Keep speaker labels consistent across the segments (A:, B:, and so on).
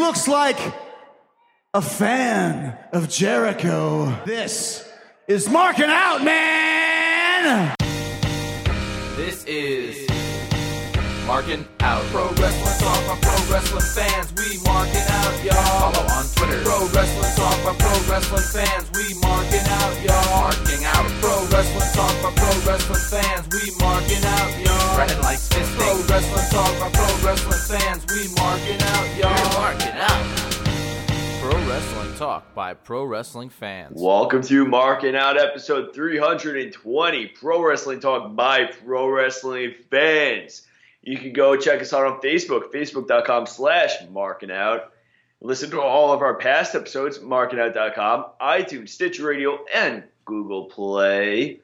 A: looks like a fan of Jericho. This is marking out, man.
B: This is Marking Out. Pro Wrestling Talk by Pro Wrestling fans. We marking out, y'all. Follow on Twitter. Pro Wrestling Talk by Pro Wrestling fans. We marking out, y'all. Marking Out. Pro Wrestling Talk by Pro Wrestling fans. We marking out, y'all. Brandon likes fisting. Pro Wrestling Talk by Pro Wrestling fans. We marking out, y'all. We're marking out. Pro Wrestling Talk by Pro Wrestling fans.
C: Welcome to Marking Out episode 320 Pro Wrestling Talk by Pro Wrestling fans. You can go check us out on Facebook, facebook.com slash marking out. Listen to all of our past episodes, markingout.com, iTunes, Stitch Radio, and Google Play.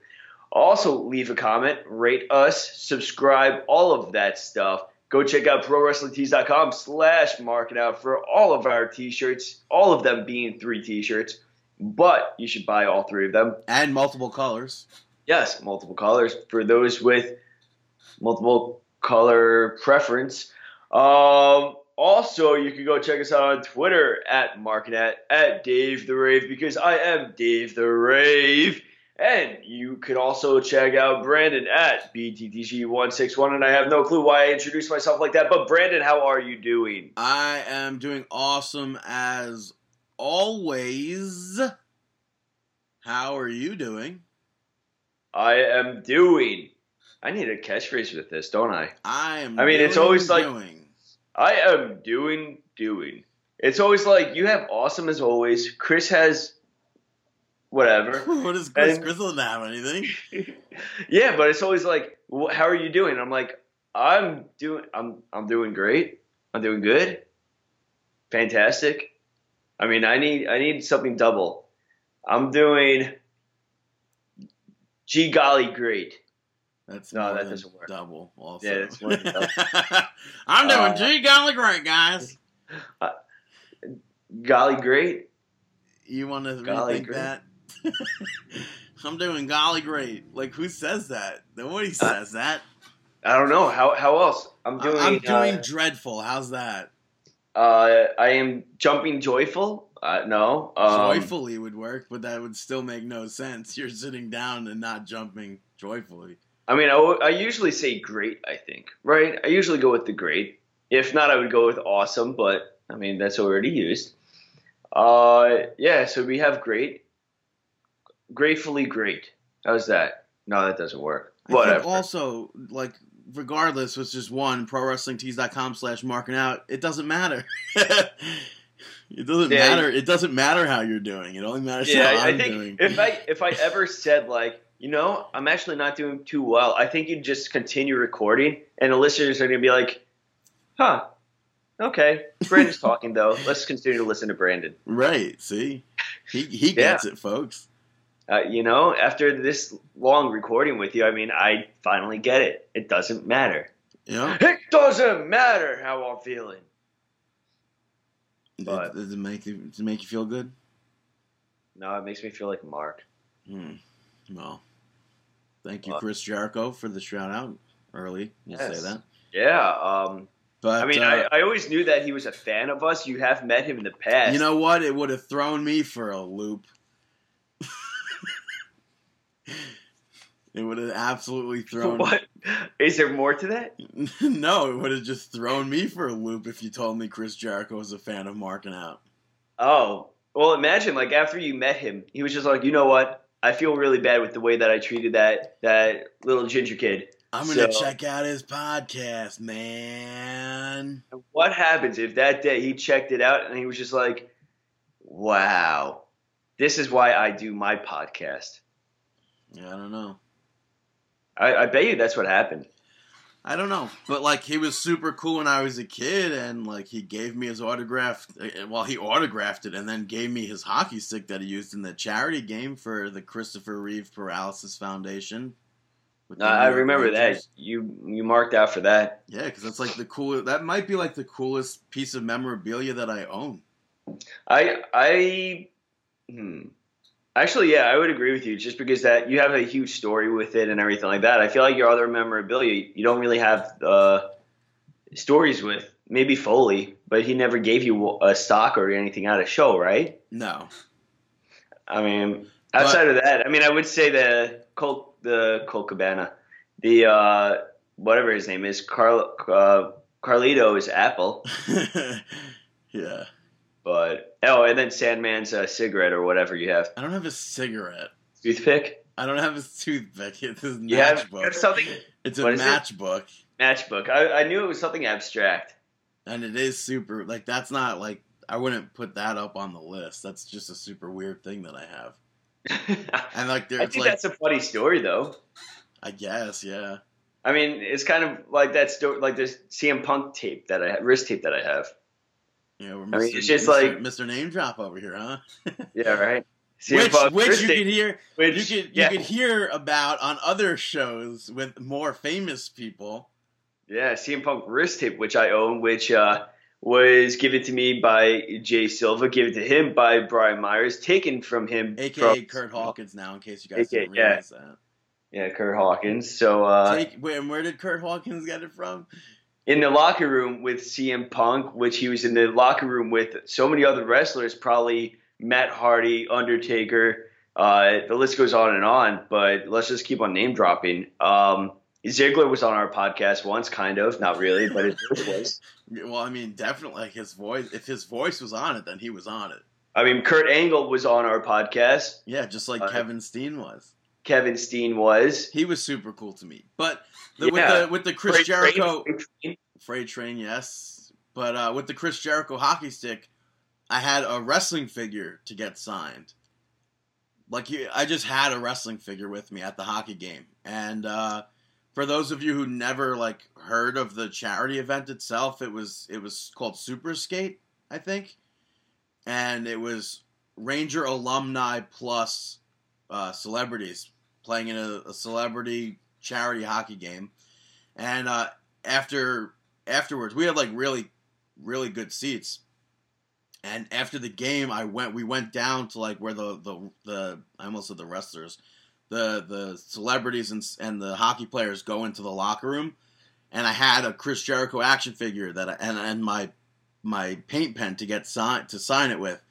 C: Also, leave a comment, rate us, subscribe, all of that stuff. Go check out ProWrestlingTees.com slash marking out for all of our t-shirts, all of them being three t-shirts, but you should buy all three of them.
D: and multiple colors.
C: Yes, multiple colors for those with multiple color preference. Um, also, you can go check us out on Twitter at Markinet at Dave the Rave because I am Dave the Rave. And you can also check out Brandon at BTTG161. And I have no clue why I introduced myself like that. But Brandon, how are you doing?
D: I am doing awesome as always. How are you doing?
C: I am doing. I need a catchphrase with this, don't I?
D: I am.
C: I mean, it's always like-
D: doing.
C: I am doing doing. It's always like you have awesome as always. Chris has whatever.
D: what does Chris
C: And-
D: Chris doesn't have anything?
C: yeah, but it's always like, how are you doing? I'm like, I'm doing, I'm, I'm doing great. I'm doing good. Fantastic. I mean, I need, I need something double. I'm doing, gee golly, great.
D: That's
C: No, that doesn't work.
D: Double. Also.
C: Yeah, it's more double.
D: I'm doing
C: Uh,
D: gee golly great, guys.
C: Golly, great.
D: You want to
C: golly
D: rethink
C: great.
D: that? I'm doing golly great. Like who says that? Nobody says that.
C: I don't know how, how else. I'm doing.
D: I'm doing
C: uh,
D: dreadful. How's that?
C: Uh, I am jumping joyful. Uh, no. Um,
D: joyfully would work, but that would still make no sense. You're sitting down and not jumping joyfully.
C: I mean, I, w- I usually say great. I think right. I usually go with the great. If not, I would go with awesome. But I mean, that's already used. Uh, yeah. So we have great. Gratefully great. How's that? No, that doesn't work.
D: I
C: Whatever.
D: also, like, regardless, it's just one prowrestlingtees.com slash marking out. It doesn't matter. it doesn't
C: Yeah,
D: matter. It doesn't matter how you're doing. It only matters
C: yeah,
D: how
C: I, I
D: I'm
C: think
D: doing.
C: if I if I ever said like, you know, I'm actually not doing too well, I think you'd just continue recording, and the listeners are gonna be like, huh. Okay, Brandon's talking though. Let's continue to listen to Brandon.
D: right? See, he he
C: Yeah.
D: gets it, folks.
C: Uh, you know, after this long recording with you, I mean, I finally get it. It doesn't matter.
D: You know,
C: It doesn't matter how I'm feeling. But-
D: does it make you does it make you feel good?
C: No, it makes me feel like Mark.
D: Hmm. Well, thank you, Chris Jericho, for the shout out early. You
C: Yes.
D: say that,
C: Yeah. Um.
D: but
C: I mean,
D: uh,
C: I, I always knew that he was a fan of us. You have met him in the past.
D: You know what? It would have thrown me for a loop. it would have absolutely thrown.
C: what? Is there more to that?
D: no, it would have just thrown me for a loop if you told me Chris Jericho was a fan of marking out.
C: Oh. Well, imagine like after you met him, he was just like, you know what? I feel really bad with the way that I treated that that little ginger kid.
D: I'm gonna
C: So-
D: check out his podcast, man.
C: What happens if that day he checked it out and he was just like, "Wow, this is why I do my podcast."
D: Yeah, I don't know.
C: I, I bet you that's what happened.
D: I don't know, but like he was super cool when I was a kid, and like he gave me his autograph. uh, Well, he autographed it and then gave me his hockey stick that he used in the charity game for the Christopher Reeve Paralysis Foundation.
C: I, I
D: New York
C: remember that you you marked out for that.
D: Yeah, because that's like the cool. That might be like the coolest piece of memorabilia that I own.
C: I I hmm. Actually, yeah, I would agree with you. Just because that you have a huge story with it and everything like that. I feel like your other memorabilia, you don't really have uh, stories with. maybe Foley, but he never gave you a stock or anything out of show, right?
D: No.
C: I mean, outside of that, I mean, I would say the Colt, the Colt Cabana, the uh, whatever his name is, Carl, uh, Carlito is Apple,
D: yeah.
C: But oh, and then Sandman's uh, cigarette or whatever you have,
D: I don't have a cigarette.
C: toothpick.
D: I don't have a toothpick. It's a
C: have,
D: matchbook.
C: have something
D: It's a
C: is it?
D: matchbook.
C: matchbook. I, I knew it was something abstract.
D: And it is super like that's not like I wouldn't put that up on the list. That's just a super weird thing that I have. And like there's
C: think
D: like
C: that's a funny story, though.
D: I guess, yeah.
C: I mean, it's kind of like that story, like this CM Punk tape that I have, wrist tape that I have.
D: Yeah, we're Mr.
C: I mean, it's just
D: Mr.
C: like-
D: Mr. Name Drop over here, huh?
C: Yeah, right. CM
D: which
C: Punk
D: which you could hear
C: which,
D: you could
C: yeah,
D: you could hear about on other shows with more famous people.
C: yeah, CM Punk wrist tape, which I own, which uh, was given to me by Jay Silva, given to him by Brian Myers, taken from him,
D: AKA
C: from,
D: Curt Hawkins now, in case you guys
C: AKA
D: didn't realize that.
C: Yeah, Curt Hawkins. So uh,
D: Take, wait, and where did Curt Hawkins get it from?
C: In the locker room with CM Punk, which he was in the locker room with so many other wrestlers, probably Matt Hardy, Undertaker. Uh, the list goes on and on, but let's just keep on name dropping. Um, Ziggler was on our podcast once, kind of, not really, but it was.
D: Well, I mean, definitely like his voice. If his voice was on it, then he was on it.
C: I mean, Kurt Angle was on our podcast.
D: Yeah, just like
C: Uh,
D: Kevin Steen was.
C: Kevin Steen was.
D: He was super cool to me. But the,
C: Yeah.
D: with the with the Chris
C: Freight
D: Jericho
C: Freight Train.
D: Freight Train, yes. But uh, with the Chris Jericho hockey stick, I had a wrestling figure to get signed. Like I just had a wrestling figure with me at the hockey game, and uh, for those of you who never like heard of the charity event itself, it was it was called Super Skate, I think, and it was Ranger alumni plus uh, celebrities playing in a, a celebrity charity hockey game, and uh, after afterwards we had like really really good seats. And after the game i went we went down to like where the the, the i almost said the wrestlers the the celebrities and, and the hockey players go into the locker room. And i had a chris jericho action figure that I, and and my my paint pen to get signed to sign it with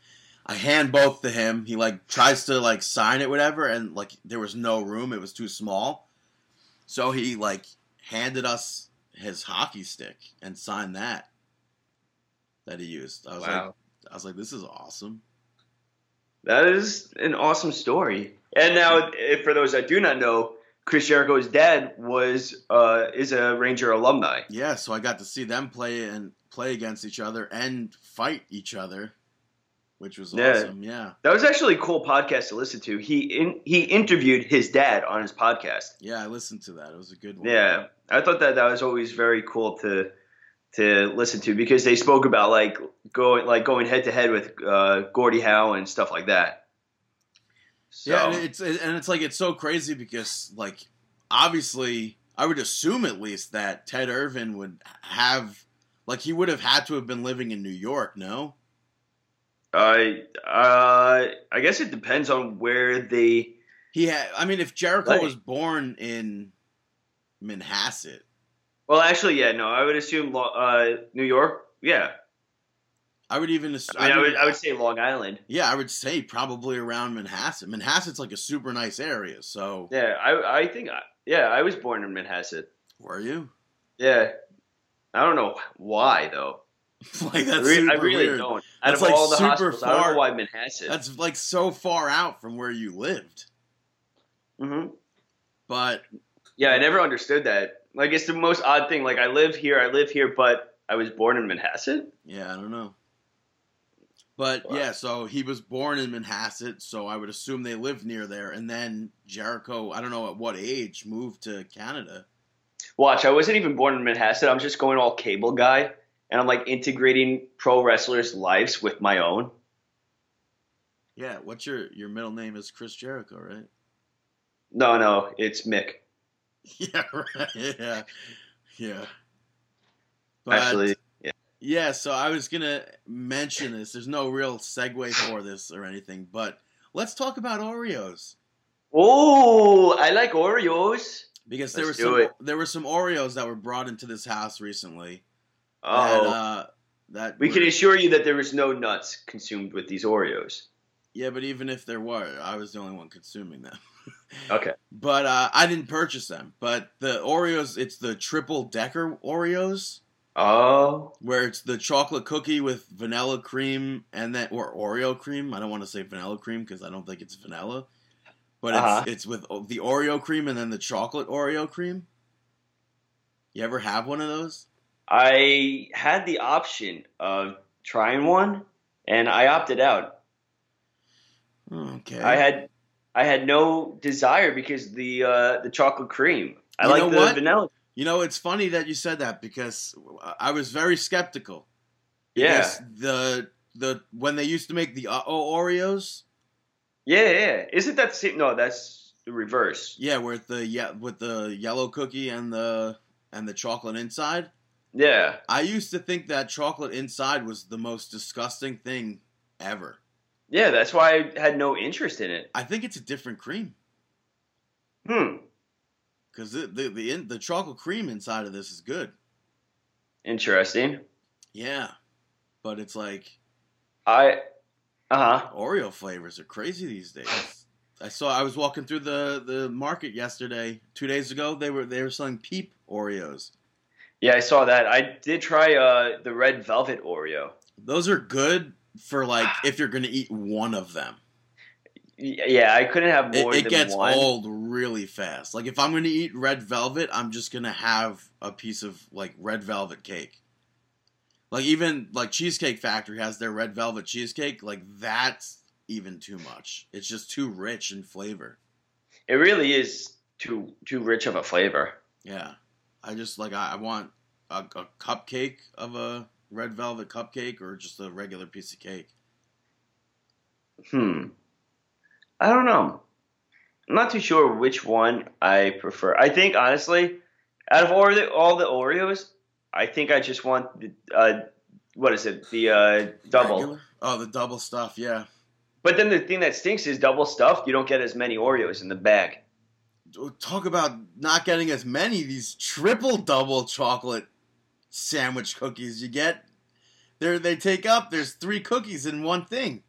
D: i hand both to him he like tries to like sign it whatever and like there was no room it was too small so he like handed us his hockey stick and signed that that he used. I was like, I was like, this is awesome.
C: That is an awesome story. And now, if, for those that do not know, Chris Jericho's dad was uh, is a Ranger alumni.
D: Yeah, so I got to see them play and play against each other and fight each other, which was
C: Yeah.
D: awesome. Yeah,
C: That was actually a cool podcast to listen to. He in, he interviewed his dad on his podcast.
D: yeah, I listened to that. It was a good one.
C: Yeah, I thought that that was always very cool to to listen to because they spoke about like going like going head to head with uh, Gordie Howe and stuff like that. So,
D: Yeah, and it's and it's like it's so crazy because like obviously I would assume at least that Ted Irvine would have like he would have had to have been living in New York. No,
C: I uh, I guess it depends on where they.
D: he had. I mean, if Jericho
C: Right.
D: was born in Manhasset,
C: Well, actually, yeah, no, I would assume uh, New York. Yeah,
D: I would even. ass-
C: I mean, I would, I would say Long Island.
D: Yeah, I would say probably around Manhasset. Manhasset's like a super nice area. So
C: Yeah, I I think yeah, I was born in Manhasset.
D: were you?
C: Yeah, I don't know why though.
D: like that's
C: re-
D: super
C: I really
D: weird.
C: don't. Out
D: That's,
C: of
D: like,
C: all the
D: super
C: hospitals, I don't
D: far.
C: know why Manhasset.
D: That's like so far out from where you lived.
C: hmm
D: But
C: Yeah, I never understood that. Like, it's the most odd thing. Like, I live here, I live here, but I was born in Manhasset.
D: yeah, I don't know. But
C: Wow.
D: yeah, so he was born in Manhasset, so I would assume they lived near there. And then Jericho, I don't know at what age, moved to Canada.
C: Watch, I wasn't even born in Manhasset. I'm just going all cable guy, and I'm like integrating pro wrestlers' lives with my own.
D: Yeah, what's your your middle name is Chris Jericho, right?
C: No, no, it's Mick.
D: Yeah, right. Yeah, yeah. But,
C: Actually,
D: yeah. So I was gonna mention this. There's no real segue for this or anything, but let's talk about Oreos
C: oh, I like Oreos.
D: because there
C: Let's
D: were some
C: it.
D: there were some Oreos that were brought into this house recently.
C: Oh,
D: That, uh, that
C: we
D: were-
C: can assure you that there was no nuts consumed with these Oreos.
D: Yeah, but even if there were, I was the only one consuming them.
C: Okay.
D: But uh, I didn't purchase them. But the Oreos, it's the triple decker Oreos,
C: Oh,
D: where it's the chocolate cookie with vanilla cream and then or Oreo cream. I don't want to say vanilla cream because I don't think it's vanilla, but it's
C: Uh-huh.
D: it's with the Oreo cream and then the chocolate Oreo cream. You ever have one of those?
C: I had the option of trying one, and I opted out.
D: Okay.
C: I had I had no desire because the uh, the chocolate cream. I like the
D: what?
C: vanilla.
D: You know, it's funny that you said that because I was very skeptical.
C: Yeah,
D: the the when they used to make the uh Oreos,
C: yeah, yeah. Isn't that the same? No, that's the reverse.
D: yeah, with the yeah with the yellow cookie and the and the chocolate inside.
C: Yeah,
D: I used to think that chocolate inside was the most disgusting thing ever.
C: yeah. That's why I had no interest in it.
D: I think it's a different cream
C: Hmm.
D: because the the the, in, the chocolate cream inside of this is good.
C: Interesting.
D: Yeah, but it's like
C: I. Uh huh.
D: Oreo flavors are crazy these days. I saw I was walking through the, the market yesterday, two days ago. They were they were selling peep Oreos.
C: Yeah, I saw that. I did try uh, the red velvet Oreo.
D: Those are good for like if you're gonna eat one of them.
C: Yeah, I couldn't have
D: It,
C: more
D: it
C: than
D: gets
C: one.
D: old really fast. Like if I'm gonna eat red velvet, I'm just gonna have a piece of like red velvet cake. Like even like Cheesecake Factory has their red velvet cheesecake. Like that's even too much. It's just too rich in flavor.
C: It really is too too rich of a flavor.
D: Yeah, I just like I, I want a, a cupcake of a red velvet cupcake or just a regular piece of cake.
C: Hmm. I don't know. I'm not too sure which one I prefer. I think honestly, out of all the all the Oreos, I think I just want the uh, what is it? The uh, double.
D: Regular? Oh, the double stuff. Yeah.
C: But then the thing that stinks is double stuffed. You don't get as many Oreos in the bag.
D: Talk about not getting as many these triple double chocolate sandwich cookies you get. They they take up. There's three cookies in one thing.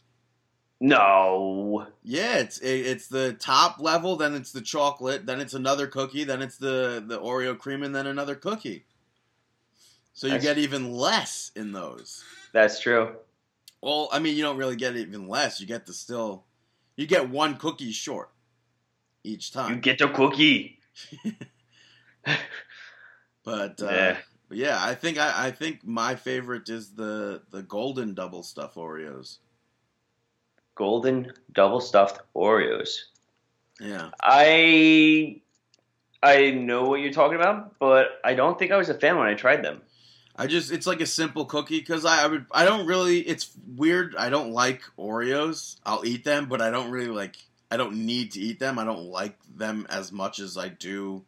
C: No.
D: Yeah, it's it, it's the top level, then it's the chocolate, then it's another cookie, then it's the the Oreo cream, and then another cookie. So you
C: That's-
D: get even less in those.
C: That's true.
D: Well, I mean, you don't really get even less. You get the still, you get one cookie short each time.
C: You get a cookie.
D: But uh,
C: Yeah.
D: but yeah, I think I, I think my favorite is the the golden double stuff Oreos.
C: Golden double stuffed Oreos.
D: Yeah,
C: I I know what you're talking about, but I don't think I was a fan when I tried them.
D: I just it's like a simple cookie because I, I would I don't really it's weird. I don't like Oreos. I'll eat them, but I don't really like. I don't need to eat them. I don't like them as much as I do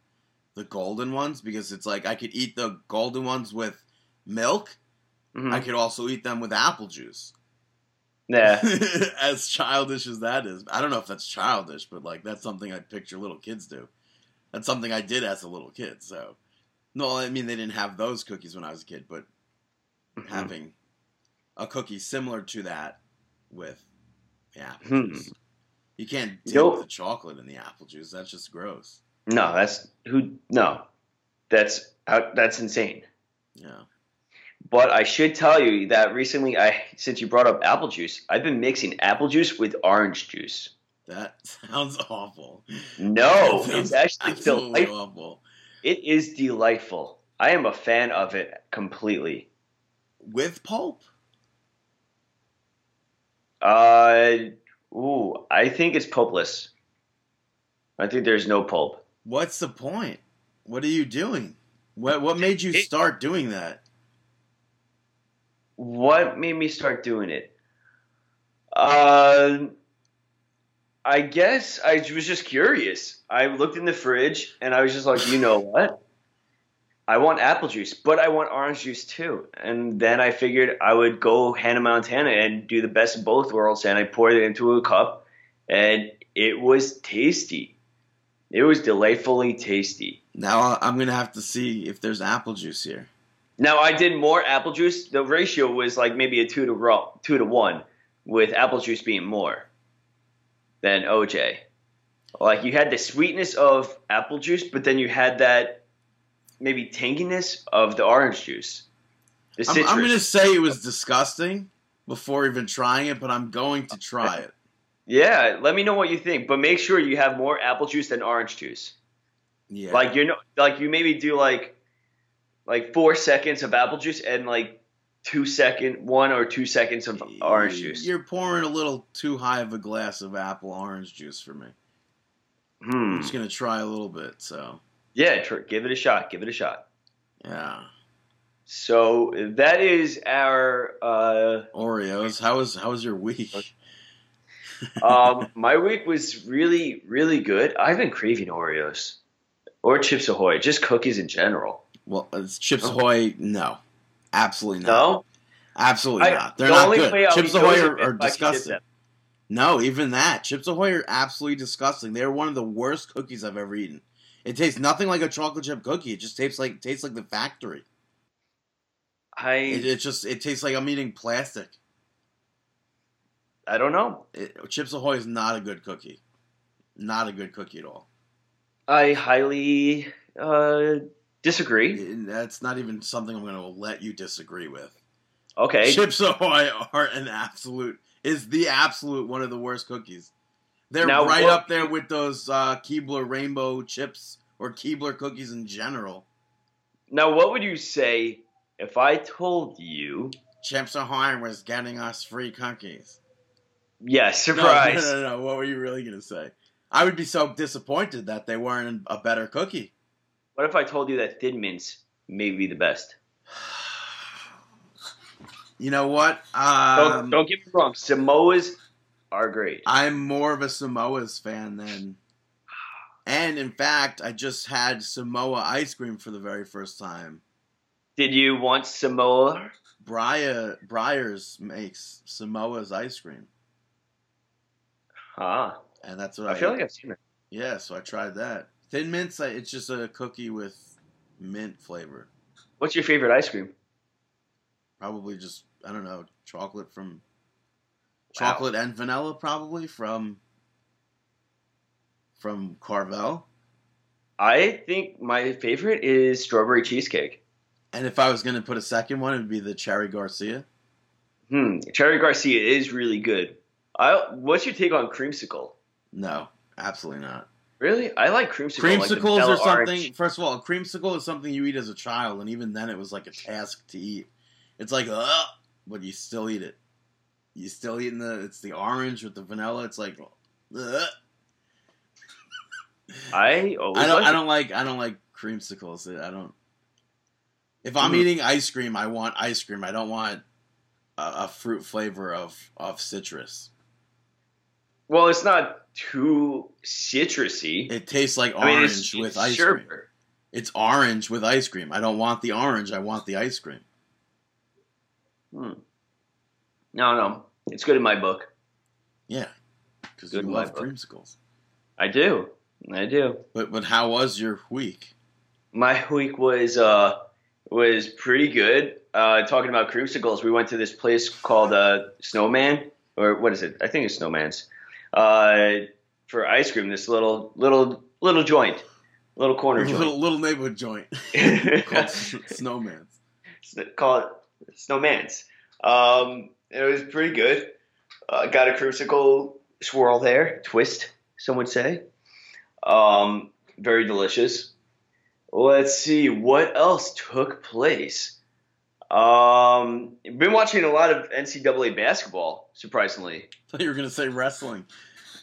D: the golden ones because it's like I could eat the golden ones with milk.
C: Mhm.
D: I could also eat them with apple juice.
C: yeah.
D: as childish as that is, I don't know if that's childish, but like that's something I picture little kids do. That's something I did as a little kid. So, no, I mean they didn't have those cookies when I was a kid, but
C: Mhm.
D: having a cookie similar to that with apple
C: Hmm.
D: juice. You can't dip
C: Nope.
D: the chocolate in the apple juice. That's just gross.
C: No, that's who. No, that's that's insane.
D: Yeah.
C: But I should tell you that recently, I since you brought up apple juice, I've been mixing apple juice with orange juice.
D: That sounds awful.
C: No,
D: That
C: it's actually delightful.
D: awful.
C: It is delightful. I am a fan of it completely.
D: With pulp?
C: Uh, ooh, I think it's pulpless. I think there's no pulp.
D: What's the point? What are you doing? What what made you start doing that?
C: What made me start doing it? Uh, I guess I was just curious. I looked in the fridge and I was just like, you know what? I want apple juice, but I want orange juice too. And then I figured I would go Hannah Montana and do the best of both worlds. And I poured it into a cup, and it was tasty. It was delightfully tasty.
D: Now uh, I'm gonna have to see if there's apple juice here.
C: Now I did more apple juice. The ratio was like maybe a two to ro- two to one, with apple juice being more than OJ. Like you had the sweetness of apple juice, but then you had that maybe tanginess of the orange juice. The
D: I'm,
C: citrus.
D: I'm going to say it was disgusting before even trying it, but I'm going to try it.
C: yeah, let me know what you think, but make sure you have more apple juice than orange juice.
D: Yeah.
C: Like you know, like you maybe do like like four seconds of apple juice and like two second, one or two seconds of orange juice.
D: You're pouring a little too high of a glass of apple orange juice for me.
C: Hmm.
D: I'm just going to try a little bit. So,
C: Yeah, tr- give it a shot. Give it a shot.
D: yeah.
C: So that is our. Uh,
D: Oreos. How was how was your week?
C: um, my week was really, really good. I've been craving Oreos or Chips Ahoy, just cookies in general.
D: Well, it's Chips
C: Oh.
D: Ahoy. No, absolutely not.
C: No,
D: Absolutely
C: I-
D: not. They're
C: the
D: not good.
C: I'll
D: Chips Ahoy are, are
C: I can get
D: disgusting. No, even that. Chips Ahoy are absolutely disgusting. They're one of the worst cookies I've ever eaten. It tastes nothing like a chocolate chip cookie. It just tastes like tastes like the factory.
C: I
D: It, it just it tastes like I'm eating plastic.
C: I don't know.
D: It, Chips Ahoy is not a good cookie. Not a good cookie at all.
C: I highly uh, disagree.
D: That's not even something I'm going to let you disagree with.
C: Okay,
D: Chips Ahoy are an absolute is the absolute one of the worst cookies. They're
C: Now,
D: right
C: what-
D: up there with those uh, Keebler rainbow chips or Keebler cookies in general.
C: now what would you say if I told you?
D: Chips Ahoy was getting us free cookies.
C: Yeah, surprise.
D: No, no, no, no. What were you really going to say? I would be so disappointed that they weren't a better cookie.
C: What if I told you that Thin Mints may be the best?
D: You know what?
C: Don't,
D: Um,
C: don't get me wrong. Samoas are great.
D: I'm more of a Samoa's fan than. And in fact, I just had Samoa ice cream for the very first time.
C: Did you want Samoa?
D: Breyer Breyers makes Samoa's ice cream,
C: Ah,
D: and that's what I,
C: I feel like I've seen it.
D: yeah. So I tried that. Thin mints, it's just a cookie with mint flavor.
C: What's your favorite ice cream?
D: Probably just I don't know chocolate from
C: Wow.
D: chocolate and vanilla, probably from from Carvel.
C: I think my favorite is strawberry cheesecake.
D: And if I was going to put a second one, it would be the Cherry Garcia.
C: Hmm, Cherry Garcia is really good. I, what's your take on creamsicle?
D: No, absolutely not.
C: Really, I like creamsicle.
D: Creamsicles
C: vanilla
D: are something.
C: orange.
D: First of all, creamsicle is something you eat as a child, and even then, it was like a task to eat. It's like, ugh, but you still eat it. You still eating the. It's the orange with the vanilla. It's like, ugh.
C: I always
D: I don't.
C: like
D: I don't like. I don't like creamsicles. I don't. If I'm
C: Mhm.
D: eating ice cream, I want ice cream. I don't want a, a fruit flavor of of citrus.
C: Well, it's not too citrusy.
D: It tastes like
C: I mean,
D: orange
C: it's,
D: with
C: it's
D: ice cream. It's orange with ice cream. I don't want the orange. I want the ice cream.
C: Hmm. No, no, it's good in my book.
D: Yeah, because you love creamsicles.
C: I do. I do.
D: But but how was your week?
C: My week was uh was pretty good. Uh, talking about creamsicles, we went to this place called uh, Snowman, or what is it? I think it's Snowman's. Uh, for ice cream, this little little little joint, little corner
D: little
C: joint.
D: little neighborhood joint called Snowman's.
C: Call it Snowman's. Um, it was pretty good. Uh, got a creamsicle swirl there, twist, some would say. Um, very delicious. Let's see what else took place. Um, been watching a lot of NCAA basketball. Surprisingly,
D: I thought you were gonna say wrestling.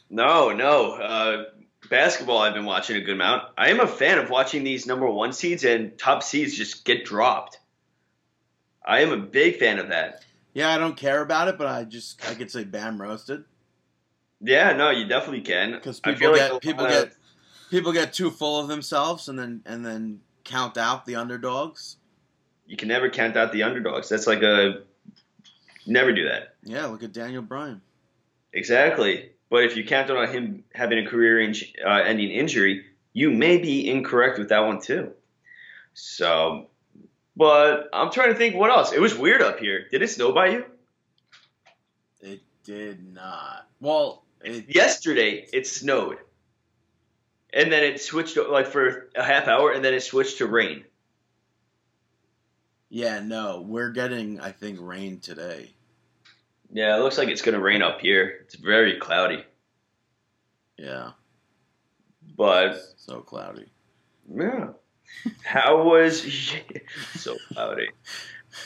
C: no, no. Uh, basketball, I've been watching a good amount. I am a fan of watching these number one seeds and top seeds just get dropped. I am a big fan of that.
D: Yeah, I don't care about it, but I just I could say bam roasted
C: Yeah, no, you definitely can.
D: because
C: I
D: people
C: feel like
D: get
C: a
D: people get
C: of-
D: people get too full of themselves and then and then count out the underdogs.
C: you can never count out the underdogs. That's like a never do that.
D: Yeah, look at Daniel Bryan.
C: Exactly. But if you count on him having a career-ending uh, injury, you may be incorrect with that one too. So But I'm trying to think what else. It was weird up here. Did it snow by you?
D: It did not. Well, it,
C: Yesterday it snowed. And then it switched like for a half hour and then it switched to rain.
D: yeah, no, we're getting I think rain today.
C: Yeah, it looks like it's gonna rain up here. It's very cloudy.
D: Yeah,
C: But
D: so cloudy.
C: yeah. How was so cloudy?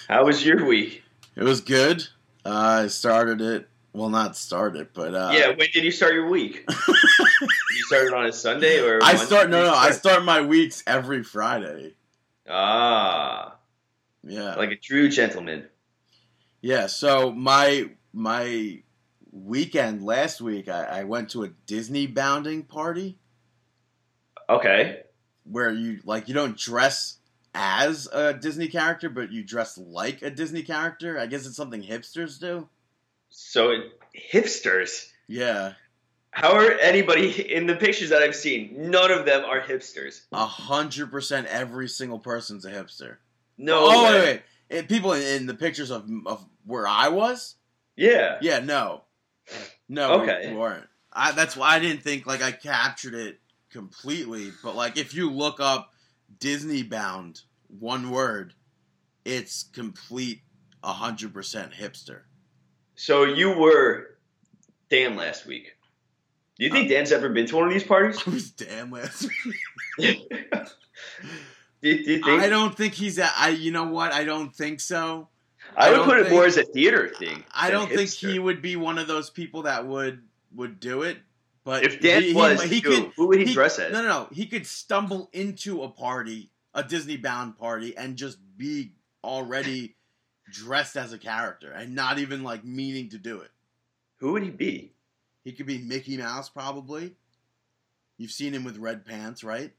C: How was your week?
D: It was good. Uh, I started it. Well, not started, but uh,
C: yeah, when did you start your week? you started on a Sunday or
D: I start. No, no, I start my weeks every Friday.
C: Ah,
D: Yeah,
C: like a true gentleman.
D: yeah. So my my weekend last week, I, I went to a Disney bounding party
C: Okay.
D: Where you like you don't dress as a Disney character, but you dress like a Disney character. I guess it's something hipsters do.
C: So hipsters.
D: Yeah,
C: How are anybody in the pictures that I've seen? None of them are hipsters.
D: a hundred percent. Every single person's a hipster.
C: No.
D: oh
C: way.
D: wait, wait. Eh, people in, in the pictures of of where I was.
C: Yeah.
D: Yeah, no, no,
C: Okay.
D: we weren't. I, that's why I didn't think like I captured it completely. But like, if you look up Disney bound, one word, it's complete hundred percent hipster.
C: So you were Dan last week. Do you think uh, Dan's ever been to one of these parties?
D: I was Dan last week.
C: do, you- do you think?
D: I don't think he's. A, I. You know what? I don't think so.
C: I
D: I
C: would put it more as a theater thing.
D: I don't think he would be one of those people that would would do it. But
C: If Dan
D: he, he-
C: was,
D: he,
C: who,
D: could.
C: who would he,
D: he-
C: dress as?
D: No, no, no. He could stumble into a party, a Disney bound party, and just be already dressed as a character and not even like meaning to do it.
C: Who would he be?
D: He could be Mickey Mouse, probably. You've seen him with red pants, right?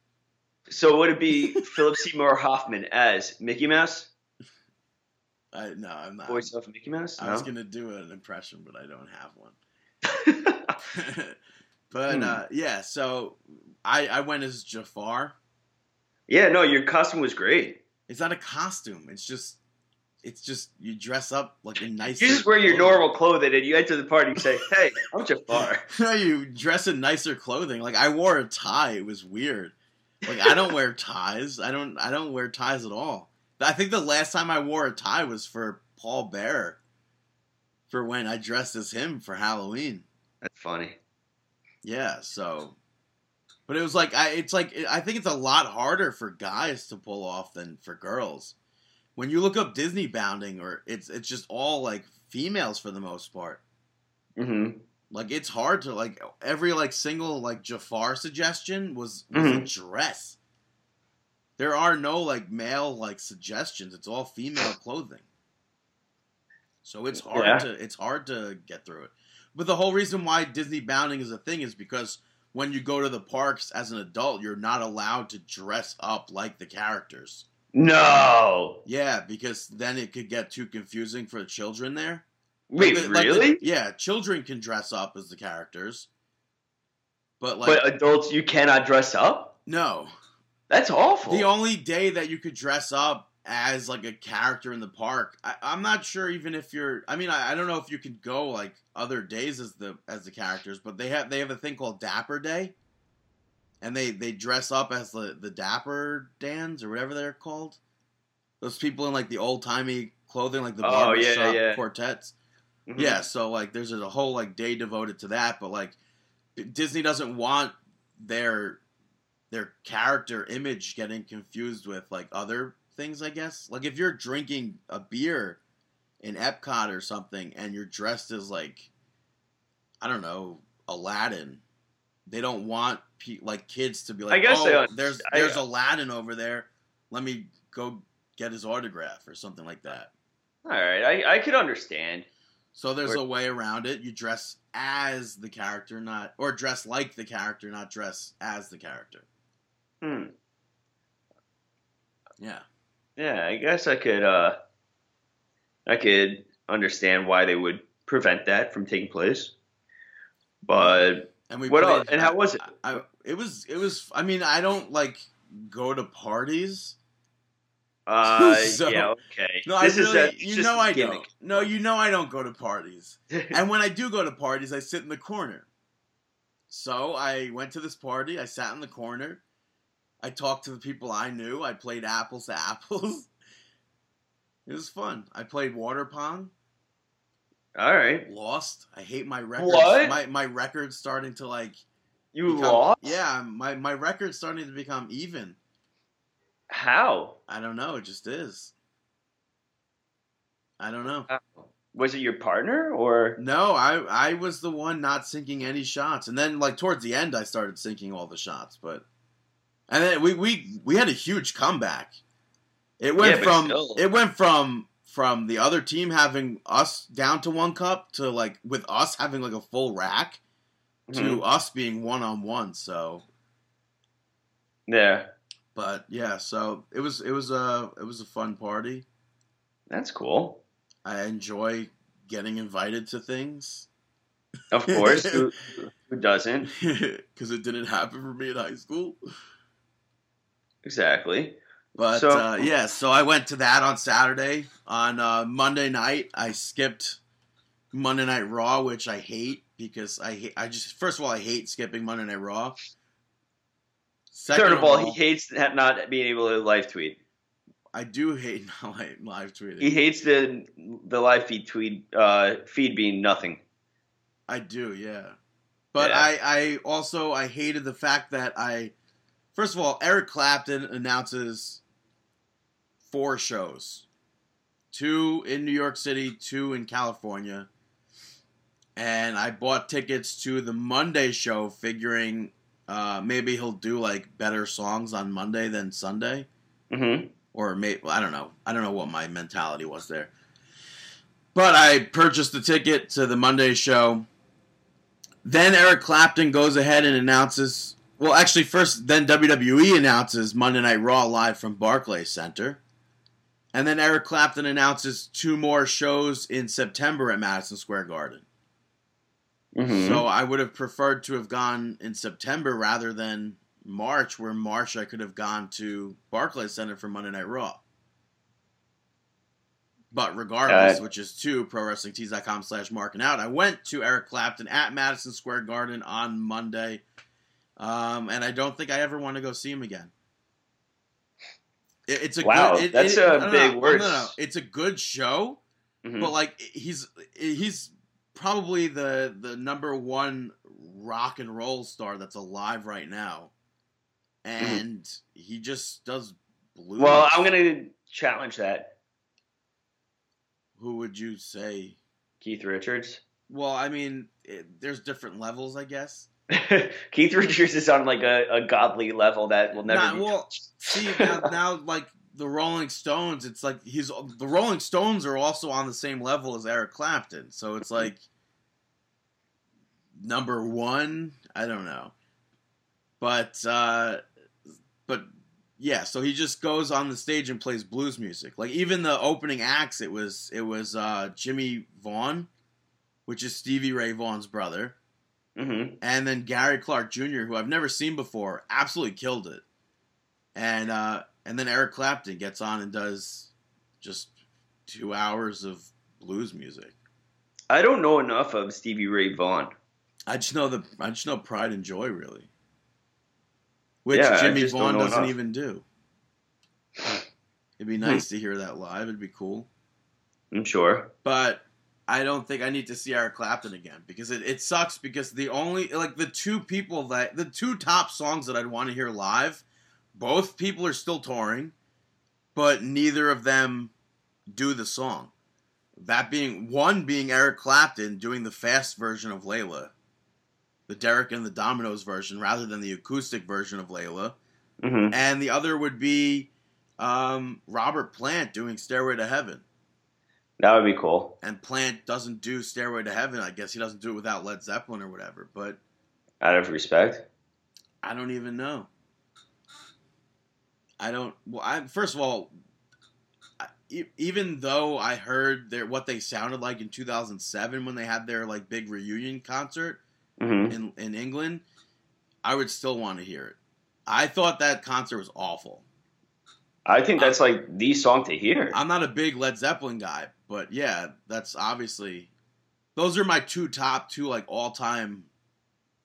C: So would it be Philip Seymour Hoffman as Mickey Mouse?
D: I, no, I'm not.
C: Voice of Mickey Mouse?
D: I was gonna do an impression, but I don't have one. but
C: Hmm.
D: uh, yeah, so I I went as Jafar.
C: yeah, no, your costume was great.
D: It's not a costume. It's just it's just you dress up like a nice.
C: You just wear your normal clothing and you enter the party and say, hey, I'm Jafar.
D: No, you dress in nicer clothing. Like I wore a tie. It was weird. Like I don't wear ties. I don't. I don't wear ties at all. I think the last time I wore a tie was for Paul Bear. For when I dressed as him for Halloween.
C: That's funny.
D: Yeah. So, but it was like I. It's like I think it's a lot harder for guys to pull off than for girls. When you look up Disney bounding, or it's it's just all like females for the most part.
C: hmm
D: Like it's hard to like every like single like Jafar suggestion was, was a dress. There are no like male like suggestions. It's all female clothing. So it's hard
C: Yeah.
D: to it's hard to get through it. But the whole reason why Disney bounding is a thing is because when you go to the parks as an adult, you're not allowed to dress up like the characters.
C: No.
D: Yeah, because then it could get too confusing for the children there.
C: Wait,
D: Like the- like the-
C: really?
D: yeah, children can dress up as the characters, but like
C: but adults, you cannot dress up?
D: no.
C: That's awful.
D: The only day that you could dress up as like a character in the park, I, I'm not sure even if you're. I mean, I, I don't know if you could go like other days as the as the characters, but they have they have a thing called Dapper Day, and they they dress up as the the Dapper Dans or whatever they're called. Those people in like the old timey clothing, like the
C: Oh, yeah,
D: barbershop
C: yeah.
D: quartets.
C: Mhm.
D: Yeah, so like there's a whole like day devoted to that, but like Disney doesn't want their their character image getting confused with like other things, I guess. Like if you're drinking a beer in Epcot or something and you're dressed as like I don't know, Aladdin, they don't want pe- like kids to be like,
C: I guess
D: "Oh,
C: they un-
D: there's
C: I-
D: there's Aladdin over there. Let me go get his autograph or something like that."
C: All right, I, I could understand.
D: So there's
C: Or-
D: a way around it. You dress as the character, not or dress like the character, not dress as the character.
C: Hmm.
D: Yeah.
C: Yeah, I guess I could. uh I could understand why they would prevent that from taking place. But
D: And we
C: What else? And how was it?
D: I, it was it was I mean, I don't like go to parties.
C: Uh,
D: So-
C: yeah, okay.
D: No,
C: this
D: I really,
C: a,
D: you know I
C: gimmick.
D: don't. No, you know I don't go to parties. and when I do go to parties, I sit in the corner. So I went to this party. I sat in the corner. I talked to the people I knew. I played apples to apples. It was fun. I played water pong.
C: All right,
D: Lost. I hate my record.
C: What?
D: My my record's starting to like
C: you
D: become-
C: lost.
D: Yeah, my my record's starting to become even.
C: How?
D: I don't know. It just is. I don't know.
C: Uh, was it your partner or?
D: No, I I was the one not sinking any shots, and then like towards the end, I started sinking all the shots. But and then we we we had a huge comeback. It went
C: Yeah,
D: from
C: still.
D: it went from from the other team having us down to one cup to like with us having like a full rack to
C: Mhm.
D: us being one on one. So,
C: Yeah,
D: but yeah, so it was it was a it was a fun party.
C: that's cool.
D: I enjoy getting invited to things
C: Of course, who, who doesn't?
D: because it didn't happen for me in high school.
C: Exactly.
D: But
C: So-
D: uh, yeah, so I went to that on Saturday. On uh, Monday night, I skipped Monday Night Raw, which I hate because I hate. I just first of all, I hate skipping Monday Night Raw. Second
C: Third of all, he hates not being able to live tweet.
D: I do hate not live tweeting.
C: He hates the the live feed tweet uh, feed being nothing.
D: I do, yeah. But
C: Yeah.
D: I, I also I hated the fact that I first of all, Eric Clapton announces four shows. Two in New York City, two in California. And I bought tickets to the Monday show figuring uh, maybe he'll do like better songs on Monday than Sunday
C: hmm
D: or maybe I don't know. I don't know what my mentality was there. But I purchased the ticket to the Monday show. Then Eric Clapton goes ahead and announces. Well, actually, first then WWE announces Monday Night Raw live from Barclays Center, and then Eric Clapton announces two more shows in September at Madison Square Garden.
C: hmm
D: So I would have preferred to have gone in September rather than March, where March I could have gone to Barclays Center for Monday Night Raw. But regardless,
C: Uh,
D: which is to ProWrestlingTees.com slash marking out, I went to Eric Clapton at Madison Square Garden on Monday. Um, and I don't think I ever want to go see him again. It- it's a
C: Wow,
D: good, it-
C: that's
D: it-
C: a
D: no,
C: big
D: no,
C: word.
D: No, it's a good show,
C: Mhm.
D: but like he's he's probably the the number one rock and roll star that's alive right now, and he just does blues.
C: Well, I'm gonna challenge that.
D: Who would you say?
C: Keith Richards.
D: Well, I mean, it, there's different levels, I guess.
C: Keith Richards is on like a, a godly level that will never
D: Nah,
C: be
D: well. See now, now, like the Rolling Stones, it's like he's the Rolling Stones are also on the same level as Eric Clapton, so it's like number one. I don't know, but uh, but yeah. So he just goes on the stage and plays blues music. Like even the opening acts, it was it was uh, Jimmie Vaughan, which is Stevie Ray Vaughan's brother
C: Mhm.
D: and then Gary Clark Jr., who I've never seen before, absolutely killed it. And uh, and then Eric Clapton gets on and does just two hours of blues music.
C: I don't know enough of Stevie Ray Vaughan.
D: I just know the I just know Pride and Joy really, which
C: Yeah,
D: Jimmy
C: just don't
D: Vaughan
C: know
D: doesn't
C: enough.
D: even do. It'd be nice to hear that live. It'd be cool.
C: I'm sure.
D: but I don't think I need to see Eric Clapton again because it, it sucks because the only like the two people that the two top songs that I'd want to hear live, both people are still touring, but neither of them do the song. That being one being Eric Clapton doing the fast version of Layla, the Derek and the Dominos version rather than the acoustic version of Layla,
C: hmm
D: and the other would be um, Robert Plant doing Stairway to Heaven
C: That would be cool.
D: and Plant doesn't do Stairway to Heaven. I guess he doesn't do it without Led Zeppelin or whatever. But
C: Out of respect.
D: I don't even know. I don't. Well, I first of all, I, even though I heard their what they sounded like in 2007 when they had their like big reunion concert
C: hmm
D: in in England, I would still want to hear it. I thought that concert was awful.
C: I think that's like the song to hear.
D: I'm not a big Led Zeppelin guy, but yeah, that's obviously those are my two top two like all time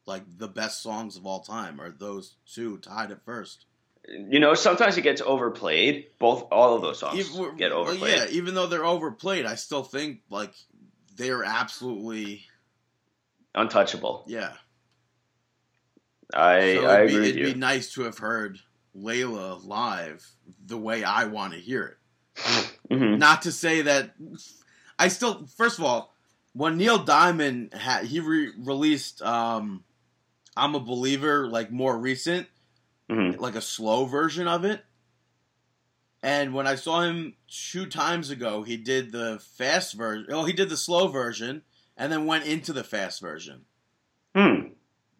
D: like the best songs of all time are those two tied at first.
C: You know, sometimes it gets overplayed. Both all of those songs
D: Even-
C: get overplayed.
D: yeah, even though they're overplayed, I still think like they're absolutely
C: Untouchable.
D: yeah.
C: I
D: so
C: I
D: it'd, be,
C: agree with
D: it'd be nice to have heard Layla live the way I want to hear it.
C: Mhm.
D: Not to say that I still. First of all, when Neil Diamond had he re- released um, "I'm a Believer" like more recent,
C: Mhm.
D: like a slow version of it. And when I saw him two times ago, he did the fast version. Oh, he did the slow version, and then went into the fast version.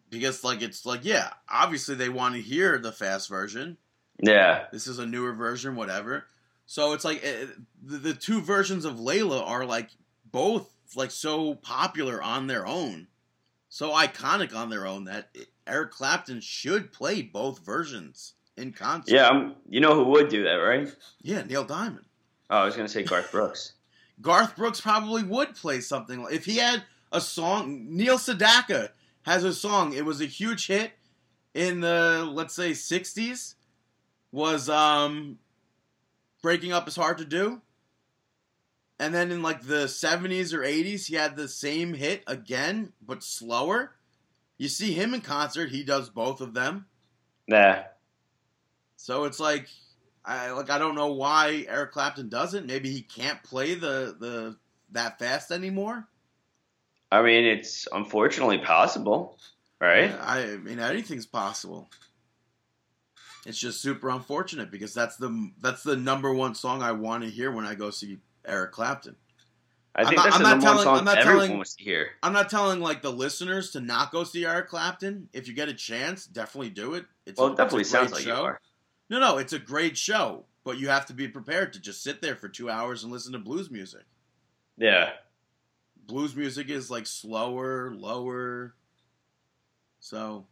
D: Because, like, it's like, yeah, obviously they want to hear the fast version.
C: Yeah.
D: This is a newer version, whatever. So it's like eh, the, the two versions of Layla are like both like so popular on their own, so iconic on their own that Eric Clapton should play both versions in concert.
C: Yeah. I'm, you know who would do that, right?
D: yeah, Neil Diamond.
C: Oh, I was gonna say Garth Brooks.
D: Garth Brooks probably would play something like if he had a song. Neil Sedaka has a song. It was a huge hit in the let's say '60s. Was um, breaking up is hard to do. And then in like the '70s or '80s, he had the same hit again, but slower. You see him in concert; he does both of them.
C: Nah.
D: So it's like I like I don't know why Eric Clapton doesn't. Maybe he can't play the the that fast anymore.
C: I mean, it's unfortunately possible, right?
D: I mean anything's possible. It's just super unfortunate because that's the that's the number one song I want to hear when I go see Eric Clapton.
C: I
D: I'm
C: think
D: not-
C: that's
D: I'm
C: the number one
D: telling-
C: song
D: I'm not
C: everyone
D: telling-
C: wants to hear.
D: I'm not telling like the listeners to not go see Eric Clapton. If you get a chance, definitely do it. It's
C: Well,
D: a-
C: it definitely
D: it's
C: sounds like
D: show.
C: you are.
D: No, no, it's a great show, but you have to be prepared to just sit there for two hours and listen to blues music.
C: Yeah.
D: Blues music is like slower, lower. So,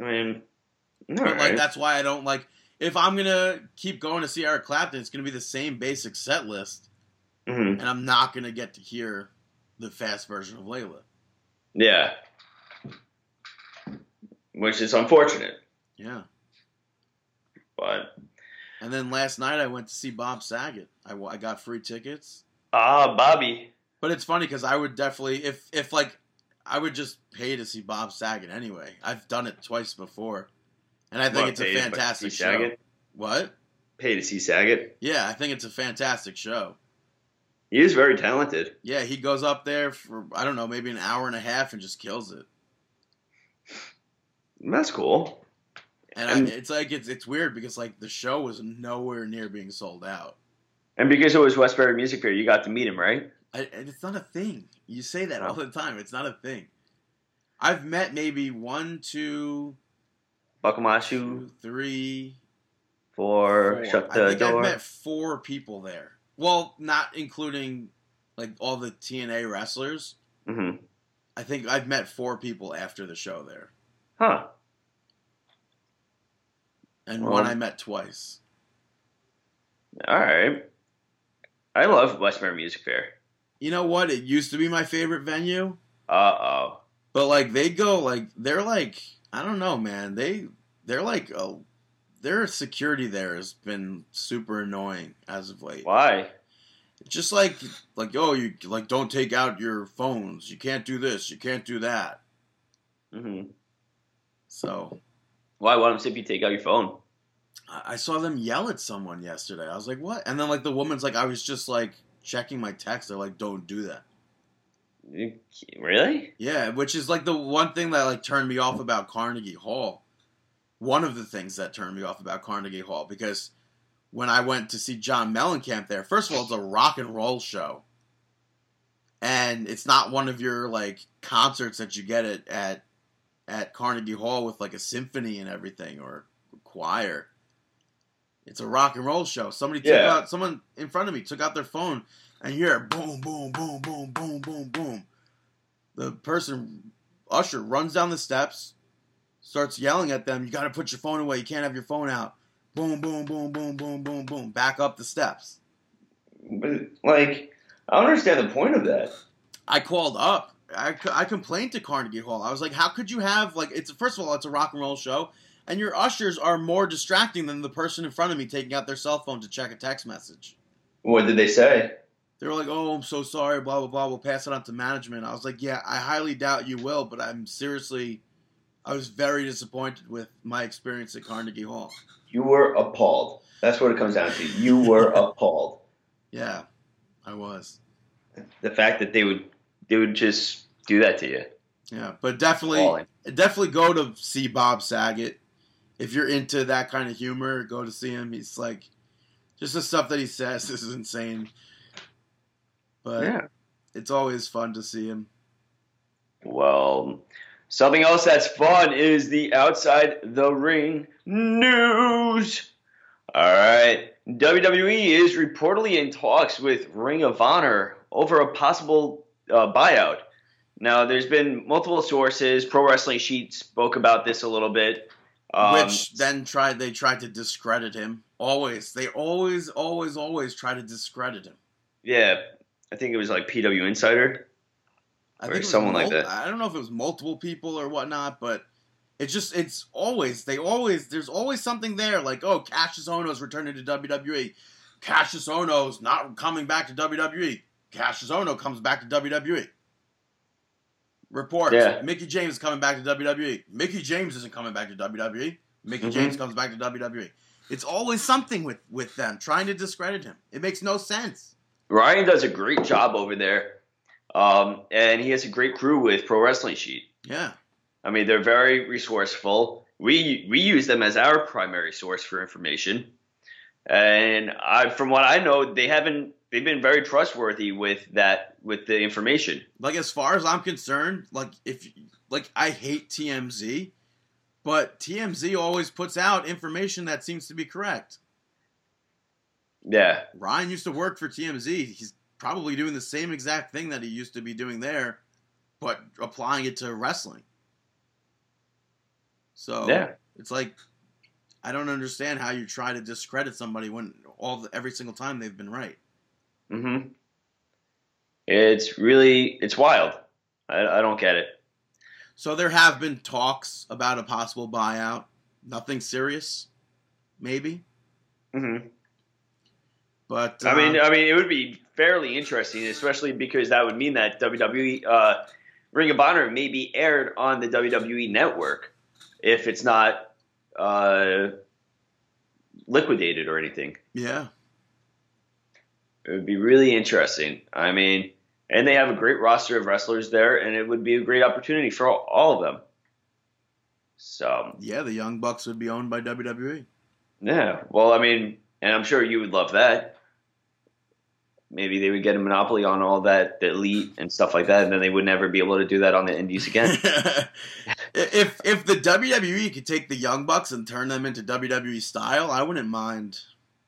C: I mean,
D: but like
C: right.
D: that's why I don't like. If I'm gonna keep going to see Eric Clapton, it's gonna be the same basic set list,
C: Mhm.
D: and I'm not gonna get to hear the fast version of Layla.
C: Yeah. Which is unfortunate,
D: Yeah.
C: but
D: And then last night I went to see Bob Saget. I, I got free tickets,
C: ah, Bobby.
D: but it's funny because I would definitely if if like I would just pay to see Bob Saget anyway. I've done it twice before, and I think
C: What,
D: it's a fantastic show.
C: Saget?
D: What?
C: Pay to see Saget.
D: Yeah, I think it's a fantastic show.
C: He is very talented.
D: Yeah, he goes up there for I don't know, maybe an hour and a half and just kills it.
C: That's cool.
D: And,
C: And-
D: I, it's like it's it's weird because like the show was nowhere near being sold out.
C: And because it was Westbury Music Fair, you got to meet him, right?
D: I, and it's not a thing. You say that
C: Oh.
D: all the time. It's not a thing. I've met maybe one, two,
C: Buckamashu
D: two, three,
C: for
D: four.
C: Shut
D: I
C: the
D: think
C: Door.
D: I've met four people there. Well, not including like all the TNA wrestlers.
C: hmm
D: I think I've met four people after the show there,
C: Huh.
D: and
C: Well-
D: one I met twice.
C: All right. I love Westbury Music Fair.
D: You know what? It used to be my favorite venue,
C: Uh oh.
D: but like they go like they're like I don't know, man. They they're like oh, their security there has been super annoying as of late.
C: Why?
D: Just like like oh you like don't take out your phones. You can't do this. You can't do that.
C: Mm hmm
D: So
C: Why? Why don't you take out your phone?
D: I saw them yell at someone yesterday. I was like, what? And then like the woman's like, I was just like checking my text. They're like, don't do that.
C: Really?
D: Yeah, which is like the one thing that like turned me off about Carnegie Hall. One of the things that turned me off about Carnegie Hall because when I went to see John Mellencamp there, first of all, it's a rock and roll show. And it's not one of your like concerts that you get at at, at Carnegie Hall with like a symphony and everything or a choir. It's a rock and roll show. Somebody took
C: Yeah.
D: out someone in front of me took out their phone and you hear boom, boom, boom, boom, boom, boom, boom. The person, usher, runs down the steps, starts yelling at them. You got to put your phone away. You can't have your phone out. boom, boom, boom, boom, boom, boom, boom, back up the steps.
C: But like, I don't understand the point of that.
D: I called up. I, I complained to Carnegie Hall. I was like, how could you have like it's first of all it's a rock and roll show, and your ushers are more distracting than the person in front of me taking out their cell phone to check a text message.
C: What did they say?
D: They were like, "Oh, I'm so sorry, blah blah blah. We'll pass it on to management." I was like, "Yeah, I highly doubt you will, but I'm seriously, I was very disappointed with my experience at Carnegie Hall.
C: You were appalled. That's what it comes down to. You were appalled.
D: Yeah, I was.
C: The fact that they would they would just do that to you.
D: Yeah, but definitely,
C: Appalling.
D: definitely go to see Bob Saget if you're into that kind of humor. Go to see him. He's like, just the stuff that he says is insane. But
C: Yeah.
D: it's always fun to see him.
C: Well, something else that's fun is the outside the ring news. All right. WWE is reportedly in talks with Ring of Honor over a possible uh, buyout. Now, there's been multiple sources. Pro Wrestling Sheet spoke about this a little bit. Um,
D: Which then tried they tried to discredit him. Always, they always, always, always try to discredit him.
C: yeah, I think it was like PW Insider.
D: I
C: Or
D: think it was
C: someone like that.
D: I don't know if it was multiple people or whatnot, but it's just it's always they always there's always something there like oh Kassius Ohno's returning to WWE, Kassius Ohno's not coming back to WWE, Kassius Ohno comes back to WWE. Reports
C: Yeah.
D: Mickie James is coming back to WWE. Mickie James isn't coming back to WWE. Mickie
C: Mhm.
D: James comes back to WWE. It's always something with with them trying to discredit him. It makes no sense.
C: Ryan does a great job over there, um, and he has a great crew with Pro Wrestling Sheet.
D: Yeah.
C: I mean, they're very resourceful. We we use them as our primary source for information, and I, from what I know, they haven't. They've been very trustworthy with that with the information.
D: like as far as I'm concerned, like if like I hate TMZ, but TMZ always puts out information that seems to be correct.
C: Yeah,
D: Ryan used to work for TMZ. He's probably doing the same exact thing that he used to be doing there, but applying it to wrestling. So
C: yeah,
D: it's like I don't understand how you try to discredit somebody when all the, every single time they've been right.
C: Hmm It's really it's wild. I, I don't get it.
D: So there have been talks about a possible buyout. Nothing serious, maybe.
C: hmm
D: But
C: I mean,
D: uh,
C: I mean, it would be fairly interesting, especially because that would mean that WWE uh, Ring of Honor may be aired on the WWE network if it's not uh, liquidated or anything.
D: yeah,
C: It would be really interesting. I mean, and they have a great roster of wrestlers there, and it would be a great opportunity for all, all of them. So,
D: yeah, the Young Bucks would be owned by. WWE.
C: yeah. Well, I mean, and I'm sure you would love that. Maybe they would get a monopoly on all that, the elite and stuff like that, and then they would never be able to do that on the indies again.
D: if if the WWE could take the Young Bucks and turn them into WWE style, I wouldn't mind.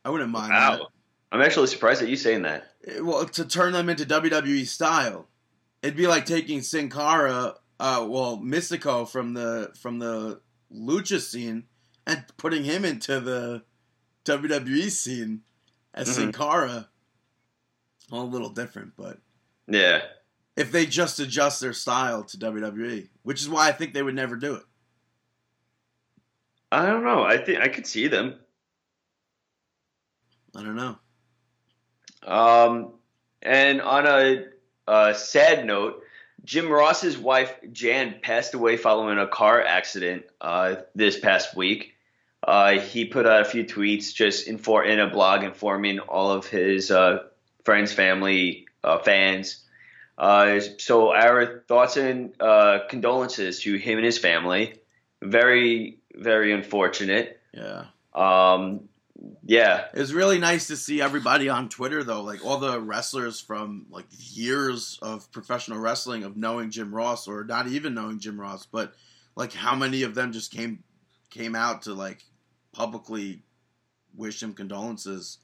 D: I wouldn't mind
C: wow. I'm actually surprised at you saying that.
D: that. Well, to turn them into WWE style, it'd be like taking Sin Cara, uh, well, Mystico from the from the lucha scene, and putting him into the WWE scene as Sin
C: Mhm.
D: Cara. Well, a little different, but
C: Yeah.
D: if they just adjust their style to WWE, which is why I think they would never do it.
C: I don't know. I think I could see them.
D: I don't know.
C: Um, and on a, a sad note, Jim Ross's wife Jan passed away following a car accident uh, this past week. Uh, he put out a few tweets just in for in a blog informing all of his uh, friends, family, uh, fans. Uh, so our thoughts and uh, condolences to him and his family. Very, very unfortunate.
D: Yeah.
C: Um, yeah,
D: It was really nice to see everybody on Twitter though, like all the wrestlers from like years of professional wrestling of knowing Jim Ross or not even knowing Jim Ross, but like how many of them just came came out to like publicly wish him condolences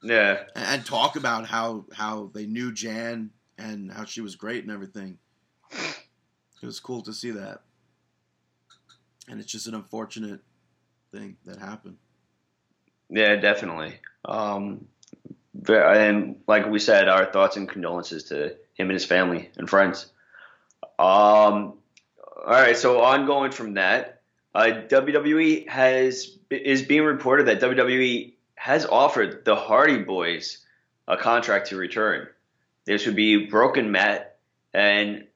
C: yeah.
D: and, and talk about how how they knew Jan and how she was great and everything. It was cool to see that. And it's just an unfortunate thing that happened.
C: Yeah, definitely. Um, and like we said, our thoughts and condolences to him and his family and friends. Um, all right, so ongoing from that, uh, WWE has is being reported that WWE has offered the Hardy Boyz a contract to return. This would be Broken Matt, and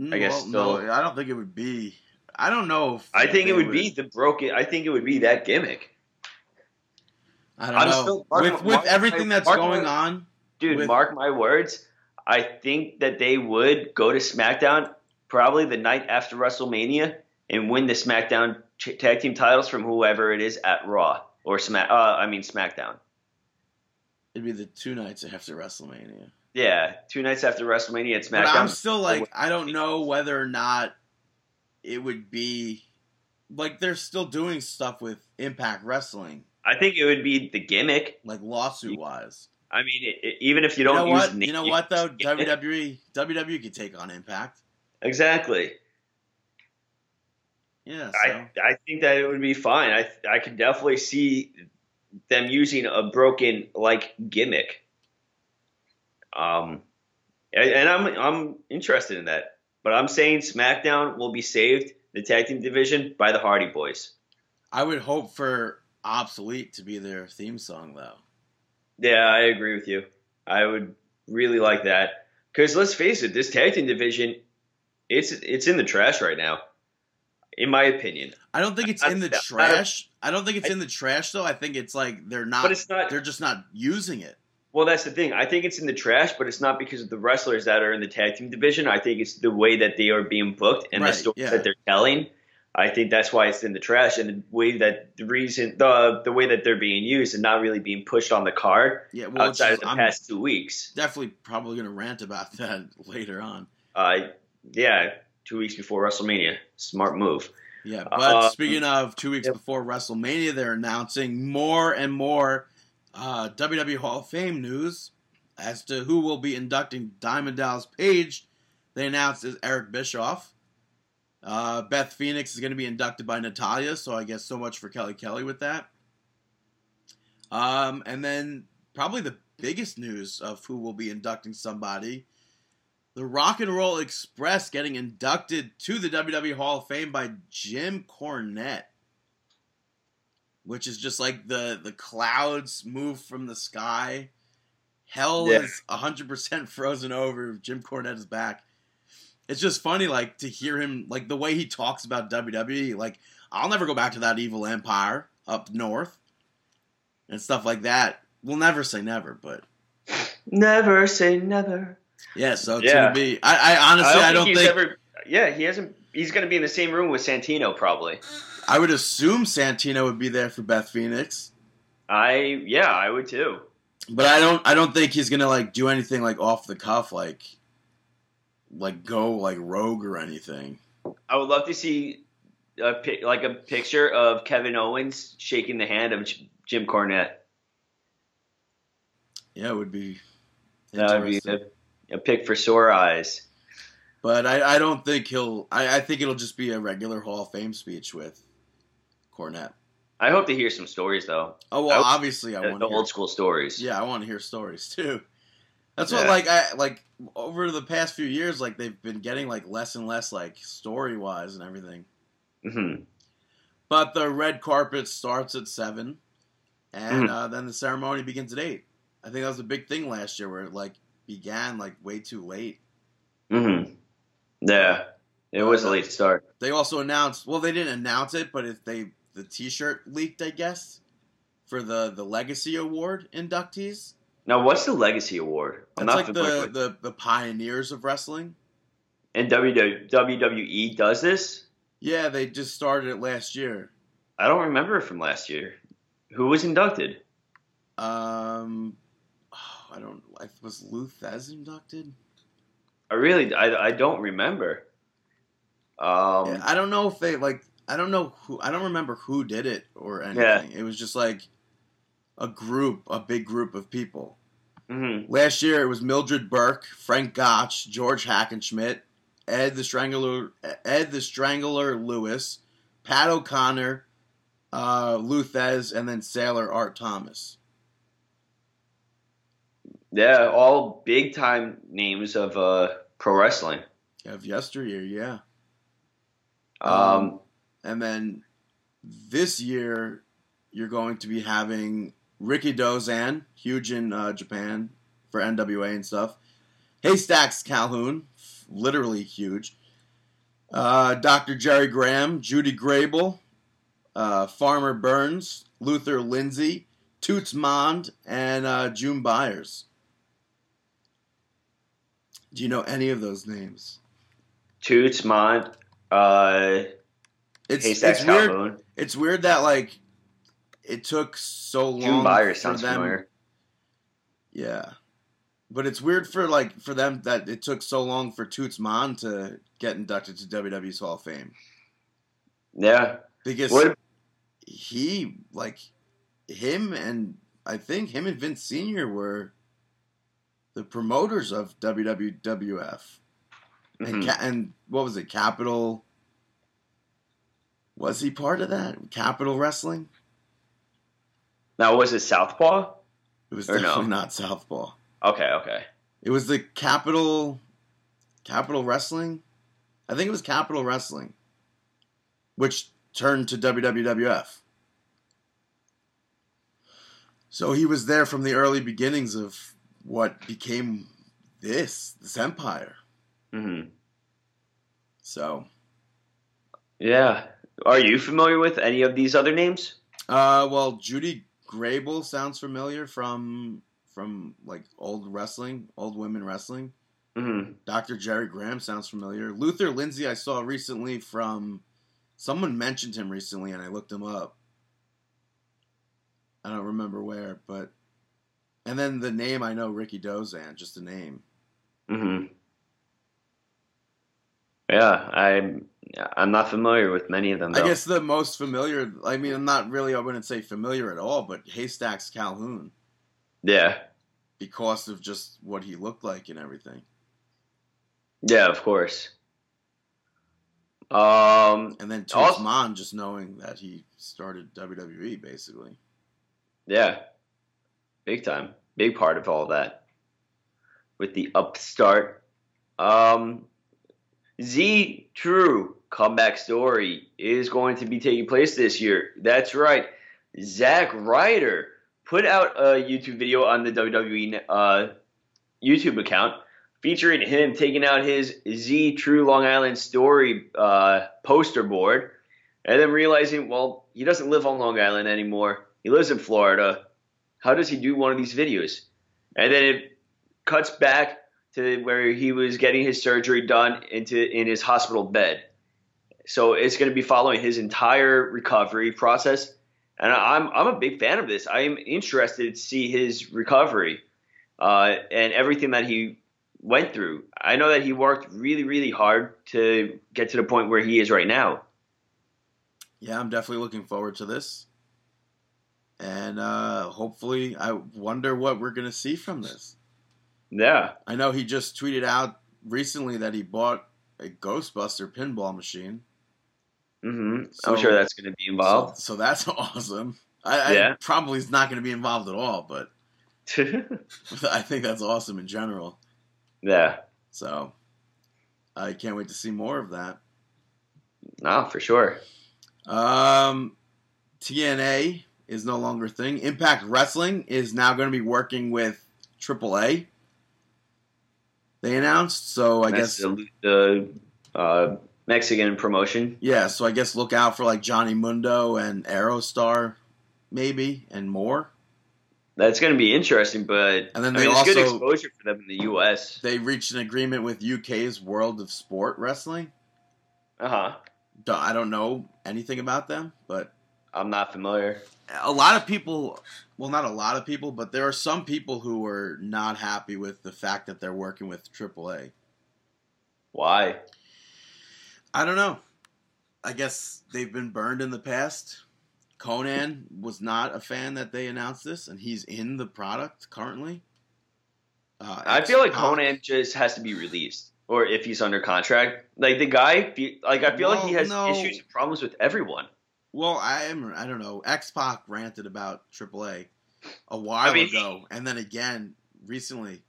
C: I guess
D: Well, no, I don't think it would be. I don't know. If
C: I think it would be the broken. I think it would be that gimmick,
D: I don't
C: I'm
D: know.
C: still- Mark-
D: with with
C: Mark-
D: everything that's going on,
C: dude.
D: With-
C: mark my words. I think that they would go to SmackDown probably the night after WrestleMania and win the SmackDown tag team titles from whoever it is at Raw or Smack. Uh, I mean SmackDown.
D: it'd be the two nights after WrestleMania.
C: Yeah, two nights after WrestleMania at SmackDown.
D: But I'm still like, I don't know whether or not it would be like they're still doing stuff with Impact Wrestling,
C: I think it would be the gimmick.
D: like lawsuit wise.
C: I mean, it, it- even if you
D: You
C: don't
D: know
C: use
D: what?
C: the
D: You know what though? WWE WWE could take on Impact.
C: Exactly.
D: Yeah. So.
C: I, I think that it would be fine. I I could definitely see them using a broken like gimmick. Um, and, and I'm I'm interested in that. But I'm saying SmackDown will be saved the tag team division by the Hardy Boyz.
D: I would hope for Obsolete to be their theme song though.
C: Yeah, I agree with you. I would really like that because let's face it, this tag team division, it's it's in the trash right now, in my opinion.
D: I don't think it's in the trash. I don't think it's in the trash though. I think it's like they're not.
C: But it's not.
D: They're just not using it.
C: Well, that's the thing. I think it's in the trash, but it's not because of the wrestlers that are in the tag team division. I think it's the way that they are being booked and
D: Right,
C: the stories
D: yeah.
C: that they're telling. I think that's why it's in the trash, and the way that the reason the the way that they're being used and not really being pushed on the card
D: Yeah. Well,
C: outside of the
D: I'm
C: past two weeks.
D: definitely probably going to rant about that later on.
C: Uh, yeah, two weeks before WrestleMania, smart move.
D: Yeah, but
C: Uh,
D: speaking of two weeks before WrestleMania, they're announcing more and more uh, WWE Hall of Fame news as to who will be inducting Diamond Dallas Page. They announced is Eric Bischoff. Uh, Beth Phoenix is going to be inducted by Natalya, so I guess so much for Kelly Kelly with that. Um, and then probably the biggest news of who will be inducting somebody the Rock and Roll Express getting inducted to the WWE Hall of Fame by Jim Cornette, which is just like the the clouds move from the sky. Hell
C: Yeah.
D: is hundred percent frozen over. Jim Cornette is back. It's just funny, like to hear him, like the way he talks about WWE. Like I'll never go back to that evil empire up north and stuff like that. We'll never say never, but
C: Never say never.
D: yeah. So it's
C: Yeah.
D: gonna be. I, I honestly, I don't,
C: he's
D: think.
C: ever. Yeah, he hasn't. He's going to be in the same room with Santino probably.
D: I would assume Santino would be there for Beth Phoenix,
C: I yeah, I would too.
D: but I don't. I don't think he's gonna like do anything like off the cuff, like like go like rogue or anything.
C: I would love to see a like a picture of Kevin Owens shaking the hand of Jim Cornette.
D: Yeah, it would be.
C: That would be a, a pick for sore eyes.
D: But I, I don't think he'll. I, I think it'll just be a regular Hall of Fame speech with Cornette.
C: I hope to hear some stories though.
D: Oh well,
C: I-
D: obviously I want
C: the
D: to hear
C: old school stories.
D: Yeah, I want to hear stories too. That's what
C: Yeah.
D: like I like over the past few years, like they've been getting like less and less like story wise and everything.
C: hmm
D: But the red carpet starts at seven, and
C: Mhm.
D: uh, then the ceremony begins at eight. I think that was a big thing last year where it like began like way too late.
C: Mm-hmm. Yeah, it was a late start.
D: They also announced, well, they didn't announce it, but if they the T-shirt leaked, I guess, for the the Legacy Award inductees.
C: Now, what's the Legacy Award? I'm
D: It's
C: not
D: like the, the the pioneers of wrestling.
C: And WWE does this?
D: Yeah, they just started it last year.
C: I don't remember it from last year. Who was inducted?
D: Um, oh, I don't. I was Lou inducted?
C: I really, I, I don't remember. Um,
D: Yeah, I don't know if they like. I don't know who. I don't remember who did it or anything. Yeah. It was just like a group, a big group of people.
C: mhm.
D: Last year it was Mildred Burke, Frank Gotch, George Hackenschmidt, Ed the Strangler, Ed the Strangler Lewis, Pat O'Connor, uh, Lou Thesz, and then Sailor Art Thomas.
C: Yeah, all big time names of uh, pro wrestling.
D: Of yesteryear, yeah.
C: Um,
D: And then this year, you're going to be having Rikidozan, huge in uh, Japan for NWA and stuff. Haystacks Calhoun, literally huge. Uh, Dr. Jerry Graham, Judy Grable, uh, Farmer Burns, Luther Lindsay, Toots Mondt, and uh, June Byers. Do you know any of those names?
C: Toots, Mondt, uh,
D: It's,
C: Haystacks
D: it's weird.
C: Calhoun.
D: It's weird that like it took so long.
C: June sounds
D: them.
C: familiar.
D: Yeah, but it's weird for like for them that it took so long for Toots Mondt to get inducted to WWE's Hall of Fame
C: Yeah.
D: because
C: What?
D: he like him and I think him and Vince Senior were the promoters of WWF and
C: mhm.
D: ca- and what was it Capitol. Was he part of that Capitol Wrestling?
C: Now, was it Southpaw?
D: It was
C: Or no?
D: definitely not Southpaw.
C: Okay, okay.
D: It was the Capitol Capitol Wrestling. I think it was Capitol Wrestling, which turned to WWF. So he was there from the early beginnings of what became this this empire.
C: hmm
D: So,
C: Yeah. Are you familiar with any of these other names?
D: uh, well, Judy Grable sounds familiar from from like old wrestling, old women wrestling.
C: hmm
D: Dr. Jerry Graham sounds familiar. Luther Lindsay, I saw recently from someone mentioned him recently, and I looked him up. I don't remember where, but and then the name I know Rikidozan, just the name.
C: hmm Yeah, I'm. I'm not familiar with many of them.
D: I guess the most familiar. I mean, I'm not really. I wouldn't say familiar at all, but Haystacks Calhoun
C: Yeah.
D: because of just what he looked like and everything.
C: Yeah, of course. Um.
D: And then Toots Mondt, just knowing that he started WWE, basically.
C: Yeah. Big time. Big part of all that. With the upstart. Um. Z True comeback story is going to be taking place this year. That's right. Zack Ryder put out a YouTube video on the WWE uh, YouTube account featuring him taking out his Z True Long Island story uh, poster board and then realizing, well, he doesn't live on Long Island anymore. He lives in Florida. How does he do one of these videos? And then it cuts back to where he was getting his surgery done into in his hospital bed. So it's going to be following his entire recovery process, and I'm I'm a big fan of this. I am interested to see his recovery uh, and everything that he went through. I know that he worked really really hard to get to the point where he is right now.
D: Yeah, I'm definitely looking forward to this. And uh, hopefully, I wonder what we're going to see from this.
C: Yeah,
D: I know he just tweeted out recently that he bought a Ghostbuster pinball machine.
C: Hmm
D: So-
C: I'm sure that's going to be
D: So,
C: involved.
D: so that's awesome. I, I
C: Yeah.
D: probably is not going to be involved at all, but I think that's awesome in general.
C: yeah,
D: So I can't wait to see more of that.
C: no, for sure.
D: Um, TNA is no longer a thing. Impact Wrestling is now going to be working with AAA. They announced, so I
C: That's
D: guess
C: the, the uh, Mexican promotion.
D: yeah. So I guess look out for like Johnny Mundo and Aerostar, maybe, and more.
C: That's going to be interesting, but
D: And then
C: I
D: they
C: mean, it's good exposure for them in the U.S.
D: They reached an agreement with UK's World of Sport Wrestling.
C: Uh huh.
D: I don't know anything about them, but
C: I'm not familiar.
D: a lot of people well not a lot of people but there are some people who are not happy with the fact that they're working with AAA.
C: Why?
D: I don't know. I guess they've been burned in the past. Konnan was not a fan that they announced this and he's in the product currently. Uh,
C: I feel like
D: X-Pac-
C: Konnan just has to be released, or if he's under contract. Like the guy, like I feel like he has
D: no.
C: issues and problems with everyone.
D: Well, I am. I don't know. X Pac ranted about AAA a while
C: I mean,
D: ago, and then again recently.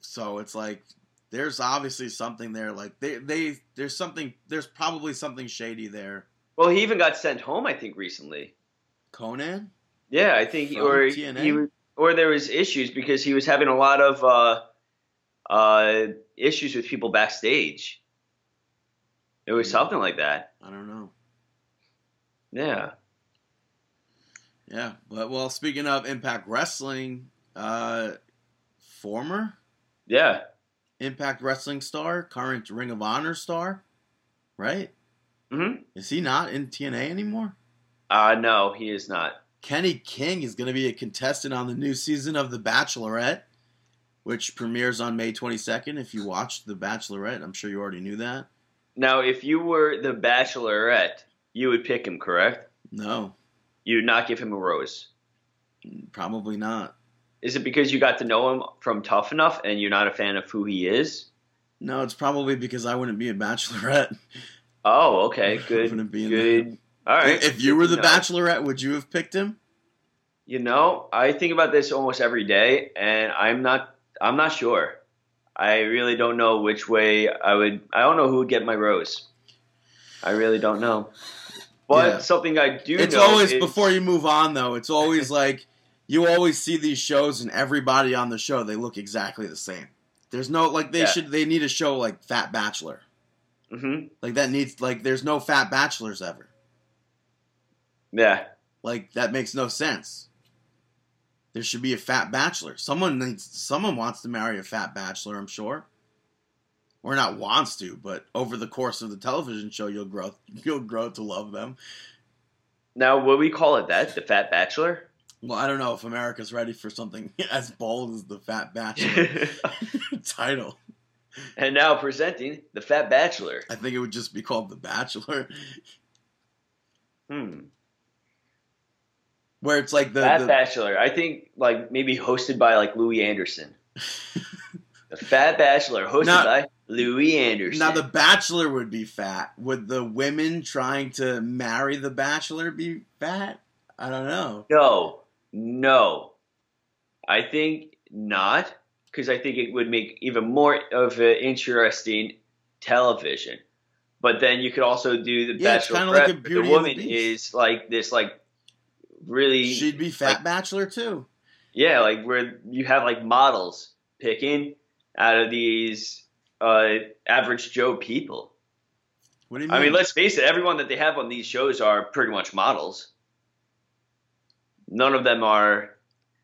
D: So it's like there's obviously something there. Like they, they, there's something. There's probably something shady there.
C: Well, he even got sent home, I think, recently.
D: Konnan.
C: Yeah, I think,
D: From
C: or
D: TNA?
C: he was, or there was issues because he was having a lot of uh, uh, issues with people backstage. It was
D: Hmm.
C: something like that.
D: I don't know.
C: Yeah.
D: Yeah, but well, speaking of Impact Wrestling, uh, former
C: Yeah.
D: Impact Wrestling star, current Ring of Honor star, right?
C: hmm
D: Is he not in TNA anymore?
C: Uh, no, he is not.
D: Kenny King is going to be a contestant on the new season of The Bachelorette, which premieres on May 22nd. If you watched The Bachelorette, I'm sure you already knew that.
C: Now, if you were the Bachelorette, you would pick him, correct?
D: No,
C: You would not give him a rose.
D: probably not.
C: Is it because you got to know him from Tough Enough and you're not a fan of who he is?
D: No, it's probably because I wouldn't be a Bachelorette.
C: Oh, okay, good,
D: wouldn't be in
C: good. All right.
D: if you were the. Bachelorette, would you have picked him?
C: You know, I think about this almost every day, and I'm not. I'm not sure. I really don't know which way I would. I don't know who would get my rose. I really don't know. But
D: Yeah.
C: something I do
D: It's always
C: is,
D: before you move on though. It's always like you always see these shows and everybody on the show they look exactly the same. There's no like they
C: Yeah.
D: should they need a show like Fat Bachelor.
C: Mhm.
D: Like that needs like there's no Fat Bachelors ever.
C: Yeah,
D: Like that makes no sense. There should be a Fat Bachelor. Someone needs someone wants to marry a Fat Bachelor, I'm sure. Or not wants to, but over the course of the television show you'll grow you'll grow to love them.
C: Now, what we call it that? The Fat Bachelor?
D: Well, I don't know if America's ready for something as bold as the Fat Bachelor title.
C: and now presenting the Fat Bachelor.
D: I think it would just be called The Bachelor,
C: Hmm.
D: where it's like the,
C: Fat
D: the
C: Bachelor. I think like maybe hosted by like Louie Anderson. The Fat Bachelor, hosted
D: Now-
C: by Louie Anderson.
D: now the Bachelor would be fat. Would the women trying to marry the Bachelor be fat? I don't know.
C: No, no. I think not, because I think it would make even more of an interesting television. But then you could also do the
D: Yeah,
C: Bachelor.
D: kinda like a
C: the
D: the
C: woman
D: Beast.
C: is like this, like really,
D: She'd be Fat
C: like-
D: Bachelor too.
C: yeah, like where you have like models picking out of these uh, average Joe people.
D: What do you mean?
C: I mean, let's face it, everyone that they have on these shows are pretty much models. None of them are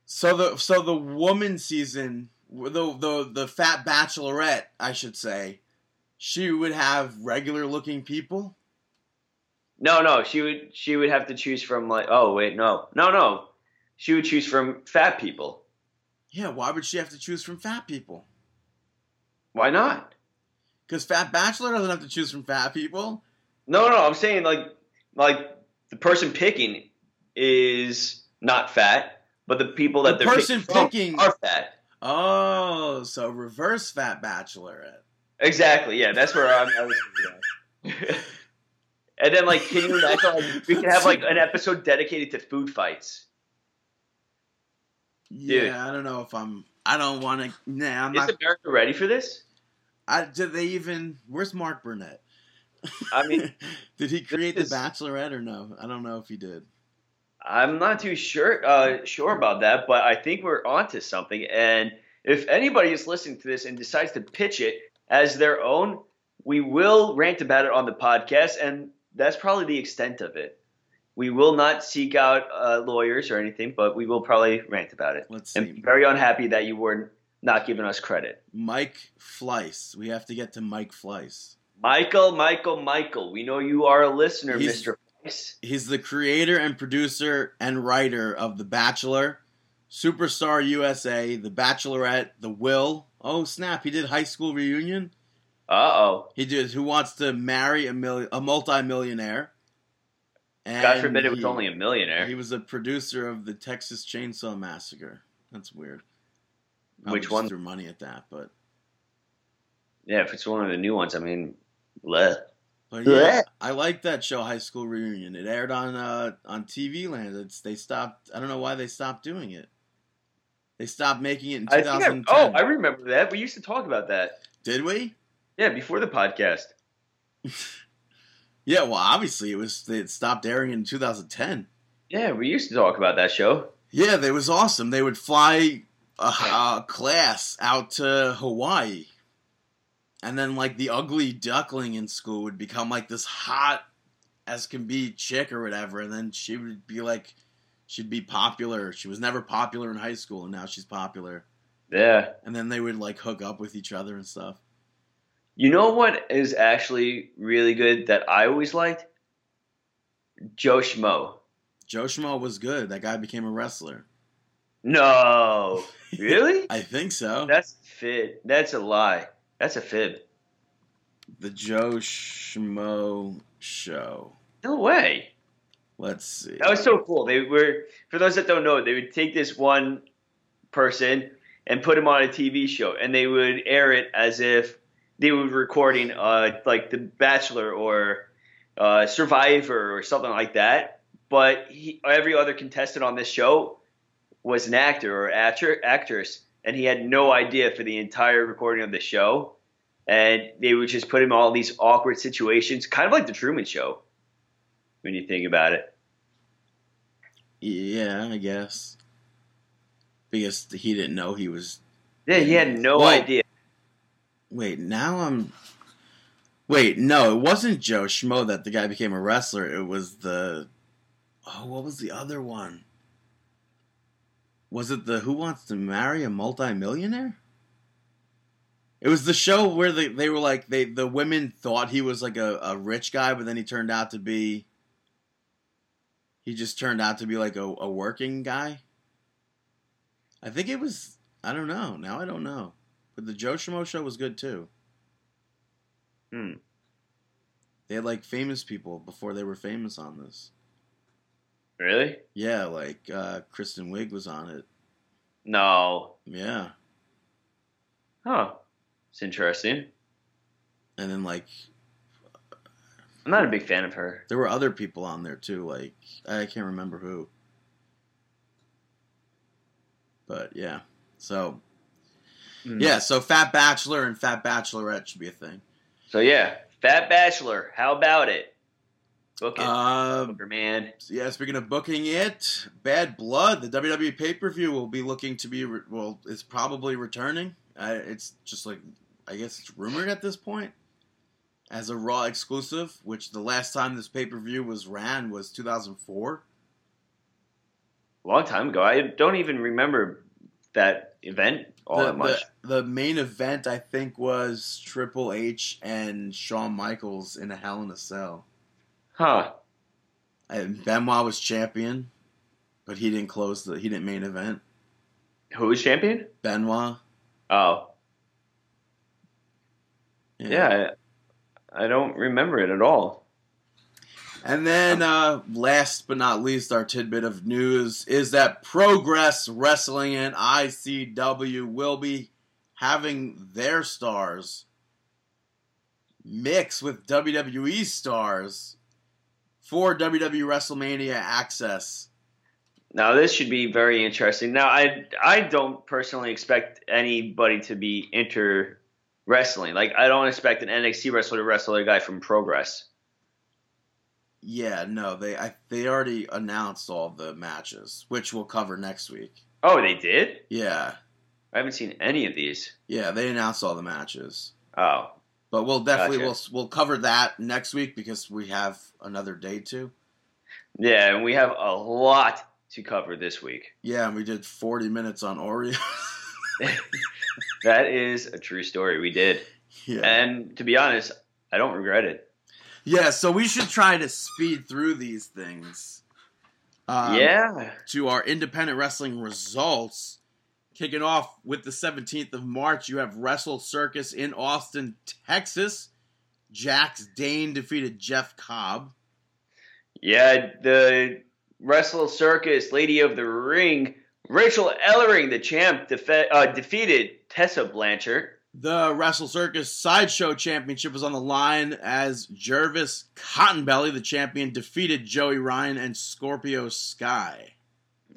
D: so the so the woman season, the the the Fat Bachelorette, I should say, she would have regular looking people.
C: No, no, she would she would have to choose from like oh wait, no. No, no. She would choose from fat people.
D: Yeah, why would she have to choose from fat people?
C: Why not?
D: Because Fat Bachelor doesn't have to choose from fat people.
C: No, no, I'm saying like like the person picking is not fat, but the people that
D: The
C: they're
D: person
C: picking, are fat.
D: Oh, so reverse Fat Bachelorette.
C: Exactly, yeah, that's where I'm, I was. And then like can you imagine like we could have like an episode dedicated to food fights.
D: Yeah,
C: Dude.
D: I don't know if I'm. I don't want to. Nah, I'm
C: Is
D: not.
C: America ready for this?
D: I, did they even? Where's Mark Burnett?
C: I mean,
D: did he create
C: is-
D: the Bachelorette or no? I don't know if he did.
C: I'm not too sure uh, sure about that, but I think we're onto something. And if anybody is listening to this and decides to pitch it as their own, we will rant about it on the podcast, and that's probably the extent of it. We will not seek out uh, lawyers or anything, but we will probably rant about it.
D: Let's see.
C: And
D: see.
C: very unhappy that you were not giving us credit.
D: Mike Fleiss. We have to get to Mike Fleiss.
C: Michael, Michael, Michael, we know you are a listener,
D: He's-
C: Mr. Price.
D: He's the creator and producer and writer of The Bachelor, Superstar USA, The Bachelorette, The Will. Oh snap! He did High School Reunion.
C: Uh oh.
D: He did Who Wants to Marry a Million, a Multi-Millionaire. And
C: God forbid it was
D: he-
C: only a millionaire.
D: He was a producer of the Texas Chainsaw Massacre. That's weird. Probably
C: Which
D: just
C: one?
D: Threw money at that, but
C: Yeah, if it's one of the new ones, I mean, bleh.
D: But yeah, I like that show, High School Reunion. It aired on uh, on TV Land. It's they stopped. I don't know why they stopped doing it. They stopped making it in
C: I I,
D: 2010.
C: oh, I remember that. We used to talk about that.
D: Did we?
C: Yeah, before the podcast.
D: Yeah. Well, obviously it was. It stopped airing in 2010.
C: Yeah, we used to talk about that show.
D: Yeah, they was awesome. They would fly a, a class out to Hawaii, and then like the ugly duckling in school would become like this hot as can be chick or whatever, and then she would be like, she'd be popular. She was never popular in high school, and now she's popular.
C: Yeah.
D: And then they would like hook up with each other and stuff.
C: You know what is actually really good that I always liked? Joe Schmo.
D: Joe Schmo was good. That guy became a wrestler.
C: No. Really?
D: I think so.
C: That's fit. That's a lie. That's a fib.
D: The Joe Schmo Show.
C: No way.
D: Let's see.
C: That was so cool. They were for those that don't know, they would take this one person and put him on a TV show, and they would air it as if they were recording uh, like The Bachelor or uh, Survivor or something like that. But he, every other contestant on this show was an actor or actor, actress, and he had no idea for the entire recording of the show. And they would just put him in all these awkward situations, kind of like the Truman Show, when you think about it.
D: Yeah, I guess. Because he didn't know he was.
C: Yeah, he had no
D: Well-
C: idea.
D: Wait, now I'm. Wait, no, it wasn't Joe Schmo that the guy became a wrestler. It was the. Oh, what was the other one? Was it the Who Wants to Marry a Multimillionaire? It was the show where they, they were like they the women thought he was like a, a rich guy, but then he turned out to be he just turned out to be like a, a working guy. I think it was I don't know. Now I don't know. But the Joe Schmo show was good too.
C: Hmm.
D: They had like famous people before they were famous on this.
C: Really?
D: Yeah, like uh, Kristen Wiig was on it.
C: No.
D: Yeah,
C: Huh. It's interesting.
D: and then like
C: I'm not a big fan of her.
D: there were other people on there too. Like I can't remember who. But yeah, so
C: Hmm.
D: yeah, so Fat Bachelor and Fat Bachelorette should be a thing.
C: So yeah, Fat Bachelor. How about it? Book it,
D: Um,
C: Booker man.
D: Yeah, speaking of booking it, Bad Blood, the WWE pay per view will be looking to be re- well, it's probably returning. Uh, it's just like I guess it's rumored at this point as a Raw exclusive, which the last time this pay per view was ran was 2004.
C: A long time ago. I don't even remember that event all
D: the,
C: that much.
D: The, the main event I think was Triple H and Shawn Michaels in a Hell in a Cell.
C: Huh.
D: And Benoit was champion, but he didn't close the he didn't main event.
C: Who was champion?
D: Benoit.
C: Oh, yeah. I, I don't remember it at all.
D: And then, uh, last but not least, our tidbit of news is that Progress Wrestling and ICW will be having their stars mix with WWE stars for WWE WrestleMania Access.
C: Now this should be very interesting. Now I I don't personally expect anybody to be inter wrestling. Like I don't expect an NXT wrestler to wrestle a guy from Progress.
D: Yeah, no, they I, they already announced all the matches, which we'll cover next week.
C: Oh, they did?
D: Yeah,
C: I haven't seen any of these.
D: yeah, they announced all the matches.
C: Oh,
D: But we'll definitely
C: Gotcha.
D: we'll we'll cover that next week because we have another day too.
C: yeah, and we have a lot to cover this week.
D: Yeah, and we did forty minutes on Oreo.
C: That is a true story. We did,
D: yeah.
C: and to be honest, I don't regret it.
D: yeah, so we should try to speed through these things. Um,
C: yeah,
D: To our independent wrestling results, kicking off with the seventeenth of March, you have Wrestle Circus in Austin, Texas. Jax Dane defeated Jeff Cobb.
C: yeah. The Wrestle Circus Lady of the Ring, Rachel Ellering, the champ, defe- uh, defeated Tessa Blanchard.
D: The Wrestle Circus Sideshow Championship was on the line as Jervis Cottonbelly, the champion, defeated Joey Ryan and Scorpio Sky.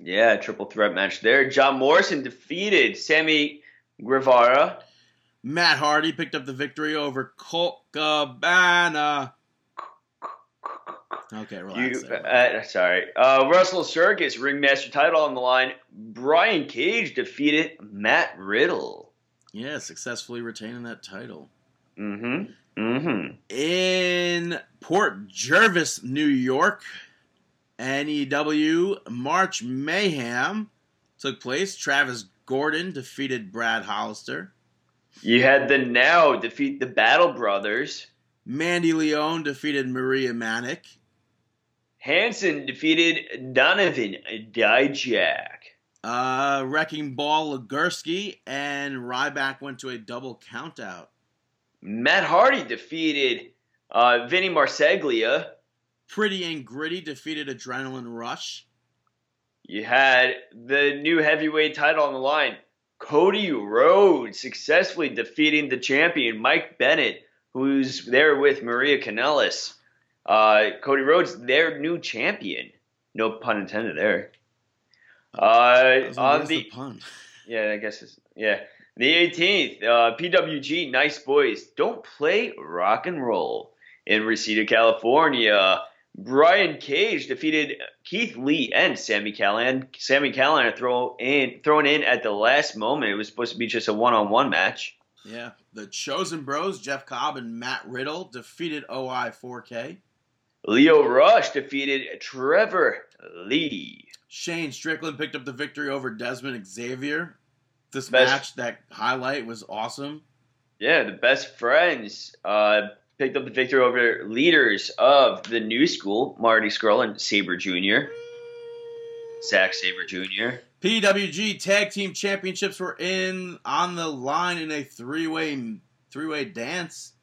C: Yeah, triple threat match there. John Morrison defeated Sammy Guevara.
D: Matt Hardy picked up the victory over Colt Cabana. Okay, relax.
C: You, uh, sorry. Uh, Wrestle Circus Ringmaster title on the line. Brian Cage defeated Matt Riddle.
D: yeah, successfully retaining that title.
C: Mm-hmm. Mm-hmm.
D: In Port Jervis, New York, NEW March Mayhem took place. Travis Gordon defeated Brad Hollister.
C: You had the Now defeat the Battle Brothers.
D: Mandy Leon defeated Maria Manic.
C: Hanson defeated Donovan Dijak.
D: Uh, Wrecking Ball Legursky and Ryback went to a double countout.
C: Matt Hardy defeated uh, Vinny Marseglia.
D: Pretty and Gritty defeated Adrenaline Rush.
C: You had the new heavyweight title on the line. Cody Rhodes successfully defeating the champion Mike Bennett, who's there with Maria Kanellis. Uh, Cody Rhodes, their new champion. No pun intended there. Uh, on
D: where's
C: the
D: pun.
C: yeah, I guess it's yeah. The 18th, uh, PWG Nice Boys don't play rock and roll in Reseda, California. Brian Cage defeated Keith Lee and Sammy Callahan. Sammy Callahan throw in thrown in at the last moment. It was supposed to be just a one-on-one match.
D: Yeah, the Chosen Bros, Jeff Cobb and Matt Riddle defeated OI 4K.
C: Leo Rush defeated Trevor Lee.
D: Shane Strickland picked up the victory over Desmond Xavier. This
C: Best-
D: match, that highlight was awesome.
C: Yeah, the best friends uh, picked up the victory over leaders of the new school, Marty Scurll and Sabre Jr. Zack Sabre Jr.
D: PWG Tag Team Championships were in on the line in a three-way three-way dance.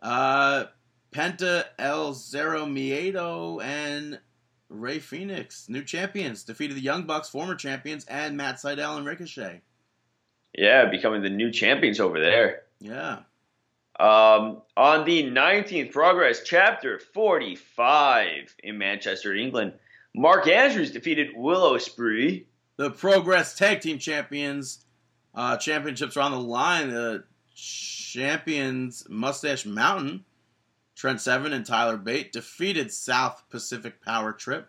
D: Uh, Penta El Zero Miedo and Ray Phoenix, new champions, defeated the Young Bucks, former champions, and Matt Sydal and Ricochet.
C: Yeah, becoming the new champions over there.
D: Yeah.
C: Um, on the 19th Progress, Chapter 45 in Manchester, England, Mark Andrews defeated Will Ospreay.
D: The Progress Tag Team Champions uh, championships are on the line. The champions Mustache Mountain, Trent Seven and Tyler Bate defeated South Pacific Power Trip.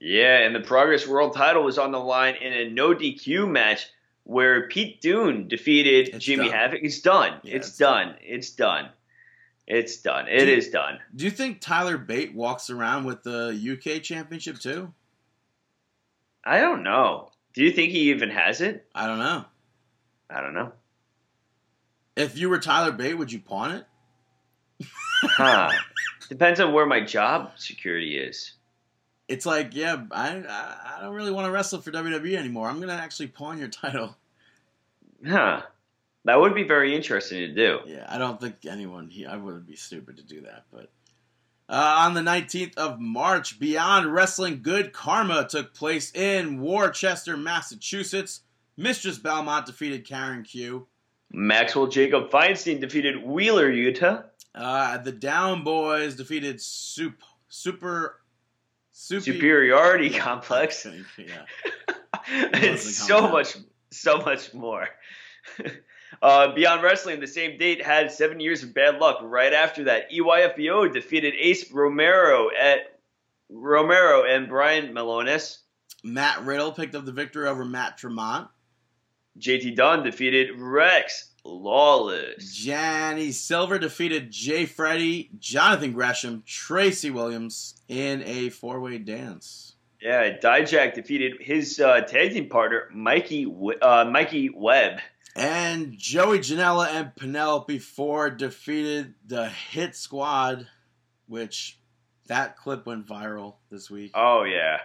C: Yeah, and the Progress World title was on the line in a no DQ match where Pete Dunne defeated
D: It's
C: Jimmy
D: done.
C: Havoc. It's done.
D: Yeah,
C: it's,
D: it's
C: done. It's done. It's done. It
D: Do-
C: is done.
D: Do you think Tyler Bate walks around with the UK Championship too?
C: I don't know. Do you think he even has it?
D: I don't know.
C: I don't know.
D: If you were Tyler Bate, would you pawn it?
C: Huh. Depends on where my job security is.
D: It's like, yeah, I I, I don't really want to wrestle for WWE anymore. I'm gonna actually pawn your title.
C: Huh. That would be very interesting to do.
D: Yeah, I don't think anyone. He, I wouldn't be stupid to do that. But uh, on the 19th of March, Beyond Wrestling Good Karma took place in Worcester, Massachusetts. Mistress Belmont defeated Karen Q.
C: Maxwell Jacob Feinstein defeated Wheeler Yuta.
D: Uh, the Down Boys defeated Sup- Super Super
C: Superiority Complex.
D: Yeah.
C: it's so much, so much more. uh, Beyond Wrestling, the same date had seven years of bad luck. Right after that, EYFBO defeated Ace Romero at Romero and Brian Milonas.
D: Matt Riddle picked up the victory over Matt Tremont.
C: JT Dunn defeated Rex Lawless.
D: Johnny Silver defeated Jay Freddy, Jonathan Gresham, Tracy Williams in a four-way dance.
C: Yeah, Dijak defeated his uh, tag team partner Mikey uh, Mikey Webb.
D: And Joey Janela and Penelope Ford defeated the Hit Squad, which that clip went viral this week.
C: Oh yeah,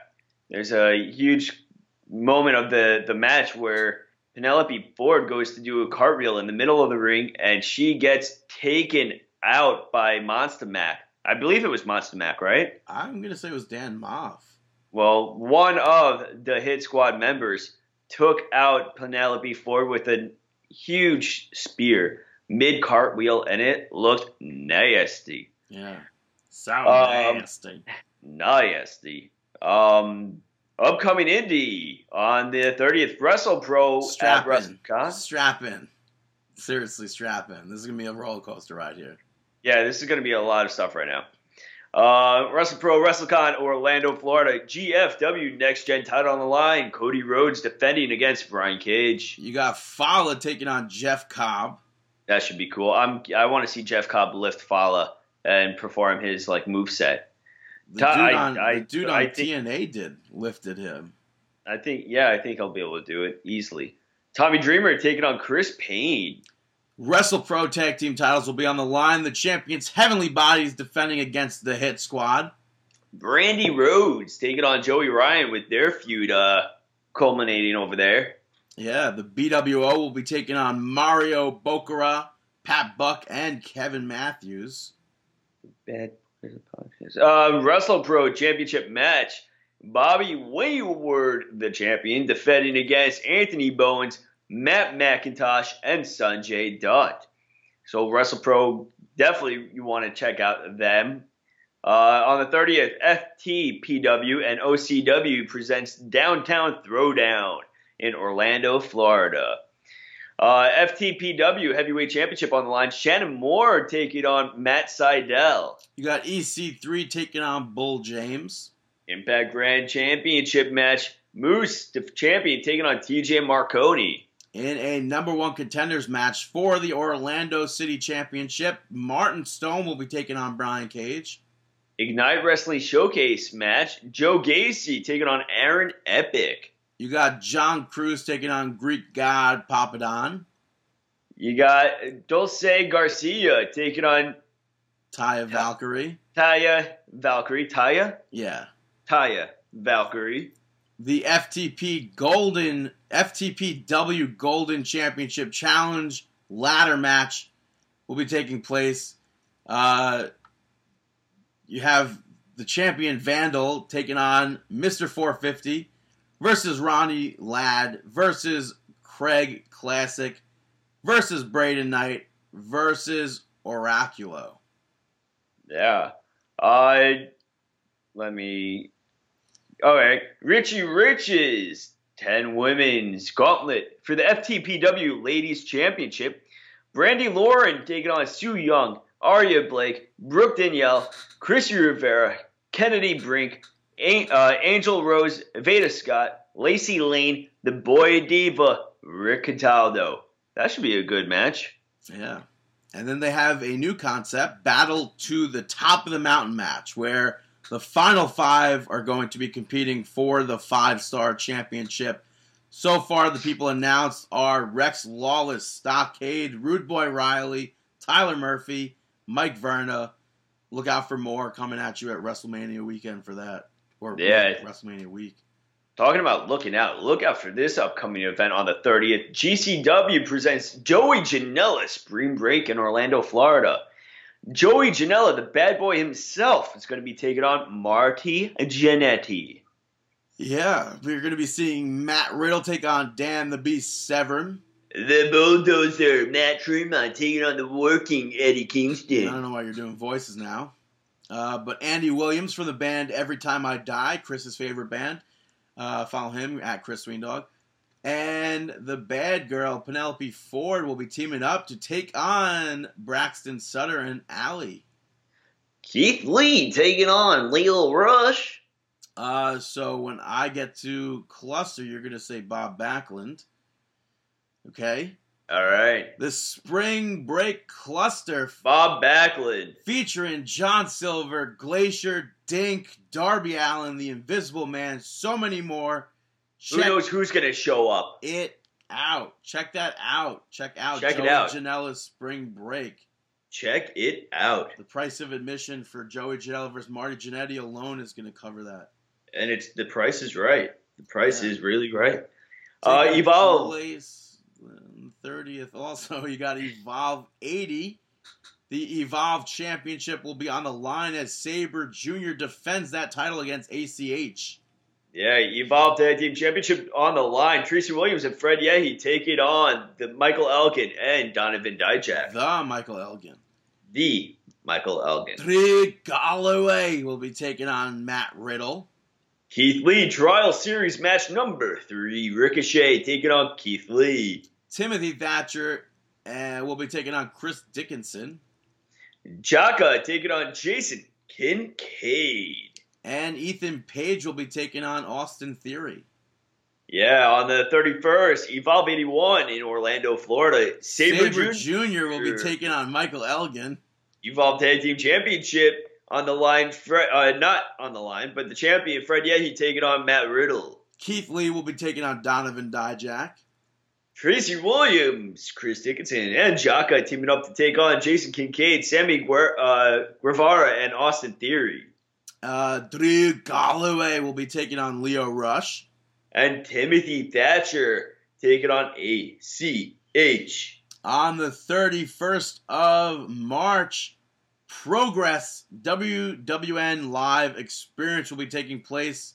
C: there's a huge moment of the the match where Penelope Ford goes to do a cartwheel in the middle of the ring, and she gets taken out by Monster Mac. I believe it was Monster Mac, right?
D: I'm gonna say it was Dan Maff.
C: Well, one of the Hit Squad members took out Penelope Ford with a huge spear. mid cartwheel, and it looked nasty.
D: Yeah. Sound
C: Um,
D: nasty.
C: Nasty. Um, upcoming indie on the 30th WrestlePro at
D: Strap in.
C: WrestleCon.
D: Strap in. Seriously, strap in. This is gonna be a roller coaster ride here.
C: Yeah, this is going to be a lot of stuff right now. Uh, WrestlePro WrestleCon Orlando, Florida. GFW Next Gen title on the line. Cody Rhodes defending against Brian Cage.
D: You got Fallah taking on Jeff Cobb.
C: That should be cool. I'm I want to see Jeff Cobb lift Fallah and perform his like move set.
D: The dude
C: I-
D: on,
C: I-
D: the dude on
C: think-
D: TNA did lifted him.
C: I think yeah, I think I'll be able to do it easily. Tommy Dreamer taking on Chris Payne.
D: Wrestle Pro tag team titles will be on the line. The champions Heavenly Bodies defending against the Hit Squad.
C: Brandi Rhodes taking on Joey Ryan with their feud uh, culminating over there.
D: Yeah, the BWO will be taking on Mario Bokara, Pat Buck, and Kevin Matthews.
C: Bad uh, WrestlePro Championship match. Bobby Wayward, the champion, defending against Anthony Bowens, Matt McIntosh, and Sanjay Dutt. So WrestlePro, definitely you want to check out them. Uh, on the 30th, FTPW and OCW presents Downtown Throwdown in Orlando, Florida. Uh, FTPW Heavyweight Championship on the line. Shannon Moore taking on Matt Sydal.
D: You got EC3 taking on Bull James.
C: Impact Grand Championship match. Moose, the champion, taking on TJ Marconi.
D: In a number one contenders match for the Orlando City Championship, Martin Stone will be taking on Brian Cage.
C: Ignite Wrestling Showcase match. Joe Gacy taking on Aaron Epic.
D: You got John Cruz taking on Greek God Papadon.
C: You got Dulce Garcia taking on
D: Taya Valkyrie.
C: Taya Valkyrie. Taya?
D: Yeah.
C: Taya Valkyrie.
D: The FTP Golden FTPW Golden Championship Challenge ladder match will be taking place. Uh, you have the champion Vandal taking on Mr. 450 versus Ronnie Ladd versus Craig Classic versus Braden Knight versus Oraculo.
C: Yeah. Uh, let me. All right. Richie Riches, 10 women's gauntlet for the FTPW Ladies Championship. Brandy Lauren taking on Su Yung, Aria Blake, Brooke Danielle, Chrissy Rivera, Kennedy Brink, uh, Angel Rose, Veda Scott, Lacey Lane, the Boy Diva, Rick Cataldo. That should be a good match.
D: Yeah. And then they have a new concept, Battle to the Top of the Mountain match, where the final five are going to be competing for the five star championship. So far, the people announced are Rex Lawless, Stockade, Rude Boy Riley, Tyler Murphy, Mike Verna. Look out for more coming at you at WrestleMania weekend for that. Or
C: Yeah.
D: WrestleMania week.
C: Talking about looking out, look out for this upcoming event on the 30th. GCW presents Joey Janela Spring Break in Orlando, Florida. Joey Janela, the bad boy himself, is going to be taking on Marty Jannetty.
D: Yeah, we're going to be seeing Matt Riddle take on Dan the Beast Severn.
C: The bulldozer, Matt Tremont, taking on the working Eddie Kingston.
D: I don't know why you're doing voices now. Uh, but Andy Williams from the band Every Time I Die, Chris's favorite band. Uh, follow him at Chris Sweendog. And the bad girl, Penelope Ford, will be teaming up to take on Braxton Sutter and Allie.
C: Keith Lee taking on Leo Rush.
D: Uh, so when I get to cluster, you're going to say Bob Backlund. Okay?
C: All right.
D: The spring break cluster
C: Bob Backlund.
D: featuring John Silver, Glacier, Dink, Darby Allin, The Invisible Man, so many more.
C: Who knows who's going to show up?
D: it out. Check that out. Check out
C: Check it
D: Joey
C: out.
D: Janela's spring break.
C: Check it out.
D: The price of admission for Joey Janela versus Marty Jannetty alone is going to cover that.
C: And it's the price is right. The price
D: Yeah.
C: is really right. Uh, Evolve.
D: place, um, 30th. Also, you got Evolve 80. The Evolve Championship will be on the line as Sabre Jr. defends that title against ACH.
C: Yeah, Evolve Tag Team Championship on the line. Tracy Williams and Fred Yehi take it on the Michael Elgin and Donovan Dijak.
D: The Michael Elgin.
C: The Michael Elgin.
D: Drew Galloway will be taking on Matt Riddle.
C: Keith Lee Trial Series match number three. Ricochet taking on Keith Lee.
D: Timothy Thatcher uh, will be taking on Chris Dickinson.
C: Jaka taking on Jason Kincaid.
D: And Ethan Page will be taking on Austin Theory.
C: Yeah, on the 31st, Evolve 81 in Orlando, Florida. Sabre,
D: Sabre
C: Jr.
D: Jr. will be taking on Michael Elgin.
C: Evolve Tag Team Championship on the line. Fred, uh, not on the line, but the champion Fred Yehi taking on Matt Riddle.
D: Keith Lee will be taking on Donovan Dijak.
C: Tracy Williams, Chris Dickinson, and Jaka teaming up to take on Jason Kincaid, Sammy Guer- uh, Guevara, and Austin Theory.
D: Uh, Drew Galloway will be taking on Leo Rush.
C: And Timothy Thatcher taking on ACH.
D: On the 31st of March, Progress WWN Live Experience will be taking place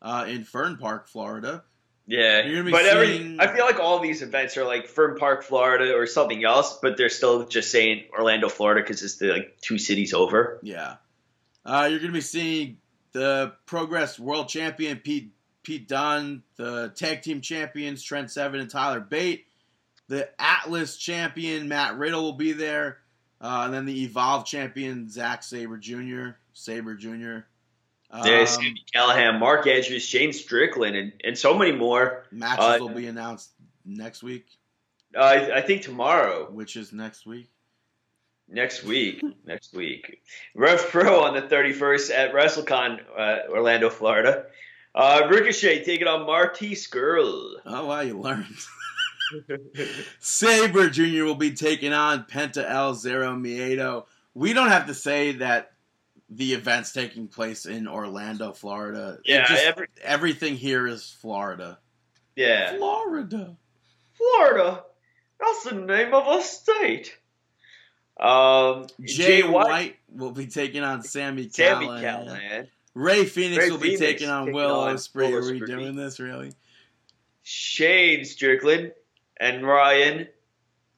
D: uh, in Fern Park, Florida.
C: Yeah,
D: gonna
C: but every I feel like all these events are like Fern Park, Florida, or something else, but they're still just saying Orlando, Florida, because it's the like two cities over.
D: Yeah. Uh, you're going to be seeing the Progress World Champion Pete Pete Dunne, the Tag Team Champions Trent Seven and Tyler Bate, the Atlas Champion Matt Riddle will be there, uh, and then the Evolve Champion Zack Sabre Jr. Sabre Jr. Um,
C: Callahan, Mark Andrews, Shane Strickland, and, and so many more.
D: matches
C: uh,
D: will be announced next week,
C: Uh, I, I think tomorrow,
D: which is next week.
C: next week, next week. Rev Pro on the 31st at WrestleCon, uh, Orlando, Florida. Uh, Ricochet taking on Marty Scurll.
D: Oh wow, you learned. Sabre Jr. will be taking on Penta El Zero Miedo. We don't have to say that the event's taking place in Orlando, Florida.
C: Yeah,
D: just-
C: every,
D: everything here is Florida.
C: yeah.
D: Florida.
C: Florida. That's the name of a state. Um,
D: Jay White, will be taking on Sammy
C: Sammy
D: Callahan.
C: Callahan,
D: Ray Phoenix
C: Ray
D: will be taking on Will Ospreay. Are we doing this really?
C: Shane Strickland, and Ryan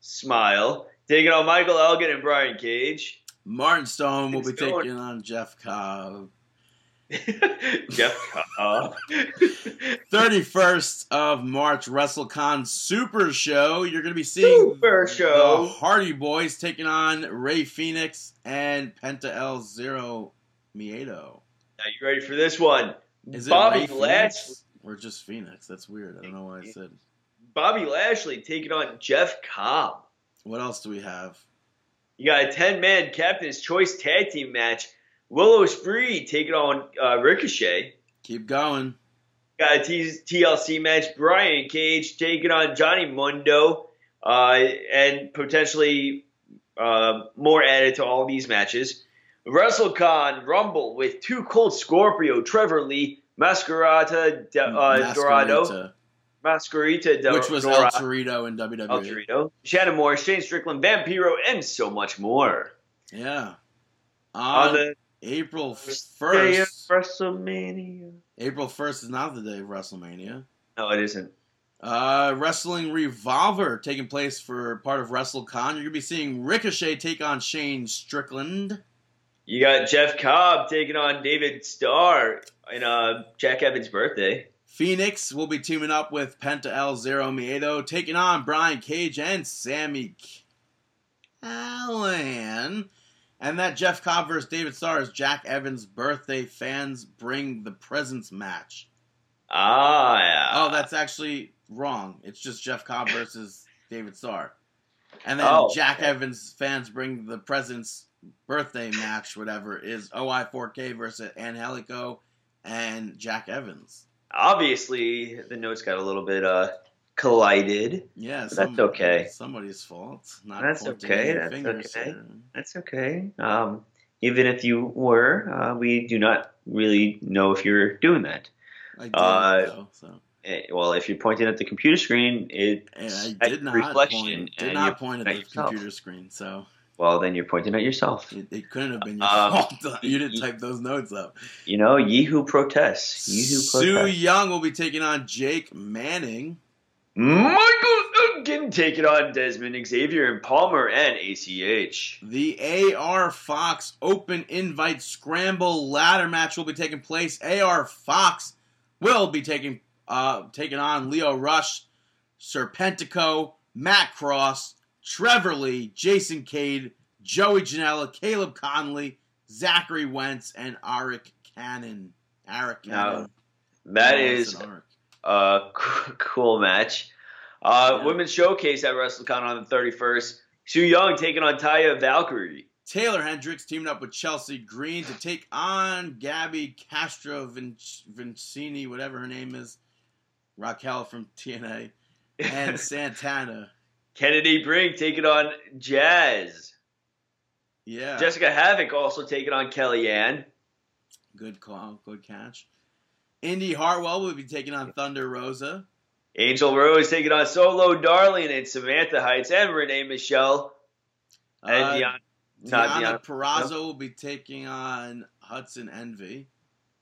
C: Smile taking on Michael Elgin and Brian Cage.
D: Martin Stone will be
C: going-
D: taking on Jeff Cobb.
C: Jeff Cobb.
D: 31st of March, WrestleCon Super Show. You're going to be seeing
C: Super Show.
D: the Hardy Boys taking on Ray Phoenix and Penta El Zero Miedo.
C: Now you ready for this one?
D: Is
C: Bobby Lashley.
D: Or just Phoenix? That's weird. I don't know why I said.
C: Bobby Lashley taking on Jeff Cobb.
D: What else do we have?
C: You got a 10 man Captain's Choice tag team match. Will Ospreay taking on uh, Ricochet.
D: Keep going.
C: Got a T- TLC match. Brian Cage taking on Johnny Mundo. Uh, and potentially uh, more added to all these matches. WrestleCon Rumble with Two Cold Scorpio, Trevor Lee, Mascarita, De- uh, Dorado,
D: Masquerita,
C: Mascarita, De-
D: which was El
C: Dorado,
D: Torito in WWE.
C: El Torito, Shannon Moore, Shane Strickland, Vampiro, and so much more.
D: Yeah.
C: On
D: On
C: the
D: April
C: day of
D: 1st.
C: WrestleMania.
D: April 1st is not the day of WrestleMania.
C: No, it isn't.
D: Uh, Wrestling Revolver taking place for part of WrestleCon. You're gonna be seeing Ricochet take on Shane Strickland.
C: You got Jeff Cobb taking on David Starr in uh, Jack Evans' birthday.
D: Phoenix will be teaming up with Penta El Zero Miedo, taking on Brian Cage and Sammy Callahan. And that Jeff Cobb versus David Starr is Jack Evans' birthday fans bring the presents match.
C: Ah, yeah.
D: Oh, that's actually wrong. It's just Jeff Cobb versus David Starr. And then
C: Oh,
D: Jack
C: okay.
D: Evans fans bring the presents birthday match, whatever, is OI4K versus Angelico and Jack Evans.
C: Obviously, the notes got a little bit uh, collided.
D: Yeah,
C: That's okay.
D: Somebody's fault. Not
C: That's okay, that's
D: fingers
C: okay. That's okay. Um, even if you were, uh, we do not really know if you're doing that.
D: I did,
C: Uh,
D: though, so.
C: Eh, Well, if you're pointing at the computer screen, it
D: I did not
C: reflection,
D: point, did not point at
C: at
D: the
C: yourself.
D: computer screen, so
C: Well, then you're pointing at yourself.
D: It, it couldn't have been your
C: Um,
D: fault. You didn't type those notes up.
C: You know, ye who protests. Ye who
D: Sue
C: protests.
D: Young will be taking on Jake Manning.
C: Michael Duggan taking on Desmond Xavier and Palmer and ACH.
D: The AR Fox Open Invite Scramble ladder match will be taking place. AR Fox will be taking uh, taking on Leo Rush, Serpentico, Matt Cross, Trevor Lee, Jason Cade, Joey Janela, Caleb Conley, Zachary Wentz, and Arik Cannon. Arik
C: Now,
D: Cannon.
C: That
D: No,
C: is
D: it's an Arik.
C: a cool match. Uh,
D: Yeah.
C: Women's Showcase at WrestleCon on the 31st. Su Yung taking on Taya Valkyrie.
D: Taylor Hendricks teaming up with Chelsea Green to take on Gabby Castro Vincini, whatever her name is, Raquel from TNA, and Santana.
C: Kennedy Brink taking on Jazz.
D: Yeah,
C: Jessica Havoc also taking on Kellyanne.
D: good call, good catch. Indy Hartwell will be taking on Thunder Rosa.
C: Angel Rose taking on Solo Darling and Samantha Heights and Renee Michelle. And
D: Uh,
C: Deanna,
D: Diana
C: Deanna.
D: Purrazzo will be taking on Hudson Envy.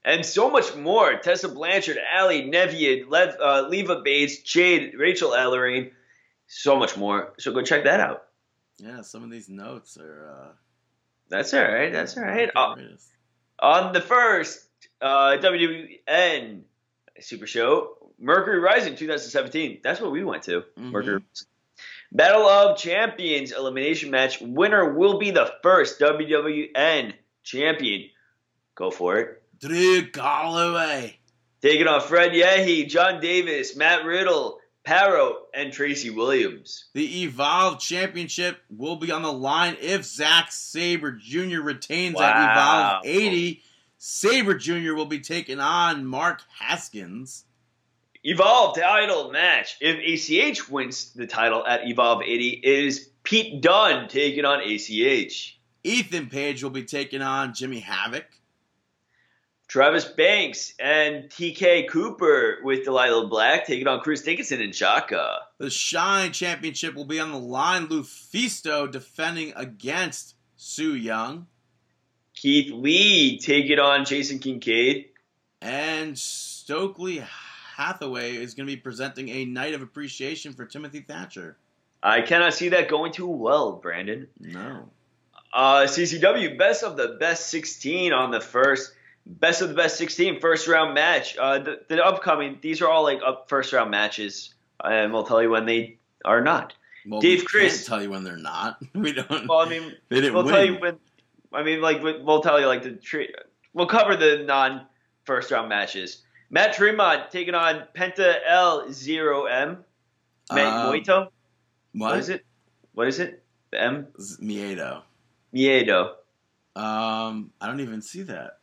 C: And so much more. Tessa Blanchard, Ali, Nevian, Lev, uh, Leva Bates, Jade, Rachel Ellering. So much more. So go check that out.
D: Yeah, some of these notes are. Uh,
C: That's all right. That's all right. Uh, on the first uh, WN Super Show, Mercury Rising 2017. That's what we went to.
D: Mhm.
C: Mercury. Battle of Champions elimination match. Winner will be the first WWN champion. Go for it.
D: Drew Galloway.
C: Taking on Fred Yehi, John Davis, Matt Riddle, Paro, and Tracy Williams.
D: The Evolve Championship will be on the line if Zack Sabre Jr. retains
C: Wow.
D: at Evolve 80. Sabre Jr. will be taking on Mark Haskins.
C: Evolve title match. If ACH wins the title at Evolve 80, it is Pete Dunne taking on ACH.
D: Ethan Page will be taking on Jimmy Havoc.
C: Travis Banks and TK Cooper with Delilah Black taking on Chris Dickinson and Jaka.
D: The Shine Championship will be on the line. Lufisto defending against Su Yung.
C: Keith Lee taking it on Jason Kincaid.
D: And Stokely Hathaway is going to be presenting a night of appreciation for Timothy Thatcher.
C: I cannot see that going too well, Brandon.
D: No.
C: Uh, CCW best of the best 16 on the first. Best of the best 16 first round match. Uh, the, the upcoming, these are all like up first round matches, and we'll tell you when they are not.
D: Well,
C: Dave
D: Crist- tell you when they're not. We don't.
C: Well, I mean,
D: they didn't
C: we'll
D: win.
C: tell you when. I mean, like we- we'll tell you like the tre- we'll cover the non first round matches. Matt Tremont taking on Penta L Zero M. Matt
D: Um,
C: Moito.
D: what?
C: What is it? What is it? The M
D: Z- Miedo.
C: Miedo.
D: Um, I don't even see that.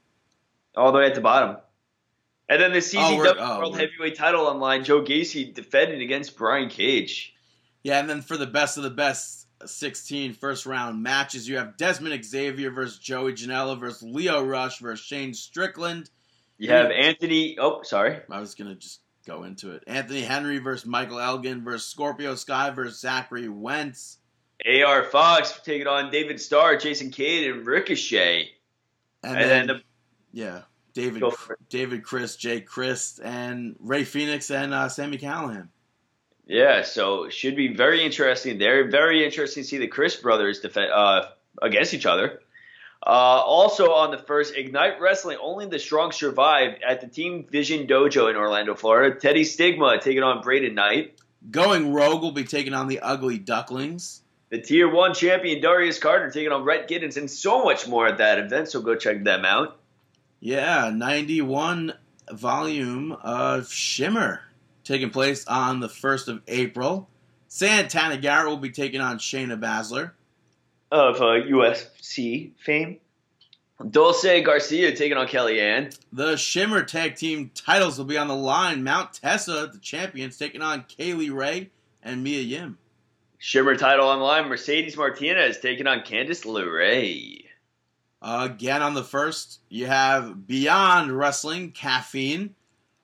C: All the way at the bottom. And then the
D: Oh,
C: CZW
D: we're- oh,
C: World Heavyweight Title online. Joe Gacy defending against Brian Cage.
D: Yeah, and then for the best of the best 16 first round matches, you have Desmond Xavier versus Joey Janela versus Leo Rush versus Shane Strickland.
C: You have Anthony. Oh, sorry.
D: I was gonna just go into it. Anthony Henry versus Michael Elgin versus Scorpio Sky versus Zachary Wentz.
C: AR Fox taking on David Starr, Jason Cade, and Ricochet.
D: And,
C: And,
D: then,
C: then the
D: yeah, David
C: Go for it.
D: David Crist, Jay Crist, and Ray Phoenix and uh, Sammy Callahan.
C: yeah, so it should be very interesting there. Very interesting to see the Crist brothers defend uh, against each other. Uh, also on the first Ignite Wrestling, only the strong survive at the Team Vision Dojo in Orlando, Florida. Teddy Stigma taking on Braden Knight.
D: Going Rogue will be taking on the Ugly Ducklings.
C: The Tier 1 champion Darius Carter taking on Rhett Giddens and so much more at that event, so go check them out.
D: Yeah, 91 volume of Shimmer taking place on the 1st of April. Santana Garrett will be taking on Shayna Baszler.
C: Of uh, UFC fame. Dulce Garcia taking on Kellyanne.
D: The Shimmer tag team titles will be on the line. Mount Tessa, the champions, taking on Kay Lee Ray and Mia Yim.
C: Shimmer title online, Mercedes Martinez taking on Candice LeRae.
D: Uh, again on the first, you have Beyond Wrestling, Caffeine.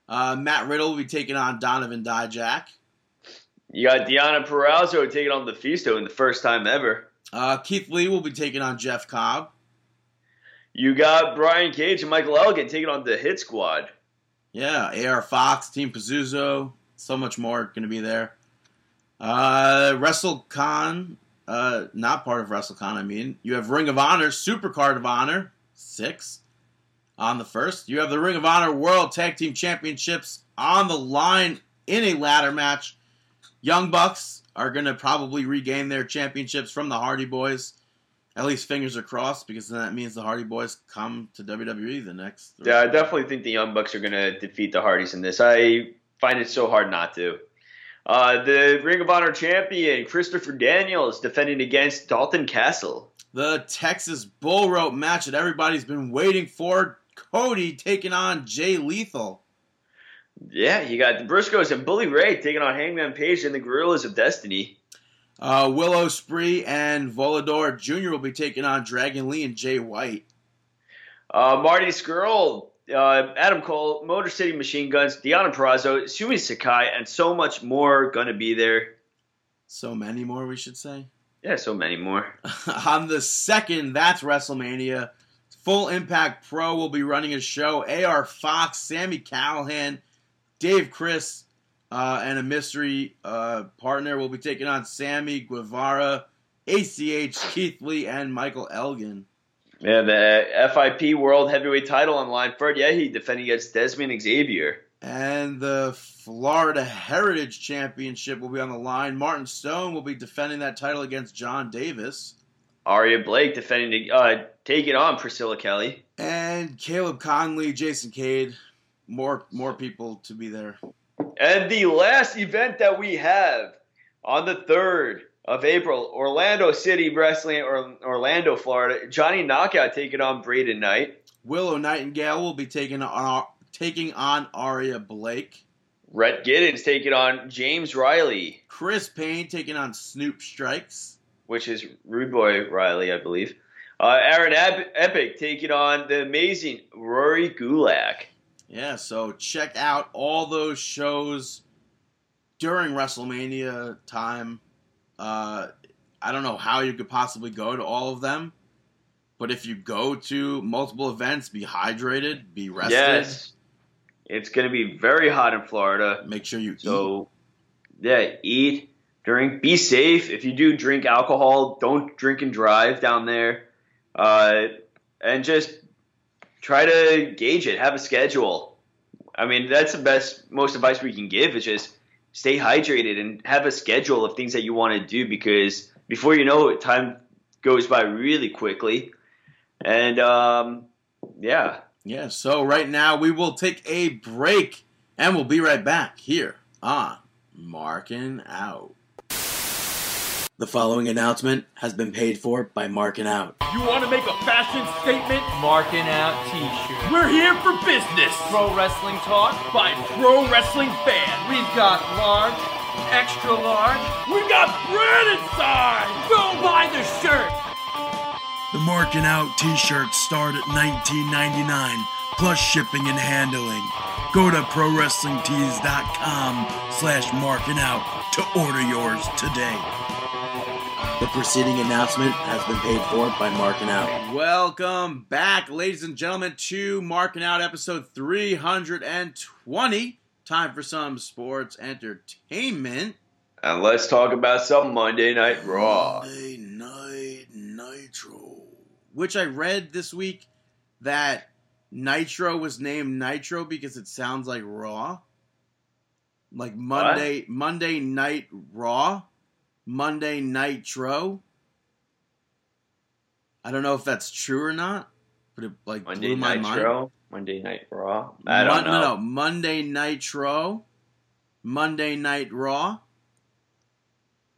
D: Uh, Matt Riddle will be taking on Donovan Dijak.
C: You got Deonna Purrazzo taking on LuFisto in the first time ever.
D: Uh, Keith Lee will be taking on Jeff Cobb.
C: You got Brian Cage and Michael Elgin taking on the Hit Squad.
D: Yeah, AR Fox, Team Pazuzu, so much more going to be there. Uh, WrestleCon, uh, not part of WrestleCon, I mean. You have Ring of Honor, Super Card of Honor, six on the first. You have the Ring of Honor World Tag Team Championships on the line in a ladder match. Young Bucks are going to probably regain their championships from the Hardy Boys. At least fingers are crossed because then that means the Hardy Boys come to WWE the next.
C: Yeah, I definitely think the Young Bucks are going to defeat the Hardys in this. I find it so hard not to. Uh, the Ring of Honor champion, Christopher Daniels, defending against Dalton Castle.
D: The Texas Bull Rope match that everybody's been waiting for. Cody taking on Jay Lethal.
C: Yeah, you got the Briscoes and Bully Ray taking on Hangman Page and the Gorillas of Destiny.
D: Uh, Will Ospreay and Volador Jr. will be taking on Dragon Lee and Jay White.
C: Uh, Marty Scurll, uh, Adam Cole, Motor City Machine Guns, Deonna Purrazzo, Sumi Sakai, and so much more going to be there.
D: So many more, we should say.
C: Yeah, so many more.
D: on the second, that's WrestleMania. Full Impact Pro will be running a show. AR Fox, Sammy Callahan, Dave Crist, uh, and a mystery uh, partner will be taking on Sammy Guevara, ACH, Keith Lee, and Michael Elgin.
C: Yeah, the FIP World Heavyweight title on line. Ferd Yehi defending against Desmond Xavier.
D: And the Florida Heritage Championship will be on the line. Martin Stone will be defending that title against John Davis.
C: Aria Blake defending, uh, taking on Priscilla Kelly.
D: And Caleb Conley, Jason Cade. More, more people to be there.
C: And the last event that we have on the 3rd of April, Orlando City Wrestling, or Orlando, Florida. Johnny Knockout taking on Braden Knight.
D: Willow Nightingale will be taking on taking on Aria Blake.
C: Rhett Giddens taking on James Riley.
D: Chris Payne taking on Snoop Strikes.
C: Which is Rude Boy Riley, I believe. Uh, Aaron Epic taking on the amazing Rory Gulak.
D: Yeah, so check out all those shows during WrestleMania time. Uh, I don't know how you could possibly go to all of them, but if you go to multiple events, be hydrated, be rested.
C: Yes, it's going to be very hot in Florida.
D: Make sure you
C: so, eat. yeah, eat, drink, be safe. If you do drink alcohol, don't drink and drive down there, uh, and just try to gauge it. Have a schedule. I mean, that's the best, most advice we can give is just stay hydrated and have a schedule of things that you want to do because before you know it, time goes by really quickly. And um, yeah.
D: Yeah, so right now we will take a break and we'll be right back here on Marking Out. The following announcement has been paid for by Marking Out.
E: You want to make a fashion statement?
B: Marking Out t-shirt.
E: We're here for business.
B: Pro wrestling talk
E: by pro wrestling fans.
B: We've got large, extra large.
E: We've got branded size. Go buy the shirt.
F: The Marking Out t-shirts start at $19.99 plus shipping and handling. Go to ProWrestlingTees.com slash marking out to order yours today.
D: The preceding announcement has been paid for by Marking Out. Welcome back, ladies and gentlemen, to Marking Out episode 320. Time for some sports entertainment.
C: And let's talk about some Monday Night Raw.
F: Monday Night Nitro.
D: Which I read this week that Nitro was named Nitro because it sounds like Raw. Like Monday
C: What?
D: Monday Night Raw. Monday Nitro. I don't know if that's true or not, but it like
C: Monday
D: blew my mind.
C: Nitro, Monday Night Raw. I don't
D: Mon-
C: know.
D: No, no, Monday Nitro, Monday Night Raw.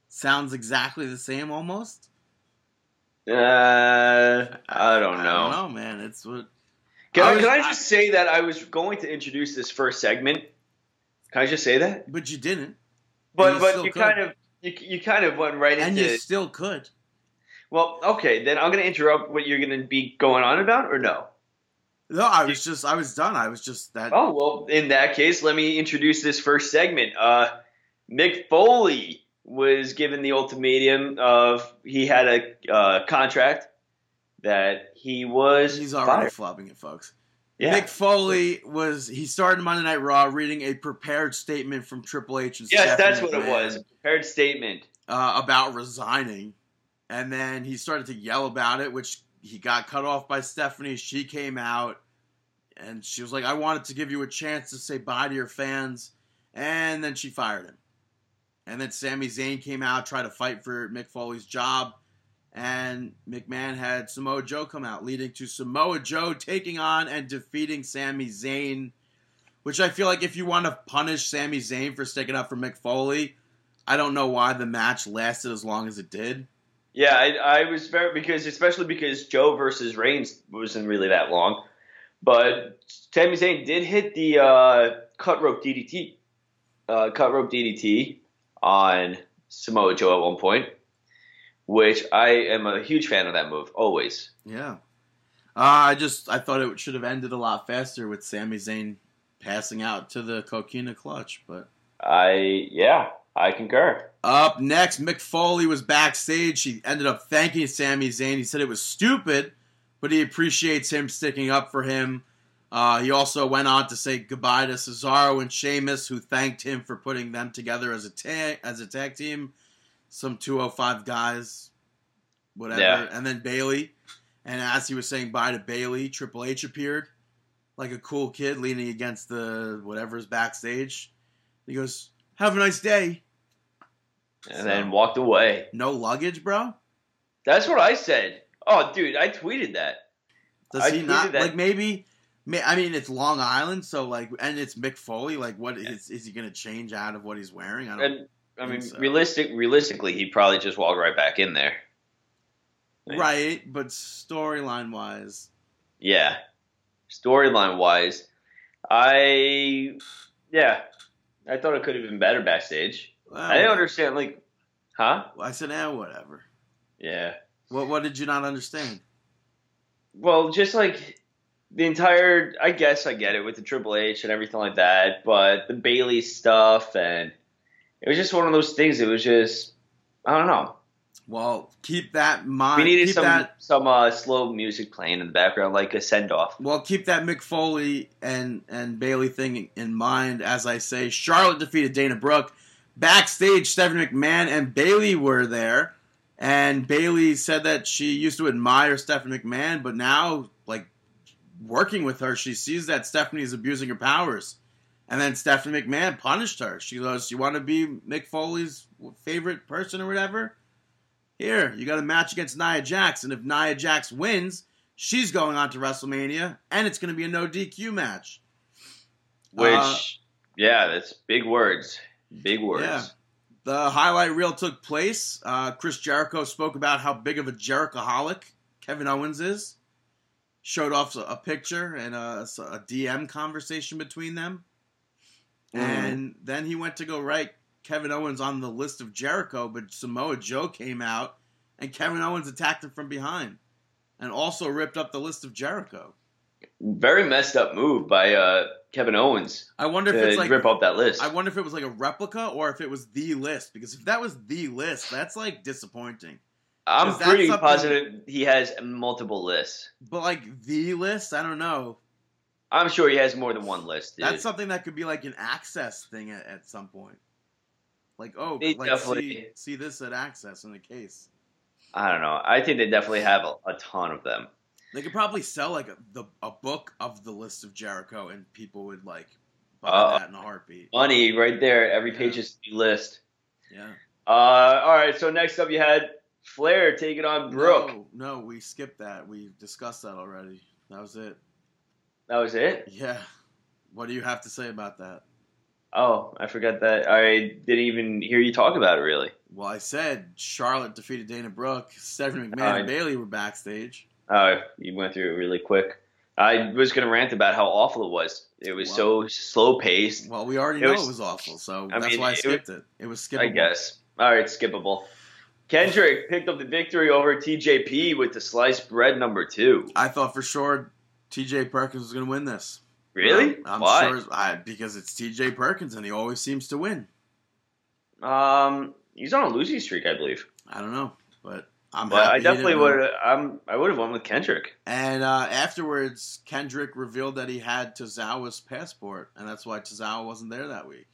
D: Sounds exactly the same almost.
C: Uh, I don't
D: I
C: know.
D: don't know, man. It's what.
C: Can,
D: I
C: I,
D: was-
C: can I
D: I-
C: just say that I was going to introduce this first segment? Can I just say that?
D: But you didn't,
C: But
D: you
C: but you
D: could.
C: kind of you, you kind of went right
D: and
C: into.
D: And you still could.
C: well, okay, then I'm going to interrupt what you're going to be going on about, or no?
D: No, I was just, I was done. I was just that.
C: Oh well, in that case, let me introduce this first segment. Uh, Mick Foley was given the ultimatum of he had a uh, contract that he was
D: He's already
C: fired.
D: flopping it, folks.
C: Yeah.
D: Mick Foley was he started Monday Night Raw reading a prepared statement from Triple H and
C: yes,
D: Stephanie
C: that's what it was. Statement.
D: uh, about resigning, and then he started to yell about it, which he got cut off by Stephanie. She came out and she was like, "I wanted to give you a chance to say bye to your fans," and then she fired him. And then Sami Zayn came out, tried to fight for Mick Foley's job, and McMahon had Samoa Joe come out, leading to Samoa Joe taking on and defeating Sami Zayn. Which I feel like if you want to punish Sami Zayn for sticking up for Mick Foley, I don't know why the match lasted as long as it did.
C: Yeah, I, I was very because especially because Joe versus Reigns wasn't really that long, but Sami Zayn did hit the uh, cut rope DDT, uh, cut rope DDT on Samoa Joe at one point, which I am a huge fan of that move always.
D: Yeah. Uh, I just I thought it should have ended a lot faster with Sami Zayn passing out to the coquina clutch, but
C: I yeah, I concur.
D: Up next, Mick Foley was backstage. He ended up thanking Sami Zayn. He said it was stupid, but he appreciates him sticking up for him. Uh, he also went on to say goodbye to Cesaro and Sheamus, who thanked him for putting them together as a tag as a tag team. Some 205 guys, whatever.
C: Yeah.
D: And then Bayley. And as he was saying bye to Bayley, Triple H appeared like a cool kid leaning against the whatever's backstage. He goes, "Have a nice day."
C: And
D: So-
C: then walked away.
D: No luggage, bro.
C: That's what I said. Oh, dude, I tweeted that.
D: Does
C: I
D: he not
C: that.
D: like maybe? may- I mean, it's Long Island, so like, and it's Mick Foley. Like, what is is he going to change out of what he's wearing? I don't.
C: And I mean,
D: so.
C: realistic, realistically, he probably just walked right back in there.
D: right, but storyline wise,
C: Yeah. Storyline wise, I yeah, I thought it could have been better backstage.
D: Well,
C: I didn't understand, like, huh?
D: I said, eh, whatever.
C: Yeah.
D: What What did you not understand?
C: Well, just like the entire, I guess I get it with the Triple H and everything like that, but the Bayley stuff and it was just one of those things. It was just, I don't know.
D: Well, keep that in mind.
C: We needed
D: keep
C: some
D: that.
C: some uh, slow music playing in the background, like a send off.
D: Well, keep that Mick Foley and and Bayley thing in mind. As I say, Charlotte defeated Dana Brooke. Backstage, Stephanie McMahon and Bayley were there, and Bayley said that she used to admire Stephanie McMahon, but now, like working with her, she sees that Stephanie is abusing her powers. And then Stephanie McMahon punished her. She goes, "You want to be Mick Foley's favorite person or whatever? Here, you got a match against Nia Jax, and if Nia Jax wins." She's going on to WrestleMania, and it's going to be a no DQ match.
C: Which,
D: Uh,
C: yeah, that's big words. Big words.
D: Yeah. The highlight reel took place. Uh, Chris Jericho spoke about how big of a Jerichoholic Kevin Owens is. Showed off a, a picture and a, a DM conversation between them.
C: Mhm.
D: And then he went to go write Kevin Owens on the list of Jericho, but Samoa Joe came out and Kevin Owens attacked him from behind and also ripped up the list of Jericho.
C: Very messed up move by uh, Kevin Owens
D: I wonder if it's like
C: rip off that list.
D: I wonder if it was like a replica or if it was the list. Because if that was the list, that's like disappointing.
C: I'm pretty positive he has multiple lists.
D: But like the list, I don't know.
C: I'm sure he has more than one list. Dude.
D: That's something that could be like an access thing at, at some point. Like oh,
C: They
D: like
C: definitely-
D: see, see this at access in the case.
C: I don't know. I think they definitely have a, a ton of them.
D: They could probably sell like a, the a book of the list of Jericho, and people would like buy
C: Uh,
D: that in a heartbeat.
C: Money right there. Every
D: Yeah.
C: page is a list.
D: Yeah.
C: Uh, all right. So next up, you had Flair taking on Brooke.
D: No, no, we skipped that. We discussed that already. That was it.
C: That was it.
D: Yeah. What do you have to say about that?
C: Oh, I forgot that. I didn't even hear you talk about it. Really.
D: Well, I said Charlotte defeated Dana Brooke. Stephanie McMahon and Bayley were backstage.
C: Oh, you went through it really quick. I was gonna rant about how awful it was. It was so slow paced.
D: Well, we already
C: It
D: know
C: was-
D: it was awful, so
C: I
D: that's
C: mean,
D: why I
C: it
D: skipped it. It was skippable.
C: I guess. All right, skippable. Kendrick picked up the victory over TJP with the sliced bread number two.
D: I thought for sure T.J. Perkins was going to win this.
C: Really?
D: I'm, I'm
C: Why?
D: sure I, because it's T.J. Perkins and he always seems to win.
C: Um, He's on a losing streak, I believe.
D: I don't know, but I'm. Happy
C: I definitely would. I'm. I would have won with Kendrick.
D: And uh, afterwards, Kendrick revealed that he had Tozawa's passport, and that's why Tozawa wasn't there that week.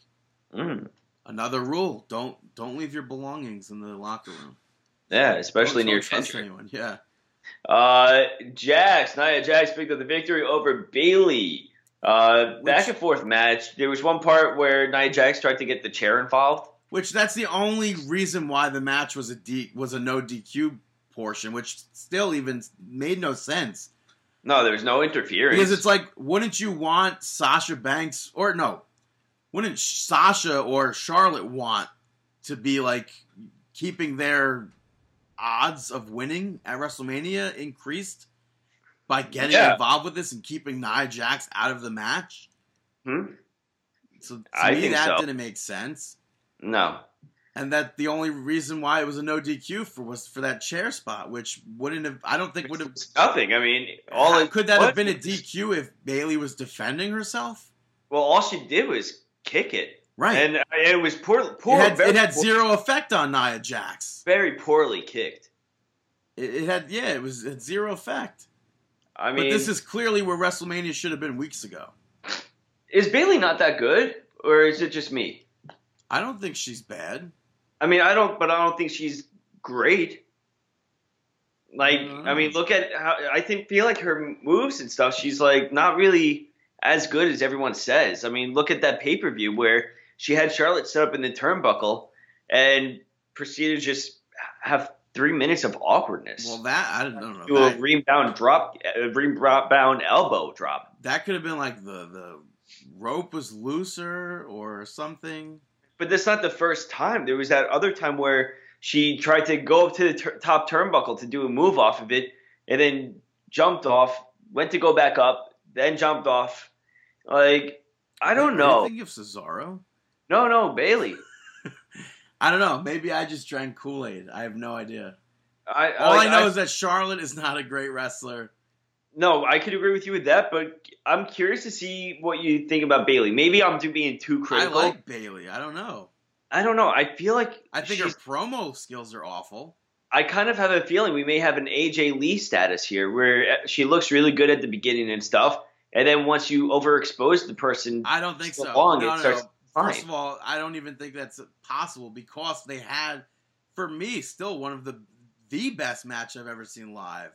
C: Mm.
D: Another rule: don't don't leave your belongings in the locker room,
C: Yeah, especially
D: Don't-
C: near
D: trust
C: Kendrick.
D: anyone. Yeah,
C: Uh, Jax, Nia Jax picked up the victory over Bayley. Uh, back and forth match. There was one part where Nia Jax tried to get the chair involved.
D: Which that's the only reason why the match was a D, was a no DQ portion, which still even made no sense.
C: No, there was no interference.
D: Because it's like, wouldn't you want Sasha Banks or no? Wouldn't Sasha or Charlotte want to be like keeping their odds of winning at WrestleMania increased by getting
C: Yeah.
D: involved with this and keeping Nia Jax out of the match?
C: Hmm?
D: So to
C: I
D: me, that
C: so.
D: didn't make sense.
C: No.
D: And that the only reason why it was a no DQ for was for that chair spot, which wouldn't have. I don't think would have.
C: Nothing. I mean, all
D: How
C: it
D: could that have been a DQ if Bayley was defending herself?
C: Well, all she did was kick it,
D: Right.
C: and uh, it was poor, poor,
D: it had, it had zero effect on Nia Jax.
C: very poorly kicked.
D: It, it had yeah, it was it zero effect.
C: I mean,
D: but this is clearly where WrestleMania should have been weeks ago.
C: is Bayley not that good, or is it just me?
D: I don't think she's bad.
C: I mean, I don't, but I don't think she's great. Like,
D: Mm.
C: I mean, look at how I think feel like her moves and stuff. She's like not really as good as everyone says. I mean, look at that pay per view where she had Charlotte set up in the turnbuckle and proceeded to just have three minutes of awkwardness.
D: Well, that I don't know.
C: do a
D: That,
C: rebound drop, a rebound elbow drop.
D: that could have been like the the rope was looser or something.
C: But that's not the first time. There was that other time where she tried to go up to the tur top turnbuckle to do a move off of it, and then jumped off, went to go back up, then jumped off. Like I don't know.
D: do you think of Cesaro?
C: No, no, Bayley.
D: I don't know. Maybe I just drank Kool Aid. I have no idea.
C: I,
D: All
C: like,
D: I know is that Charlotte is not a great wrestler.
C: No. I could agree with you with that, but I'm curious to see what you think about Bayley. Maybe I'm being too critical.
D: I like Bayley. I don't know.
C: I don't know. I feel like
D: I think her promo skills are awful.
C: I kind of have a feeling we may have an AJ Lee status here, where uh, she looks really good at the beginning and stuff, and then once you overexpose the person,
D: I don't think so.
C: Long,
D: no,
C: it
D: no,
C: starts
D: no. First of all, I don't even think that's possible because they had, for me, still one of the the best match I've ever seen live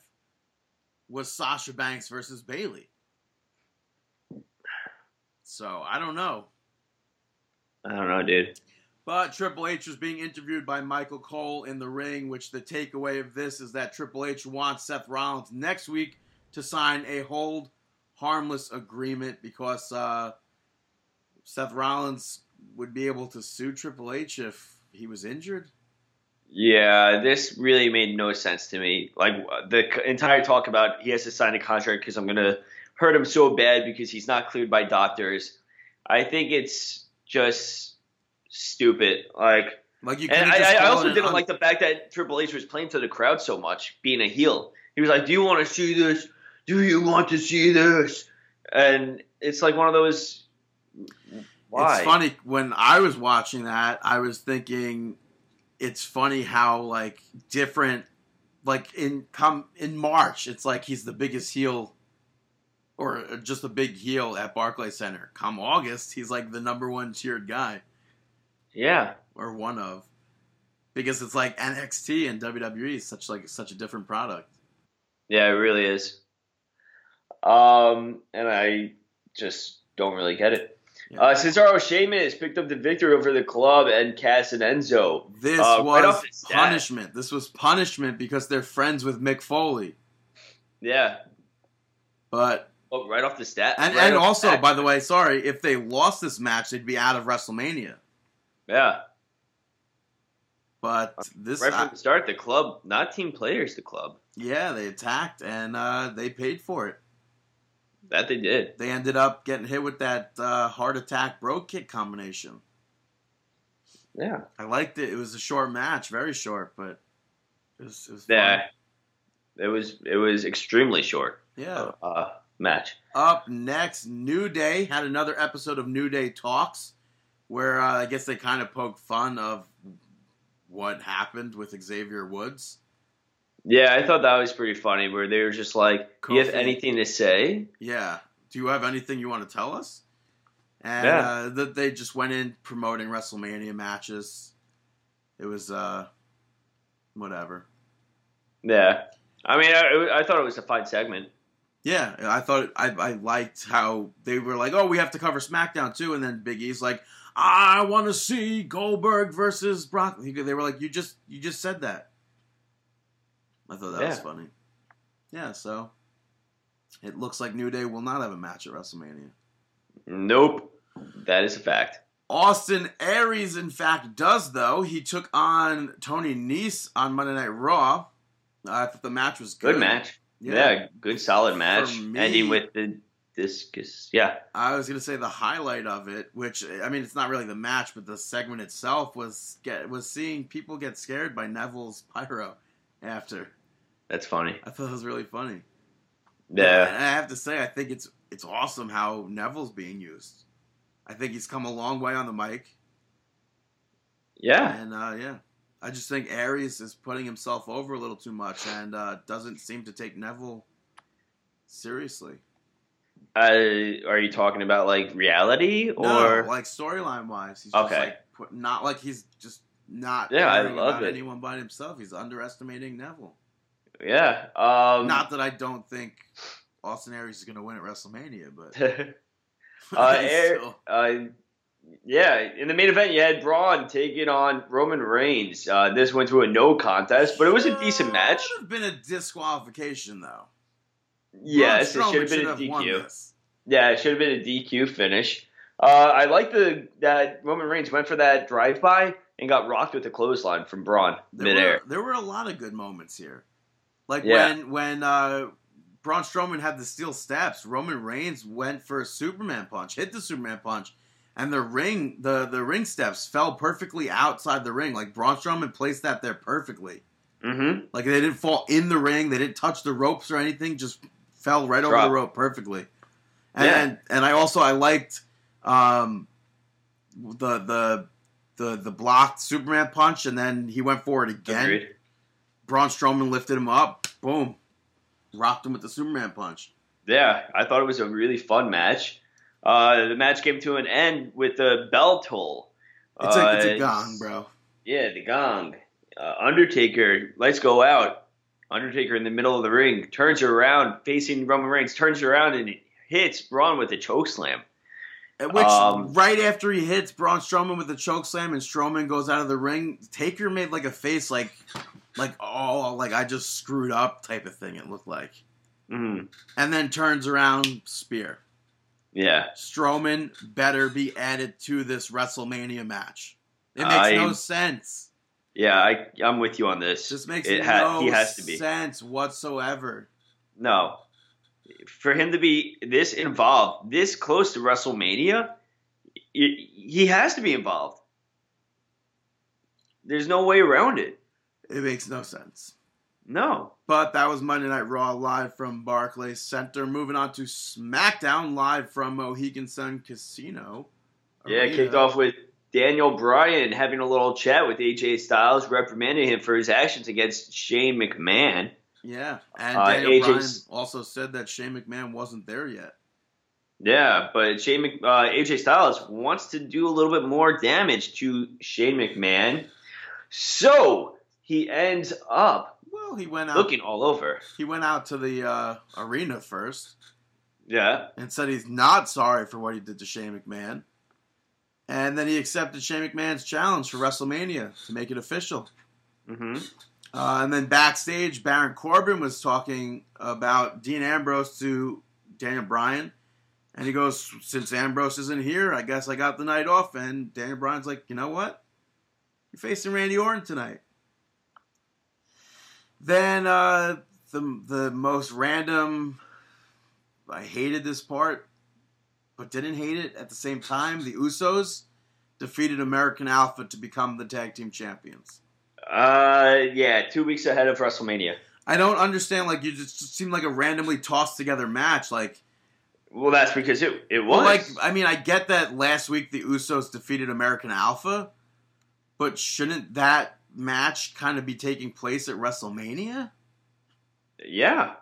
D: was Sasha Banks versus Bayley. So I don't know.
C: I don't know, dude.
D: But Triple H was being interviewed by Michael Cole in the ring, which the takeaway of this is that Triple H wants Seth Rollins next week to sign a hold harmless agreement because uh, Seth Rollins would be able to sue Triple H if he was injured.
C: Yeah, this really made no sense to me. Like the entire talk about he has to sign a contract because I'm gonna hurt him so bad because he's not cleared by doctors. I think it's just stupid. Like,
D: Like you
C: and I, I also didn't
D: un-
C: like the fact that Triple H was playing to the crowd so much, being a heel. He was like, "Do you want to see this? Do you want to see this?" And it's like one of those. Why?
D: It's funny when I was watching that, I was thinking it's funny how like different like in come in March, it's like he's the biggest heel or just a big heel at Barclays Center. Come August, he's like the number one cheered guy
C: Yeah.
D: or one of because it's like NXT and WWE is such like such a different product.
C: Yeah, it really is. Um, and I just don't really get it.
D: Yeah.
C: Uh, Cesaro Sheamus picked up the victory over the club and Cass and Enzo.
D: This
C: Uh,
D: was
C: stat.
D: punishment. This was punishment because they're friends with Mick Foley.
C: Yeah.
D: But
C: Oh, right off the stat.
D: And,
C: right
D: and also, by the way, sorry, if they lost this match, they'd be out of WrestleMania.
C: yeah,
D: But this,
C: right from the start, the club, not team players, the club.
D: yeah, they attacked and uh, they paid for it.
C: That they did.
D: They ended up getting hit with that uh, heart attack bro kick combination.
C: Yeah.
D: I liked it. It was a short match, very short, but it was, it was fun.
C: Yeah. It was it was extremely short
D: Yeah.
C: uh, match.
D: Up next, New Day had another episode of New Day Talks, where uh, I guess they kind of poked fun of what happened with Xavier Woods.
C: Yeah, I thought that was pretty funny. Where they were just like, "Do you have anything to say?"
D: Yeah. Do you have anything you want to tell us? And
C: Yeah.
D: uh, that they just went in promoting WrestleMania matches. It was uh, whatever.
C: Yeah, I mean, I, I thought it was a fine segment.
D: Yeah, I thought I, I liked how they were like, oh, we have to cover SmackDown too, and then Big E's like, I want to see Goldberg versus Brock. They were like, you just you just said that. I thought that was funny. Yeah, so it looks like New Day will not have a match at WrestleMania.
C: Nope, that is a fact.
D: Austin Aries, in fact, does though. He took on Tony Nese on Monday Night Raw. I thought the match was good.
C: Good match. Yeah. good solid match.
D: Me-
C: Ending with the discus. Yeah,
D: I was gonna say the highlight of it, which I mean, it's not really the match, but the segment itself was get was seeing people get scared by Neville's pyro. After
C: that's funny.
D: I thought it was really funny.
C: Yeah,
D: and I have to say, I think it's it's awesome how Neville's being used. I think he's come a long way on the mic,
C: yeah.
D: and uh, yeah, I just think Aries is putting himself over a little too much and uh, doesn't seem to take Neville seriously.
C: Uh, are you talking about like reality or?
D: no, like storyline wise, he's just
C: Okay.
D: like put, not like he's just not
C: Yeah, I love it.
D: anyone but himself. He's underestimating Neville.
C: Yeah. Um,
D: not that I don't think Austin Aries is going to win at WrestleMania, but
C: uh, Air- uh, yeah, in the main event, you had Braun taking on Roman Reigns. Uh, this went to a no contest, but it was a decent match.
D: Would have been a disqualification though.
C: Yes, it should have been a DQ. Yeah, it should have been a DQ finish. Uh, I like the that Roman Reigns went for that drive by and got rocked with a clothesline from Braun
D: There
C: midair.
D: were, there were a lot of good moments here, like
C: Yeah.
D: when when uh, Braun Strowman had the steel steps. Roman Reigns went for a Superman punch, hit the Superman punch, and the ring the the ring steps fell perfectly outside the ring. Like Braun Strowman placed that there perfectly.
C: Mm-hmm.
D: Like they didn't fall in the ring, they didn't touch the ropes or anything, just fell right over the rope perfectly. And
C: Yeah.
D: and I also I liked um the the the the blocked Superman punch and then he went for it again.
C: Agreed.
D: Braun Strowman lifted him up, boom. Rocked him with the Superman punch.
C: Yeah, I thought it was a really fun match. Uh, the match came to an end with a bell toll.
D: It's a it's
C: Uh,
D: a gong, bro.
C: Yeah, the gong. Uh, Undertaker, lights go out. Undertaker in the middle of the ring turns around, facing Roman Reigns, turns around and hits Braun with a choke slam.
D: At Which
C: um,
D: right after he hits Braun Strowman with the choke slam and Strowman goes out of the ring, Taker made like a face like like oh like I just screwed up type of thing it looked like.
C: Mm,
D: And then turns around spear.
C: yeah,
D: Strowman better be added to this WrestleMania match. It makes no sense.
C: yeah, I, I'm with you on this.
D: Just makes
C: it
D: no
C: he has to be.
D: sense whatsoever.
C: No. For him to be this involved, this close to WrestleMania, he has to be involved. There's no way around it.
D: It makes no sense.
C: No.
D: But that was Monday Night Raw live from Barclays Center. Moving on to SmackDown live from Mohegan Sun Casino.
C: Yeah,
D: Arena.
C: kicked off with Daniel Bryan having a little chat with AJ Styles, reprimanding him for his actions against Shane McMahon.
D: Yeah, and
C: Uh,
D: Daniel Bryan also said that Shane McMahon wasn't there yet.
C: Yeah, but Shane Mc, uh, AJ Styles wants to do a little bit more damage to Shane McMahon, so he ends up
D: Well, he went out.
C: looking all over.
D: He went out to the uh, arena first
C: Yeah,
D: and said he's not sorry for what he did to Shane McMahon. And then he accepted Shane McMahon's challenge for WrestleMania to make it official.
C: Mm-hmm.
D: Uh, and then backstage, Baron Corbin was talking about Dean Ambrose to Daniel Bryan. And he goes, Since Ambrose isn't here, I guess I got the night off. And Daniel Bryan's like, You know what? You're facing Randy Orton tonight. Then uh, the, the most random, I hated this part, but didn't hate it at the same time. The Usos defeated American Alpha to become the tag team champions.
C: Uh, yeah, two weeks ahead of WrestleMania.
D: I don't understand. Like you just, just seem like a randomly tossed together match. Like,
C: Well, that's because it it was
D: well, like I mean, I get that last week the Usos defeated American Alpha, but shouldn't that match kind of be taking place at WrestleMania?
C: Yeah.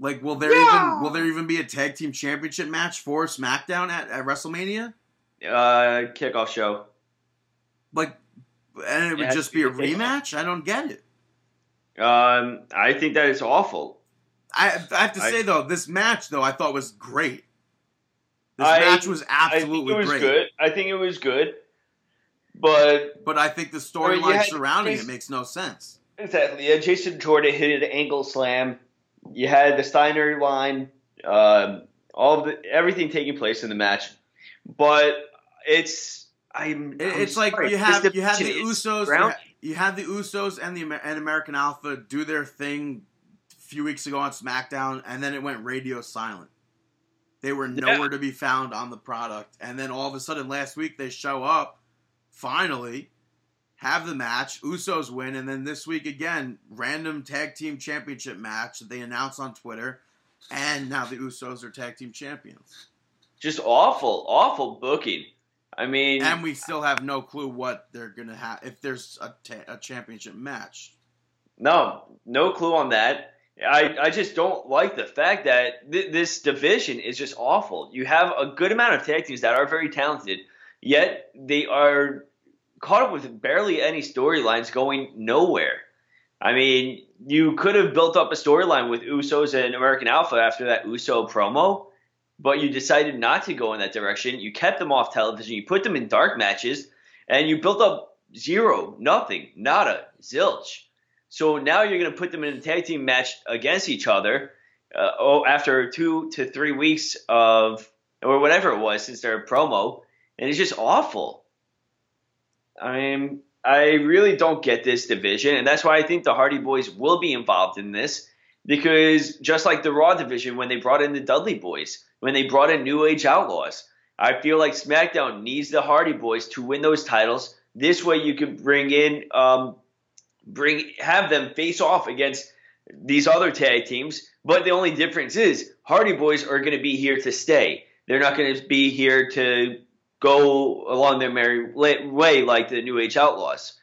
D: Like, will there
C: Yeah.
D: even will there even be a tag team championship match for SmackDown at, at WrestleMania?
C: Uh, kickoff show.
D: Like, and it would
C: Yeah,
D: just be a
C: it's kickoff.
D: rematch? I don't get it.
C: Um, I think that is awful.
D: I, I have to
C: I-
D: say though, this match though I thought was great. This
C: I-
D: match was
C: I think
D: absolutely
C: it was
D: great.
C: good. I think it was good. But
D: But I think the
C: I mean,
D: storyline surrounding it makes no sense.
C: exactly, yeah, Jason Jordan hit an angle slam. You had the Steiner line, um, all of the everything taking place in the match. But it's I'm.
D: It-
C: I'm
D: it's like you have you have the
C: division
D: Usos, you have, you had the Usos and the and American Alpha do their thing a few weeks ago on SmackDown, and then it went radio silent. They were
C: Yeah.
D: nowhere to be found on the product, and then all of a sudden last week they show up, finally, have the match, Usos win, and then this week again, random tag team championship match that they announce on Twitter, and now the Usos are tag team champions,
C: just awful, awful booking. I mean,
D: and we still have no clue what they're gonna have if there's a, ta- a championship match.
C: No, no clue on that. I, I just don't like the fact that th- this division is just awful. You have a good amount of tag teams that are very talented, yet they are caught up with barely any storylines going nowhere. I mean, you could have built up a storyline with Usos and American Alpha after that Uso promo, but you decided not to go in that direction. You kept them off television. You put them in dark matches, and you built up zero, nothing, nada, zilch. So now you're going to put them in a tag team match against each other. Uh, oh, after two to three weeks of or whatever it was since their promo, and it's just awful. I mean, I really don't get this division, and that's why I think the Hardy Boyz will be involved in this because just like the Raw division when they brought in the Dudley Boyz, when they brought in New Age Outlaws, I feel like SmackDown needs the Hardy Boyz to win those titles. This way, you could bring in, um, bring have them face off against these other tag teams. But the only difference is Hardy Boyz are going to be here to stay. They're not going to be here to go along their merry way like the New Age Outlaws.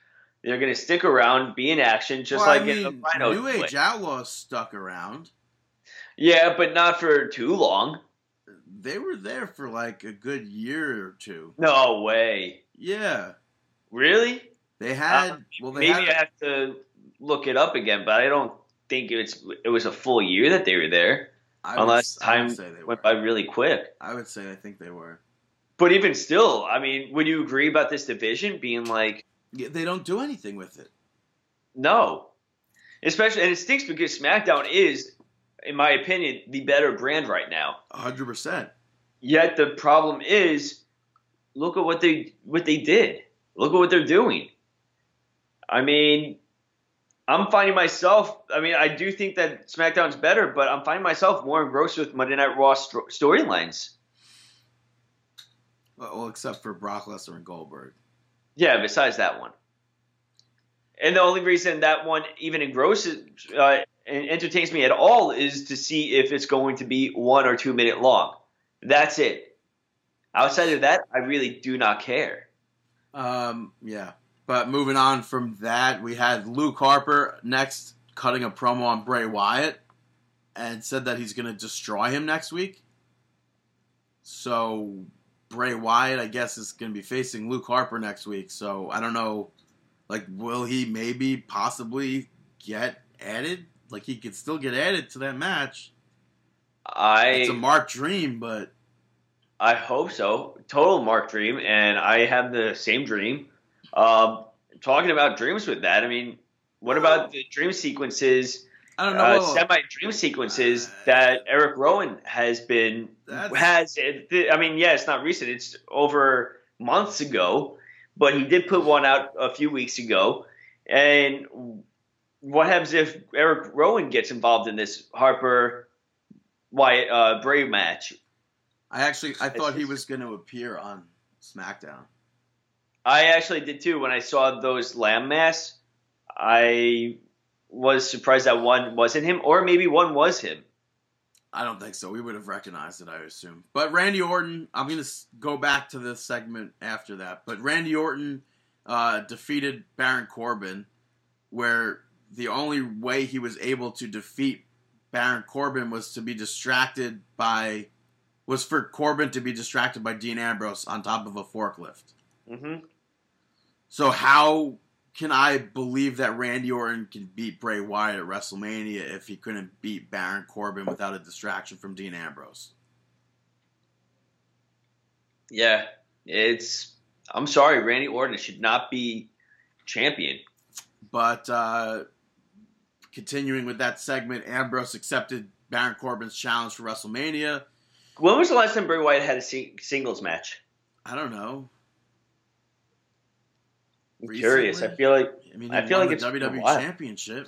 C: They're going to stick around, be in action, just
D: Well,
C: like
D: I
C: in the Rhino.
D: New Age. Outlaws stuck around.
C: Yeah, but not for too long.
D: They were there for like a good year or two.
C: No way.
D: Yeah,
C: Really?
D: they had.
C: Uh,
D: well, they
C: Maybe
D: had.
C: I have to look it up again, but I don't think it's it was a full year that they were there,
D: I would,
C: unless
D: I would
C: time
D: say they were.
C: went by really quick.
D: I would say I think they were.
C: But even still, I mean, would you agree about this division being like
D: Yeah, they don't do anything with it.
C: no? Especially, and it stinks because SmackDown is, in my opinion, the better brand right now.
D: hundred percent.
C: Yet the problem is, look at what they what they did. Look at what they're doing. I mean, I'm finding myself. I mean, I do think that SmackDown's better, but I'm finding myself more engrossed with Monday Night Raw sto- storylines.
D: Well, except for Brock Lesnar and Goldberg.
C: Yeah, besides that one. And the only reason that one even engrosses uh, and entertains me at all is to see if it's going to be one or two minute long. That's it. Outside of that, I really do not care.
D: Um, yeah. But moving on from that, we had Luke Harper next cutting a promo on Bray Wyatt and said that he's going to destroy him next week. So Bray Wyatt, I guess, is going to be facing Luke Harper next week. So I don't know, like, will he maybe possibly get added? Like, he could still get added to that match. I It's a Mark Dream, but
C: I hope so. Total Mark dream, and I have the same dream. Um, talking about dreams with that, I mean, what about the dream sequences?
D: I don't know.
C: uh, semi dream sequences that Eric Rowan has been
D: That's-
C: has. I mean, yeah, it's not recent; it's over months ago, but he did put one out a few weeks ago. And what happens if Eric Rowan gets involved in this Harper Wyatt uh, Bray match?
D: I actually I thought he was going to appear on SmackDown.
C: I actually did too when I saw those lamb masks. I was surprised that one wasn't him, or maybe one was him.
D: I don't think so. We would have recognized it, I assume. But Randy Orton, I'm going to go back to this segment after that. But Randy Orton uh, defeated Baron Corbin, where the only way he was able to defeat Baron Corbin was to be distracted by was for Corbin to be distracted by Dean Ambrose on top of a forklift.
C: hmm
D: So how can I believe that Randy Orton can beat Bray Wyatt at WrestleMania if he couldn't beat Baron Corbin without a distraction from Dean Ambrose?
C: Yeah, it's. I'm sorry, Randy Orton should not be champion.
D: But uh, continuing with that segment, Ambrose accepted Baron Corbin's challenge for WrestleMania.
C: When was the last time Bray Wyatt had a singles match?
D: I don't know.
C: I'm
D: Recently?
C: curious. I feel like
D: I mean,
C: I feel like
D: the
C: it's a
D: WWE
C: while.
D: Championship.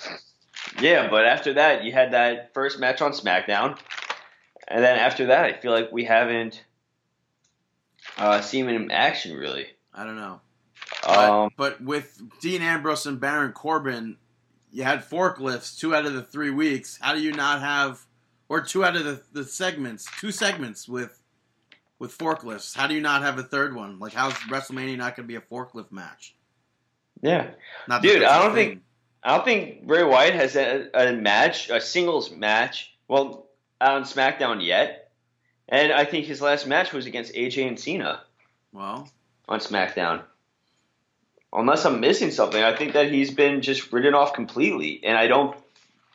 C: yeah, but after that, you had that first match on SmackDown, and then after that, I feel like we haven't uh, seen him in action really.
D: I don't know. But,
C: Um,
D: but with Dean Ambrose and Baron Corbin, you had forklifts two out of the three weeks. How do you not have, or two out of the, the segments, two segments with with forklifts? How do you not have a third one? Like, how's WrestleMania not going to be a forklift match?
C: Yeah,
D: Not
C: Dude, I don't
D: thing.
C: think- I don't think Bray Wyatt has a, a match, a singles match, well, on SmackDown yet. And I think his last match was against AJ and Cena
D: Well,
C: on SmackDown. Unless I'm missing something, I think that he's been just written off completely, and I don't.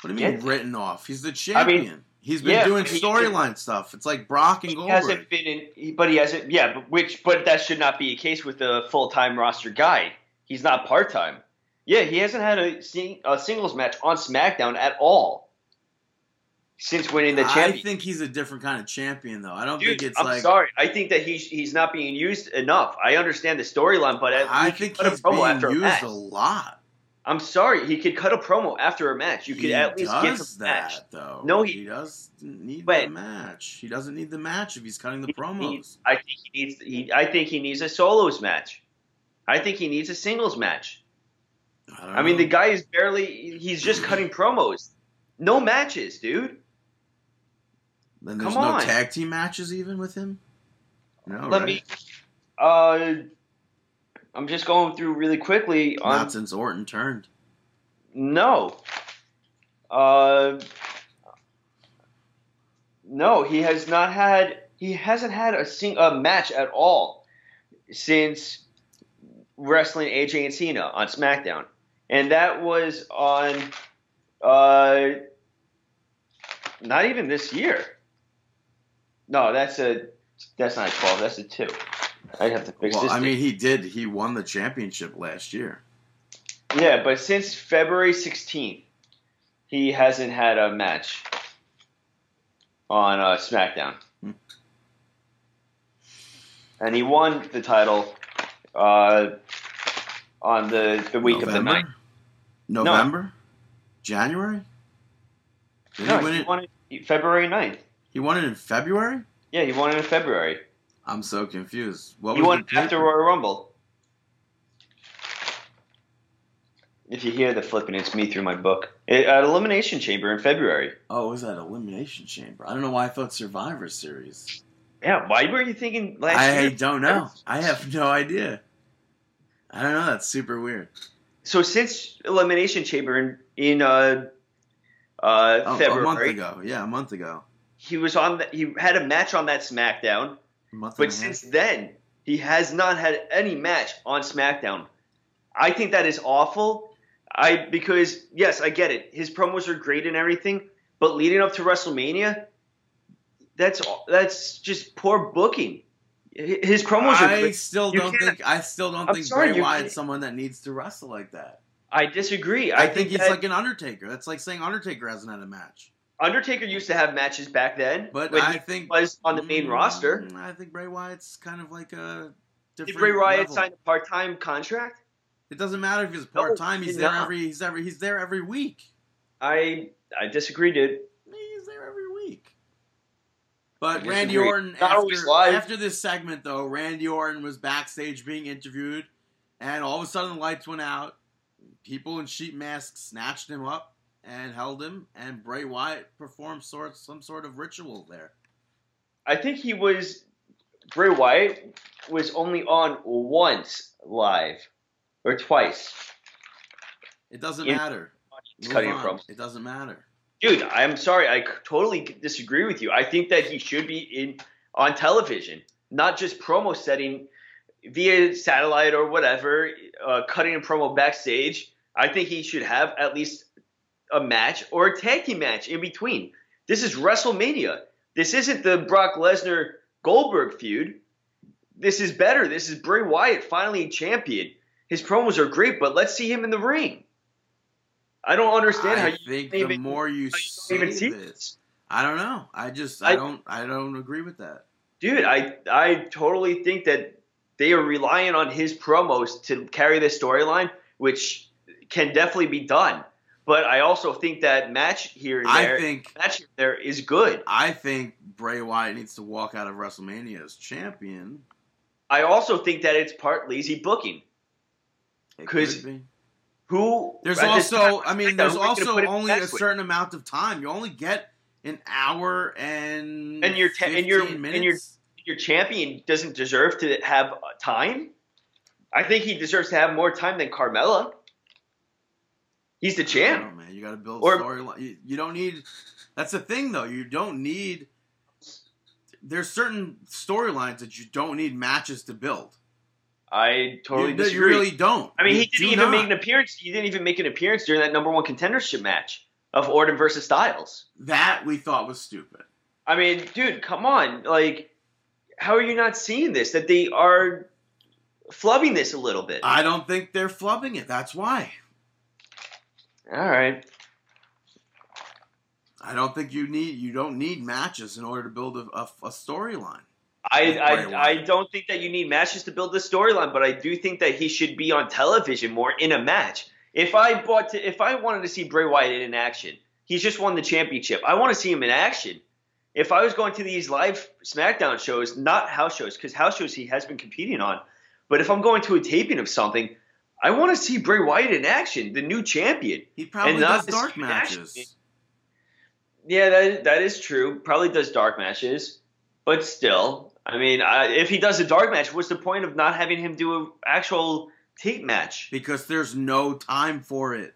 D: what do you mean written off? He's the
C: I
D: champion.
C: mean,
D: He's been
C: yeah,
D: doing storyline stuff. It's like Brock and
C: He
D: Goldberg.
C: hasn't been in, but he hasn't. Yeah, but which, but that should not be a case with a full time roster guy. He's not part time. Yeah, he hasn't had a, sing, a singles match on SmackDown at all since winning the championship.
D: I think he's a different kind of champion, though. I don't
C: Dude,
D: think it's
C: I'm
D: like.
C: sorry. I think that he's he's not being used enough. I understand the storyline, but at
D: I think
C: a
D: he's
C: promo
D: being
C: after a
D: used
C: match.
D: a lot.
C: I'm sorry. He could cut a promo after a match. You could
D: he
C: at least get
D: does
C: the match.
D: that though.
C: No, he-
D: doesn't need
C: Wait.
D: the match. He doesn't need the match if he's cutting the
C: He
D: promos.
C: needs- I think he needs. He, I think he needs a solos match. I think he needs a singles match.
D: I,
C: I mean,
D: know.
C: the guy is barely. He's just cutting promos. No matches, dude.
D: Then there's
C: come
D: no
C: on.
D: tag team matches even with him. No,
C: Let
D: right?
C: me. Uh, I'm just going through really quickly on.
D: Not since Orton turned.
C: No. Uh, no, he has not had. He hasn't had a sing a match at all since wrestling AJ and Cena on SmackDown, and that was on. Uh, not even this year. No, that's a. That's not a twelve. That's a two. I'd have to fix
D: Well,
C: this.
D: I
C: thing.
D: mean, he did. He won the championship last year.
C: Yeah, but since February 16th, he hasn't had a match on uh, SmackDown.
D: Hmm.
C: And he won the title uh, on the, the week of the
D: November?
C: night.
D: November, January. Did
C: No,
D: he win
C: he
D: it?
C: won it February 9th.
D: He won it in February.
C: Yeah, he won it in February.
D: I'm so confused. What
C: he
D: was
C: won after Royal Rumble. If you hear the flipping, it's me through my book. It, at Elimination Chamber in February.
D: Oh, it was that Elimination Chamber? I don't know why I thought Survivor Series.
C: Yeah, why were you thinking last
D: I
C: year?
D: I don't know. I have no idea. I don't know. That's super weird.
C: So since Elimination Chamber in in uh, uh,
D: Oh,
C: February,
D: a month ago. Yeah, a month ago.
C: he was on. The, he had a match on that SmackDown,
D: A month
C: but since then he has not had any match on SmackDown. I think that is awful. I because yes, I get it. His promos are great and everything, but leading up to WrestleMania, that's that's just poor booking. His promos are
D: I still don't think I still don't
C: I'm
D: think
C: sorry,
D: Bray
C: you
D: Wyatt's someone that needs to wrestle like that.
C: I disagree.
D: I,
C: I,
D: think, he's
C: that
D: like an Undertaker. That's like saying Undertaker hasn't had a match.
C: Undertaker used to have matches back then,
D: But
C: when
D: I
C: he
D: think
C: was on the main
D: Mm,
C: roster.
D: I think Bray Wyatt's kind of like a
C: Did
D: different.
C: Bray Wyatt
D: level.
C: sign a part-time contract?
D: It doesn't matter if he's part time.
C: he
D: he's
C: did
D: there
C: not.
D: every. He's every. He's there every week.
C: I I disagree, dude.
D: He's there every week. But Randy. Orton, after, after this segment, though, Randy Orton was backstage being interviewed, and all of a sudden the lights went out. People in sheet masks snatched him up and held him, and Bray Wyatt performed sort some sort of ritual there.
C: I think he was Bray Wyatt was only on once live or twice.
D: It doesn't
C: In-
D: matter.
C: Cutting promos.
D: It doesn't matter.
C: Dude, I'm sorry. I totally disagree with you. I think that he should be in on television, not just promo setting via satellite or whatever, uh, cutting a promo backstage. I think he should have at least a match or a tag team match in between. This is WrestleMania. This isn't the Brock Lesnar Goldberg feud. This is better. This is Bray Wyatt finally champion. His promos are great, but let's see him in the ring. I don't understand
D: I
C: how you
D: think the
C: even-
D: more you
C: you even see
D: this,
C: this.
D: I don't know. I just I,
C: I-
D: don't I don't agree with that.
C: dude, I I totally think that they are relying on his promos to carry this storyline, which can definitely be done. But I also think that match here and
D: I think
C: match here there is good.
D: I think Bray Wyatt needs to walk out of WrestleMania as champion.
C: I also think that it's part lazy booking.
D: Because be.
C: Who
D: There's also, I mean, there's
C: who are you gonna
D: also only a certain amount of time. You only get an hour and
C: And your ta- and your-
D: 15
C: and your- your champion doesn't deserve to have uh, time. I think he deserves to have more time than Carmella. He's the champ.
D: know, man. You got to build
C: Or-
D: storyline. You, you don't need. That's the thing, though. You don't need. There's certain storylines that you don't need matches to build.
C: I totally
D: you,
C: disagree.
D: you really don't.
C: I mean,
D: You
C: he didn't even
D: not.
C: make an appearance. He didn't even make an appearance during that number one contendership match of Orton versus Styles.
D: That we thought was stupid.
C: I mean, dude, come on! Like, how are you not seeing this? That they are flubbing this a little bit.
D: I don't think they're flubbing it. That's why.
C: All right.
D: I don't think you need. You don't need matches in order to build a, a, a storyline.
C: I, I, I don't think that you need matches to build the storyline, but I do think that he should be on television more in a match. If I bought to, if I wanted to see Bray Wyatt in action, he's just won the championship. I want to see him in action. If I was going to these live SmackDown shows, not house shows, because house shows he has been competing on, but if I'm going to a taping of something, I want to see Bray Wyatt in action, the new champion.
D: He probably
C: And not
D: does dark
C: match.
D: matches.
C: Yeah, that that is true. Probably does dark matches, but still, I mean, I, if he does a dark match, what's the point of not having him do an actual tape match?
D: because there's no time for it.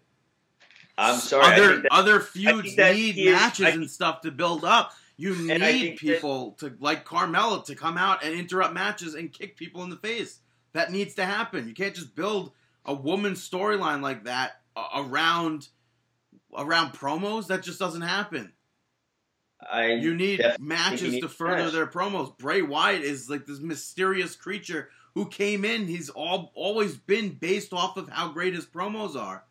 C: I'm sorry.
D: Other
C: that-
D: other feuds need
C: is-
D: matches
C: I-
D: and stuff to build up. You need
C: think that-
D: people to like Carmella to come out and interrupt matches and kick people in the face. That needs to happen. You can't just build a woman's storyline like that around around promos. That just doesn't happen.
C: I
D: You need
C: definitely think he
D: matches
C: needs
D: to further
C: match.
D: their promos. Bray Wyatt is like this mysterious creature who came in. He's all always been based off of how great his promos are.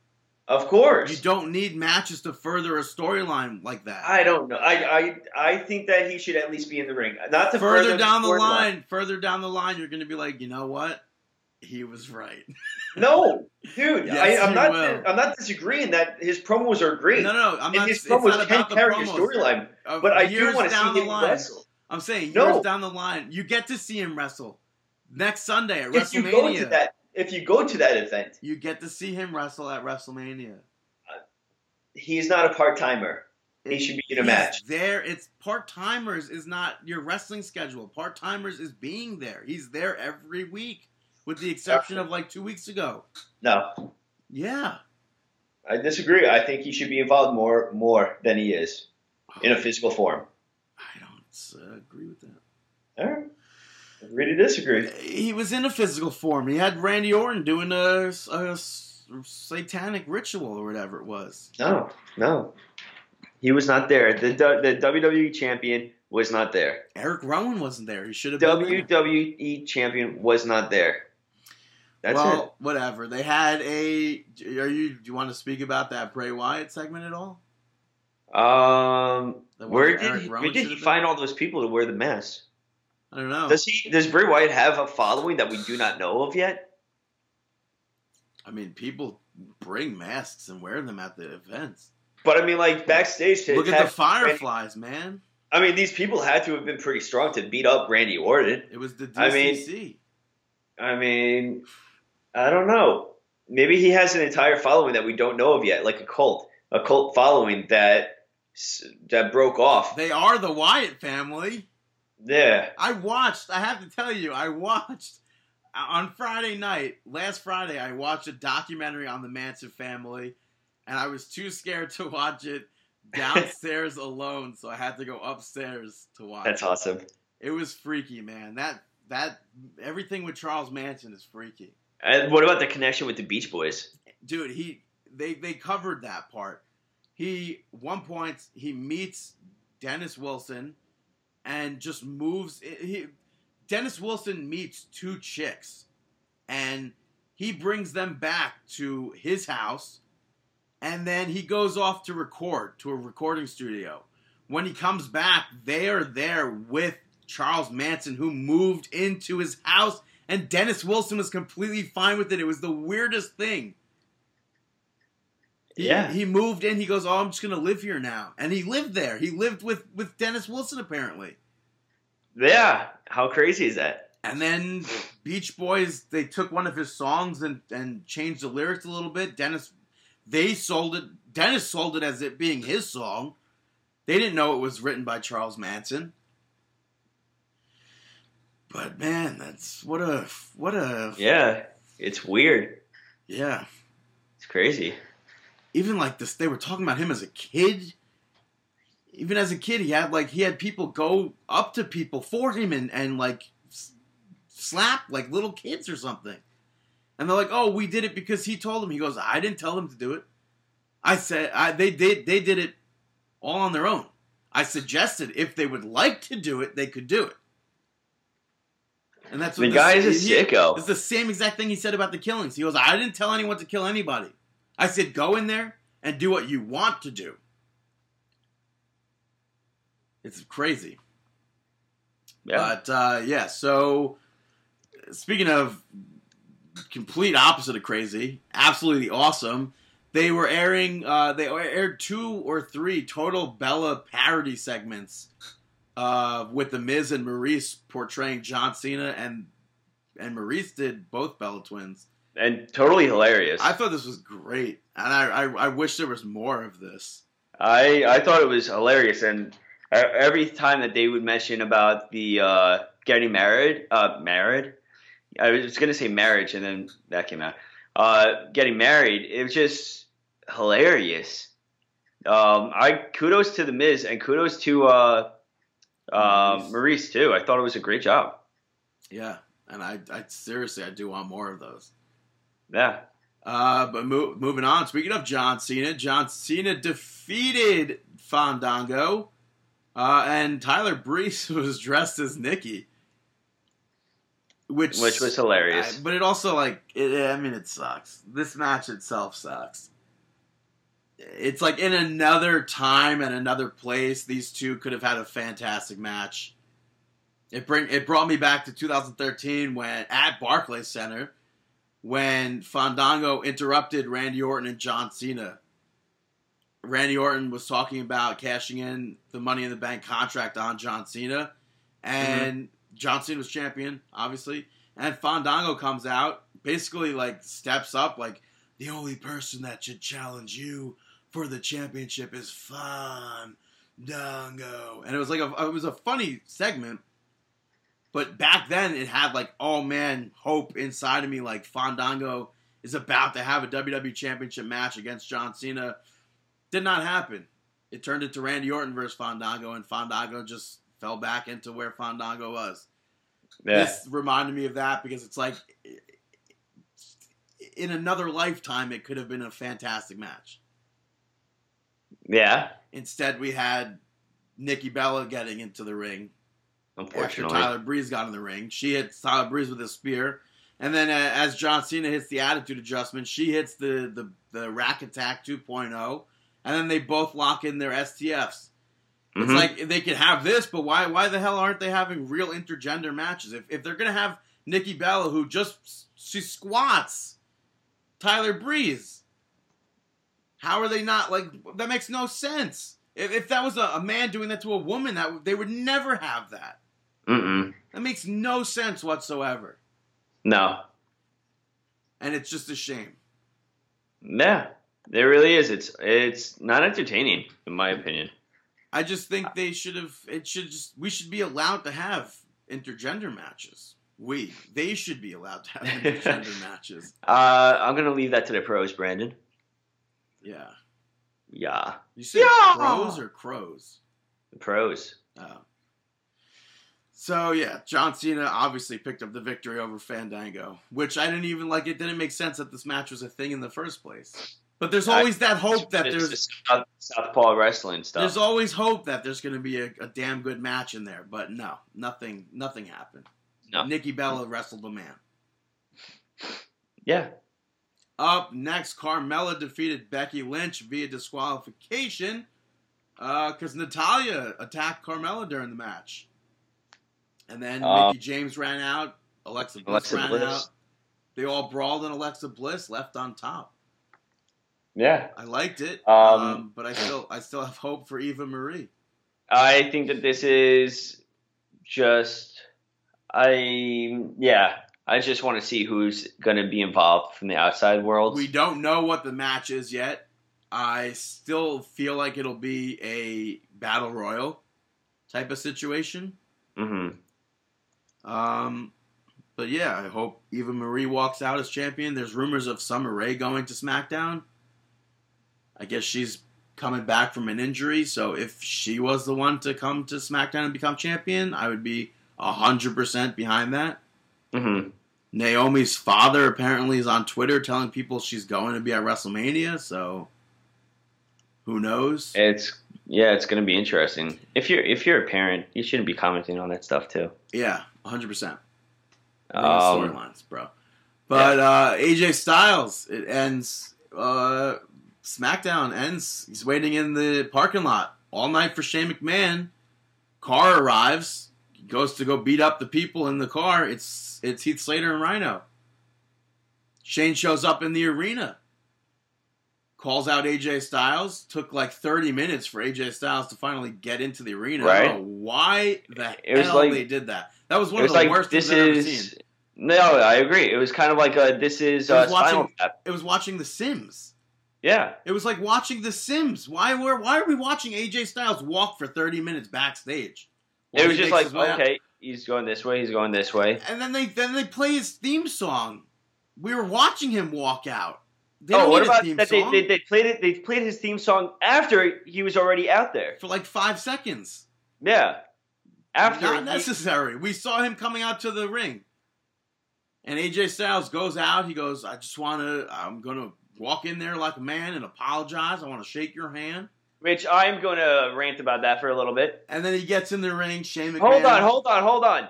C: Of course.
D: You don't need matches to further a storyline like that.
C: I don't know. I, I I think that he should at least be in the ring. Not to
D: further
C: further
D: down the
C: storyline.
D: line, further down the line, you're going to be like, you know what? He was right.
C: No, dude.
D: Yes,
C: I, I'm not.
D: will.
C: I'm not disagreeing that his promos are great.
D: No, no, I'm
C: and
D: not.
C: his promos
D: not
C: can carry
D: promos.
C: storyline. But I do want to see him
D: line.
C: wrestle.
D: I'm saying
C: No.
D: years down the line, you get to see him wrestle next Sunday at
C: If you go to that, if you go to that event,
D: You get to see him wrestle at WrestleMania.
C: Uh, he's not a part timer. He should be in a match.
D: There, it's part timers is not your wrestling schedule. Part timers is being there. He's there every week, with the exception of like two weeks ago.
C: No,
D: Yeah,
C: I disagree. I think he should be involved more more than he is in a physical form.
D: I don't uh, agree with that.
C: All right. Agree to disagree.
D: He was in a physical form. He had Randy Orton doing a, a satanic ritual or whatever it was.
C: No, no. He was not there. The the WWE champion was not there.
D: Eric Rowan wasn't there. He should have been there.
C: WWE champion was not there. That's
D: well, whatever. They had a. Are you? Do you want to speak about that Bray Wyatt segment at all?
C: Um, where did he, where did he find all those people to wear the mask?
D: I don't know.
C: Does he? Does Bray Wyatt have a following that we do not know of yet?
D: I mean, people bring masks and wear them at the events.
C: But I mean, like backstage to
D: Look at the Fireflies, man.
C: I mean, these people had to have been pretty strong to beat up Randy Orton.
D: It was the DCC.
C: I mean- I mean, I don't know. Maybe he has an entire following that we don't know of yet, like a cult, a cult following that that broke off.
D: they are the Wyatt family.
C: Yeah,
D: I watched. I have to tell you, I watched uh, on Friday night, last Friday, I watched a documentary on the Manson family, and I was too scared to watch it downstairs alone, so I had to go upstairs to watch.
C: That's
D: it.
C: awesome.
D: It was freaky, man. That that everything with Charles Manson is freaky,
C: And what about the connection with the Beach Boys?
D: dude. He they they covered that part. He one point he meets Dennis Wilson, and just moves. He Dennis Wilson meets two chicks, and he brings them back to his house, and then he goes off to record to a recording studio. When he comes back, they are there with Charles Manson, who moved into his house, and Dennis Wilson was completely fine with it. It was the weirdest thing. He,
C: Yeah.
D: he moved in. He goes, "Oh, I'm just gonna live here now," and he lived there. He lived with with Dennis Wilson apparently.
C: Yeah, how crazy is that?
D: And then Beach Boys, they took one of his songs and, and changed the lyrics a little bit. Dennis, they sold it. Dennis sold it as it being his song. They didn't know it was written by Charles Manson. But man, that's what a what a
C: Yeah, it's weird.
D: yeah.
C: It's crazy.
D: Even like this, they were talking about him as a kid. Even as a kid, he had like he had people go up to people for him and and like slap like little kids or something. And they're like, "Oh, we did it because he told them." He goes, "I didn't tell them to do it. I said I, they did. They did it all on their own. I suggested if they would like to do it, they could do it." And that's what
C: The
D: this-
C: guy is a
D: he-
C: sicko.
D: It's the same exact thing he said about the killings. He goes, "I didn't tell anyone to kill anybody. I said go in there and do what you want to do." It's crazy.
C: Yeah.
D: But uh, yeah, so speaking of complete opposite of crazy, absolutely awesome. They were airing. Uh, they aired two or three total Bella parody segments uh, with the Miz and Maurice portraying John Cena, and and Maurice did both Bella twins.
C: and totally hilarious.
D: I thought this was great, and I I, I wish there was more of this.
C: I I thought it was hilarious, and every time that they would mention about the uh, getting married, uh, married, I was gonna say marriage, and then that came out. Uh, getting married, it was just hilarious. Um, I kudos to the Miz and kudos to uh, uh,
D: Maurice.
C: Maurice too. I thought it was a great job.
D: Yeah, and I I seriously I do want more of those.
C: Yeah,
D: Uh, but mo- moving on. Speaking of John Cena, John Cena defeated Fandango, uh, and Tyler Breeze was dressed as Nikki, which
C: which was hilarious.
D: I- but it also like it, I mean it sucks. This match itself sucks. It's like in another time and another place, these two could have had a fantastic match. It bring it brought me back to 2013 when at Barclays Center when Fandango interrupted Randy Orton and John Cena. Randy Orton was talking about cashing in the Money in the Bank contract on John Cena, and mm-hmm. John Cena was champion, obviously. And Fandango comes out, basically like steps up, like the only person that should challenge you for the championship is Fandango, and it was like a it was a funny segment. But back then, it had like, oh man, hope inside of me. Like Fandango is about to have a WWE Championship match against John Cena. Did not happen. It turned into Randy Orton versus Fandango, and Fandango just fell back into where Fandango was.
C: yeah,
D: This reminded me of that because it's like, in another lifetime, it could have been a fantastic match.
C: Yeah.
D: Instead, we had Nikki Bella getting into the ring after
C: Unfortunately,
D: Tyler Breeze got in the ring. She hits Tyler Breeze with a spear, and then uh, as John Cena hits the Attitude Adjustment, she hits the the the Rack Attack 2.0, and then they both lock in their STFs. It's
C: Mhm.
D: like they could have this, but why why the hell aren't they having real intergender matches? If if they're gonna have Nikki Bella who just she squats Tyler Breeze, how are they not like that? Makes no sense. If, if that was a, a man doing that to a woman, that they would never have that.
C: Mm-mm.
D: That makes no sense whatsoever,
C: no,
D: and it's just a shame.
C: yeah. There really is. It's it's not entertaining, in my opinion.
D: I just think they should have. It should just. We should be allowed to have intergender matches. We. They should be allowed to have intergender matches.
C: Uh, I'm gonna leave that to the pros, Brandon.
D: Yeah.
C: Yeah,
D: You say
A: Yeah.
D: pros or crows?
C: the pros.
D: Oh. So yeah, John Cena obviously picked up the victory over Fandango, which I didn't even like. It didn't make sense that this match was a thing in the first place. But there's always that hope that there's
C: South, Southpaw wrestling stuff.
D: there's always hope that there's going to be a, a damn good match in there. But no, nothing nothing happened.
C: No.
D: Nikki Bella wrestled a man.
C: yeah,
D: Up next, Carmella defeated Becky Lynch via disqualification because Natalya attacked Carmella during the match. And then
C: Um,
D: Mickie James ran out, Alexa Bliss
C: Alexa
D: ran
C: Bliss.
D: out. They all brawled, and Alexa Bliss left on top.
C: yeah.
D: I liked it,
C: Um,
D: um, but I still I still have hope for Eva Marie.
C: I think that this is just, I yeah, I just want to see who's going to be involved from the outside world.
D: We don't know what the match is yet. I still feel like it'll be a battle royal type of situation.
C: hmm
D: Um, but yeah, I hope Eva Marie walks out as champion. There's rumors of Summer Rae going to SmackDown. I guess she's coming back from an injury, so if she was the one to come to SmackDown and become champion, I would be hundred percent behind that.
C: hmm
D: Naomi's father apparently is on Twitter telling people she's going to be at WrestleMania, so who knows?
C: It's yeah, it's going to be interesting. If you're if you're a parent, you shouldn't be commenting on that stuff too.
D: Yeah, hundred percent.
C: Um,
D: storylines, bro. But uh, AJ Styles, it ends. Uh, SmackDown ends. He's waiting in the parking lot all night for Shane McMahon. Car arrives. Goes to go beat up the people in the car. It's it's Heath Slater and Rhino. Shane shows up in the arena. Calls out AJ Styles. Took like 30 minutes for AJ Styles to finally get into the arena. I don't
C: Right.
D: know why the
C: It
D: hell
C: like-
D: they did that. That was one
C: was
D: of the
C: like
D: worst
C: this
D: things I've ever
C: is
D: seen.
C: no, I agree. It was kind of like a this is
D: It
C: uh,
D: was
C: Spinal
D: watching-
C: Tap.
D: It was watching The Sims.
C: Yeah,
D: It was like watching The Sims. Why were why are we watching AJ Styles walk for 30 minutes backstage?
C: It was just like
D: his way out?
C: okay, he's going this way, he's going this way.
D: And then they then they play his theme song. We were watching him walk out. They
C: oh, what about that? They, they, they played it. They played his theme song after he was already out there.
D: for like five seconds.
C: Yeah, after
D: Not
C: he-
D: necessary. We saw him coming out to the ring. And AJ Styles goes out. He goes, I just want to, I'm going to walk in there like a man and apologize. I want to shake your hand.
C: Which I'm going to rant about that for a little bit.
D: And then he gets in the ring. Shane McMahon.
C: Hold on, hold on, hold on.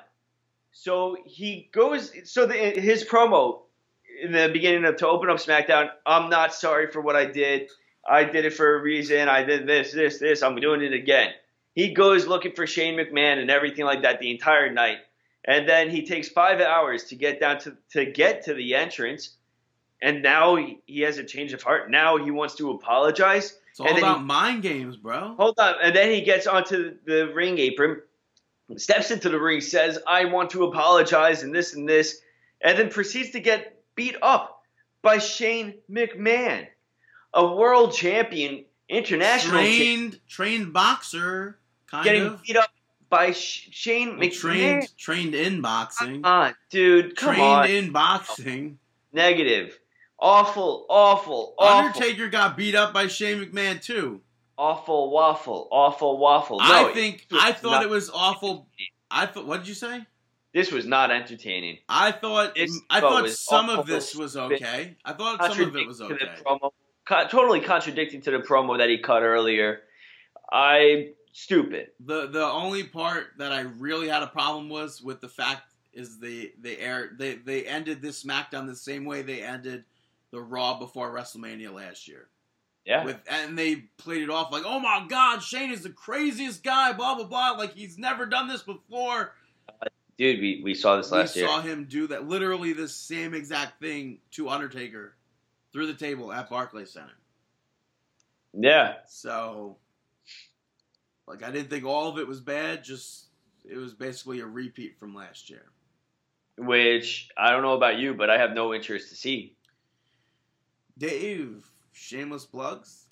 C: So he goes. So the, his promo in the beginning of to open up SmackDown. I'm not sorry for what I did. I did it for a reason. I did this, this, this. I'm doing it again. He goes looking for Shane McMahon and everything like that the entire night, and then he takes five hours to get down to to get to the entrance, and now he, he has a change of heart. Now he wants to apologize.
D: It's all
C: and
D: about
C: he-
D: mind games, bro.
C: Hold on. And then he gets onto the ring apron, steps into the ring, says, I want to apologize and this and this, and then proceeds to get beat up by Shane McMahon, a world champion, international
D: trained trained boxer, kind
C: getting
D: of.
C: beat up by Sh- Shane
D: Well,
C: McMahon.
D: trained trained in boxing.
C: Come on, dude. Come
D: trained
C: on.
D: in boxing.
C: Negative. Awful, awful, awful.
D: Undertaker got beat up by Shane McMahon too.
C: Awful waffle, awful waffle. No,
D: I think I thought it was awful. I thought. What did you say?
C: this was not entertaining.
D: I thought
C: This
D: I thought some of this was okay. I thought some of it was
C: contradicting to
D: okay.
C: the promo, co- totally contradicting to the promo that he cut earlier. I stupid.
D: The the only part that I really had a problem was with the fact is they they air they they ended this SmackDown the same way they ended the Raw before WrestleMania last year.
C: Yeah,
D: With and they played it off like, oh my God, Shane is the craziest guy, blah blah blah. Like he's never done this before.
C: Uh, dude, we, we saw this last year.
D: we saw him do that, literally the same exact thing to Undertaker through the table at Barclays Center.
C: Yeah,
D: So, like, I didn't think all of it was bad. Just it was basically a repeat from last year.
C: which I don't know about you, but I have no interest to see.
D: Dave, shameless plugs.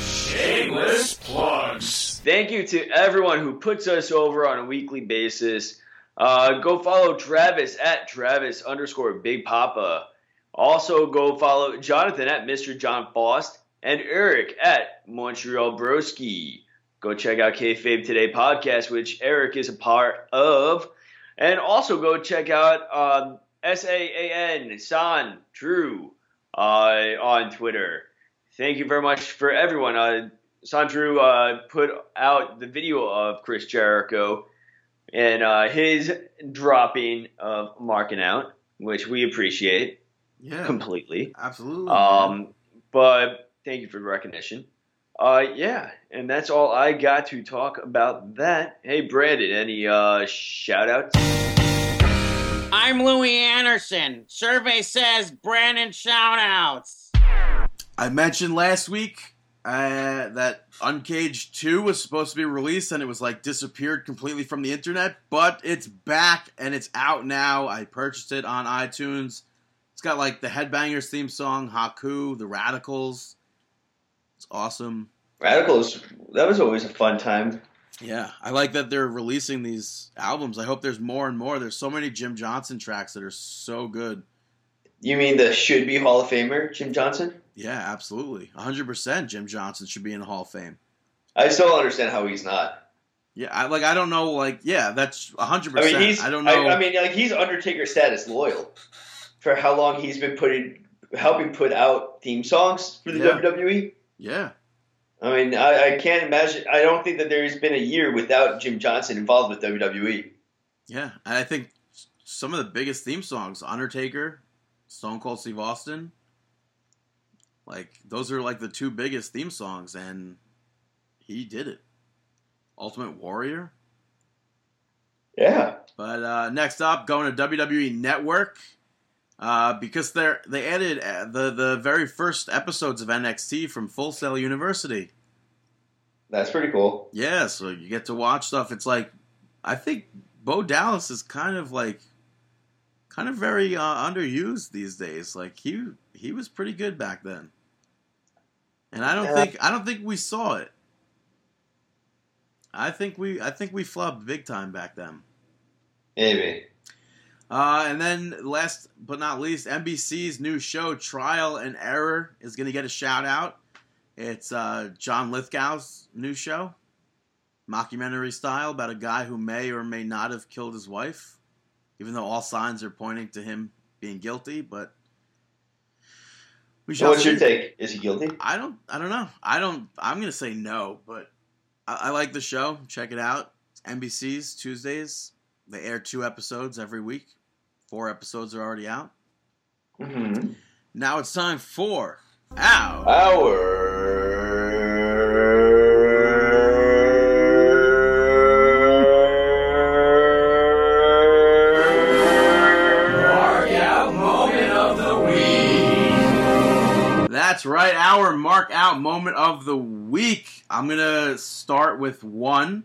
E: Shameless plugs.
C: Thank you to everyone who puts us over on a weekly basis. Uh, go follow Travis at Travis underscore Big Papa. Also, go follow Jonathan at Mr. John Faust and Eric at Montreal Broski. Go check out Kayfabe Today podcast, which Eric is a part of. And also go check out um, S-A-A-N, San Drew, on Twitter. Thank you very much for everyone. Uh, Sandru uh, put out the video of Chris Jericho and uh, his dropping of marking out, which we appreciate
D: Yeah,
C: completely.
D: absolutely.
C: Um, but thank you for the recognition. Uh, yeah, and that's all I got to talk about that. Hey, Brandon, any uh, shout outs?
G: I'm Louie Anderson. Survey says Brandon shoutouts.
D: I mentioned last week uh, that Uncaged 2 was supposed to be released and it was like disappeared completely from the internet, but it's back and it's out now. I purchased it on iTunes. It's got like the Headbangers theme song, Haku, the Radicals. It's awesome.
C: Radicals, that was always a fun time.
D: Yeah, I like that they're releasing these albums. I hope there's more and more. There's so many Jim Johnson tracks that are so good.
C: You mean the should be Hall of Famer, Jim Johnson?
D: Yeah, absolutely. 100% Jim Johnson should be in the Hall of Fame.
C: I still don't understand how he's not.
D: Yeah, I like I don't know like yeah, that's 100%.
C: I mean, he's.
D: I don't know.
C: I, mean, like he's Undertaker status loyal for how long he's been putting, helping put out theme songs for the
D: Yeah.
C: WWE.
D: yeah.
C: I mean, I, I can't imagine. I don't think that there's been a year without Jim Johnson involved with. WWE.
D: Yeah, and I think some of the biggest theme songs, Undertaker, Stone Cold Steve Austin, like those are like the two biggest theme songs, and he did it. Ultimate Warrior.
C: Yeah.
D: But uh, next up, going to WWE Network, uh, because they're they added uh, the the very first episodes of NXT from Full Sail University.
C: That's pretty cool.
D: Yeah, so you get to watch stuff. It's like I think Bo Dallas is kind of like kind of very uh, underused these days. Like he he was pretty good back then, and I don't
C: Yeah.
D: think I don't think we saw it. I think we I think we flubbed big time back then.
C: Maybe.
D: Uh, and then last but not least, NBC's new show Trial and Error is going to get a shout out. It's uh, John Lithgow's new show, mockumentary style about a guy who may or may not have killed his wife, even though all signs are pointing to him being guilty. But we shall
C: what's your take? Is he guilty?
D: I don't. I don't know. I don't. I'm gonna say no, but I, I like the show. Check it out. It's NBC's Tuesdays. They air two episodes every week. Four episodes are already out.
C: Mm-hmm.
D: Now it's time for Ow.
B: Markout moment of the week.
D: That's right. Our mark out moment of the week. I'm gonna start with one.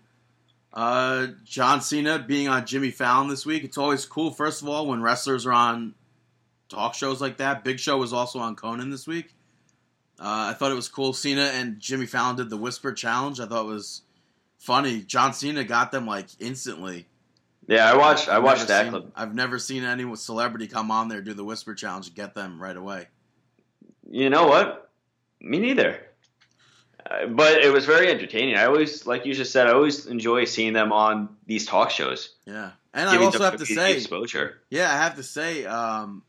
D: Uh, John Cena being on Jimmy Fallon this week. It's always cool. First of all, when wrestlers are on talk shows like that. Big Show was also on Conan this week. Uh, I thought it was cool. Cena and Jimmy Fallon did the Whisper Challenge. I thought it was funny. John Cena got them like instantly.
C: Yeah, I watched. I watched that
D: seen-
C: clip.
D: I've never seen any celebrity come on there do the Whisper Challenge and get them right away.
C: You know what? Me neither. Uh, but it was very entertaining. I always, like you just said, I always enjoy seeing them on these talk shows.
D: Yeah, and I also have to say,
C: exposure.
D: Yeah, I have to say, um,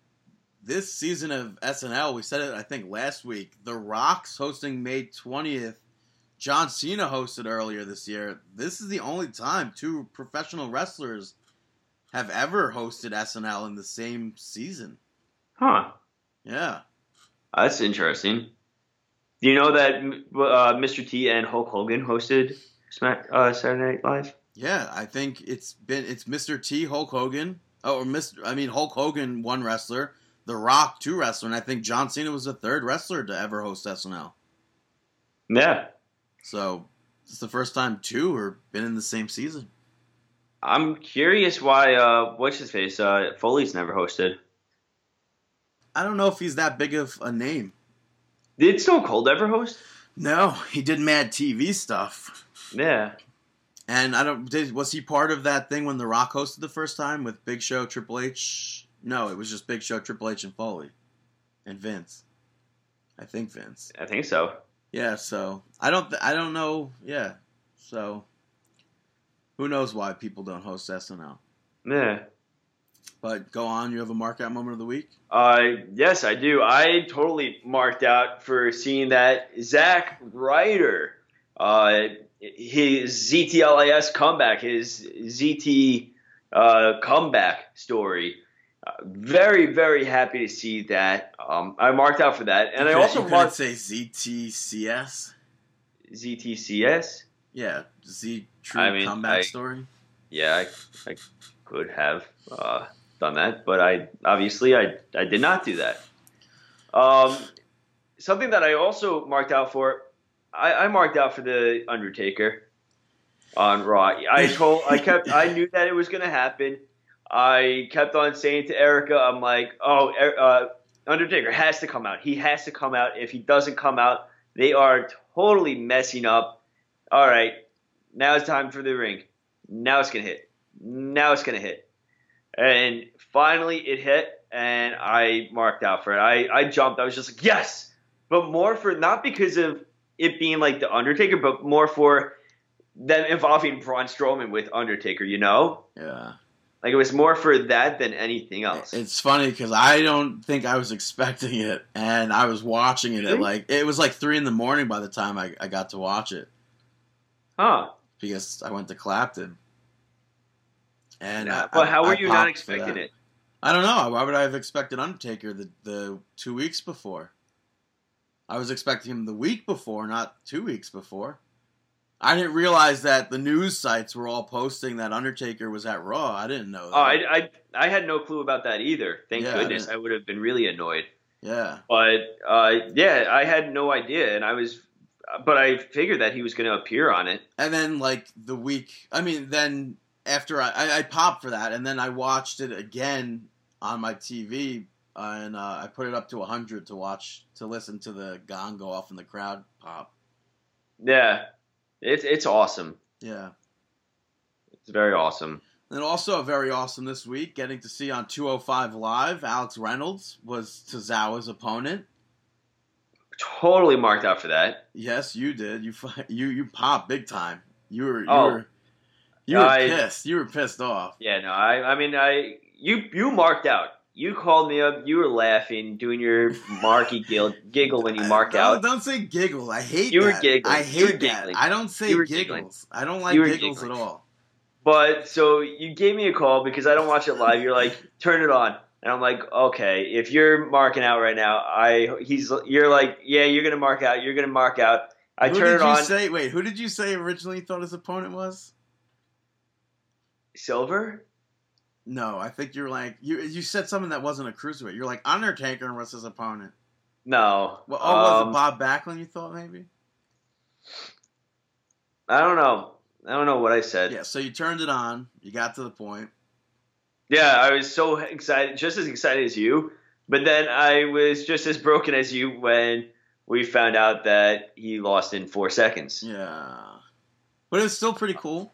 D: this season of SNL, we said it, I think, last week. The Rock's hosting May 20th. John Cena hosted earlier this year. This is the only time two professional wrestlers have ever hosted SNL in the same season.
C: Huh?
D: Yeah.
C: That's interesting. Do you know that uh, Mr. T and Hulk Hogan hosted Smack uh, Saturday Night Live?
D: Yeah, I think it's been it's Mr. T, Hulk Hogan. Oh, or Mr. I mean Hulk Hogan, one wrestler. The Rock, two wrestler, and I think John Cena was the third wrestler to ever host SNL.
C: Yeah,
D: So it's the first time two are been in the same season.
C: I'm curious why. Uh, what's his face? Uh, Foley's never hosted.
D: I don't know if he's that big of a name.
C: Did Stone Cold ever host?
D: No, he did mad TV stuff.
C: Yeah.
D: And I don't did was he part of that thing when The Rock hosted the first time with Big Show, Triple H? No, it was just Big Show, Triple H, and Foley, and Vince. I think Vince.
C: I think so.
D: Yeah, so I don't I don't know. Yeah, so who knows why people don't host SNL?
C: Yeah.
D: But go on. You have a mark out moment of the week.
C: Uh, yes, I do. I totally marked out for seeing that Zack Ryder, uh, his ZTLIS comeback, his ZT uh, comeback story. Uh, very, very happy to see that. Um, I marked out for that, and
D: You
C: I also marked
D: say ZTCS.
C: ZTCS.
D: Yeah, Z True
C: I mean,
D: Comeback
C: I-
D: Story.
C: Yeah, I, I could have uh, done that, but I obviously I, I did not do that. Um, something that I also marked out for, I, I marked out for the Undertaker on Raw. I told I kept I knew that it was going to happen. I kept on saying to Erica, I'm like, oh, Er- uh, Undertaker has to come out. He has to come out. If he doesn't come out, they are totally messing up. All right, now it's time for the ring. Now it's gonna hit. Now it's gonna hit. And finally it hit and I marked out for it. I, I jumped. I was just like, yes. But more for not because of it being like the Undertaker, but more for them involving Braun Strowman with Undertaker, you know?
D: Yeah.
C: Like it was more for that than anything else.
D: It's funny because I don't think I was expecting it, and I was watching it at like it was like three in the morning by the time I, I got to watch it
C: huh.
D: because I went to Clapton. And
C: Yeah, but
D: I-
C: how were you not expecting it?
D: I don't know. Why would I have expected Undertaker the the two weeks before? I was expecting him the week before, not two weeks before. I didn't realize that the news sites were all posting that Undertaker was at Raw. I didn't know that.
C: Oh, I, I, I had no clue about that either. Thank
D: Yeah,
C: goodness.
D: didn't-
C: I would have been really annoyed.
D: yeah.
C: But uh, yeah, I had no idea, and I was, but I figured that he was going to appear on it.
D: And then like the week, I mean, then after I, I, I popped for that, and then I watched it again on my TV, uh, and uh, I put it up to hundred to watch to listen to the gong go off and the crowd pop.
C: Yeah, it's it's awesome.
D: Yeah.
C: It's very awesome.
D: And also very awesome this week, getting to see on 205 Live, Alex Reynolds was Tozawa's opponent.
C: Totally marked out for that.
D: Yes, you did. You you you popped big time. You were you
C: Oh.
D: were you were
C: I-
D: pissed. You were pissed off.
C: Yeah, no, I, I mean, I you you marked out. You called me up. You were laughing, doing your marky giggle, giggle when you mark
D: don't,
C: out.
D: Don't say giggle. I hate
C: You were
D: that.
C: giggling.
D: I
C: were
D: hate that.
C: giggling.
D: I don't say giggles.
C: giggling.
D: I don't like giggles
C: giggling.
D: at all.
C: But so you gave me a call because I don't watch it live. You're like, turn it on, and I'm like, okay. If you're marking out right now, I he's you're like, yeah, you're gonna mark out. You're gonna mark out. I
D: who
C: turn
D: did
C: it
D: you
C: on.
D: say? Wait, who did you say originally thought his opponent was?
C: Silver.
D: No, I think you're like you. You said something that wasn't a cruiserweight. You're like Undertaker was his opponent.
C: No.
D: Well, oh, was
C: Um,
D: it Bob Backlund? You thought maybe?
C: I don't know. I don't know what I said.
D: Yeah. So you turned it on. You got to the point.
C: Yeah, I was so excited, just as excited as you. But then I was just as broken as you when we found out that he lost in four seconds.
D: Yeah. But it was still pretty cool.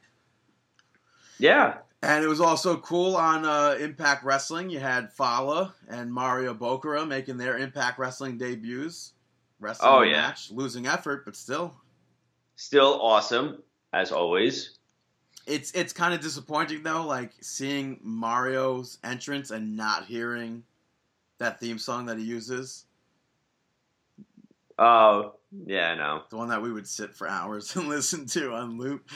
C: Yeah.
D: And it was also cool on uh, Impact Wrestling. You had Fallah and Mario Bokara making their Impact Wrestling debuts. Wrestling
C: Oh, yeah.
D: match, losing effort, but still,
C: Still awesome, as always.
D: it's it's kind of disappointing though, like seeing Mario's entrance and not hearing that theme song that he uses,
C: Oh, yeah, I know.
D: the one that we would sit for hours and listen to on loop.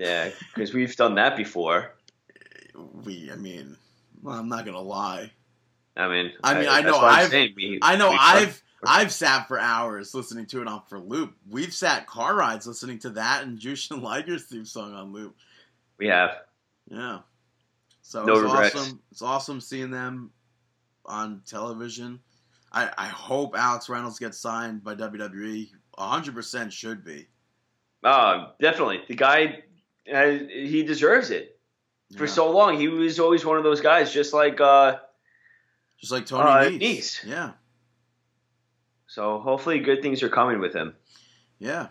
C: Yeah, because we've done that before.
D: We, I mean, well, I'm not gonna lie.
C: I mean,
D: I mean, I
C: that's
D: know I've-
C: We,
D: I know I've I've sat for hours listening to it on for loop. We've sat car rides listening to that and Jushin Liger's theme song on loop.
C: we have.
D: Yeah. So
C: No
D: it's
C: regrets.
D: awesome. It's awesome seeing them on television. I, I hope Alex Reynolds gets signed by WWE. hundred percent should be.
C: Uh, definitely. The guy, uh, he deserves it. For
D: Yeah.
C: so long, he was always one of those guys, just like. Uh,
D: just like Tony
C: uh.
D: Yeah.
C: so hopefully, good things are coming with him.
D: Yeah.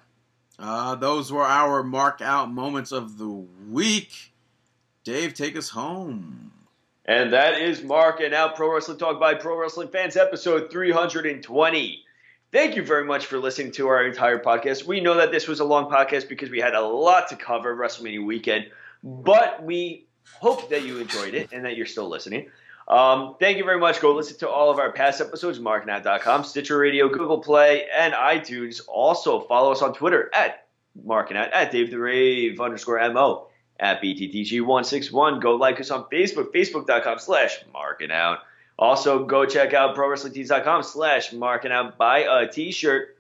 D: Uh, those were our mark out moments of the week. Dave, take us home.
C: And that is Markin' Out Pro Wrestling Talk by Pro Wrestling Fans, episode 320. Thank you very much for listening to our entire podcast. We know that this was a long podcast because we had a lot to cover WrestleMania weekend, but we hope that you enjoyed it and that you're still listening. Um, thank you very much. Go listen to all of our past episodes, markingout.com, Stitcher Radio, Google Play, and iTunes. Also, follow us on Twitter at markingout, at Dave the Rave underscore MO, at BTTG161. Go like us on Facebook, facebook.com slash markingout. Also, go check out ProWrestlingTees.com slash marking out. Buy a t-shirt,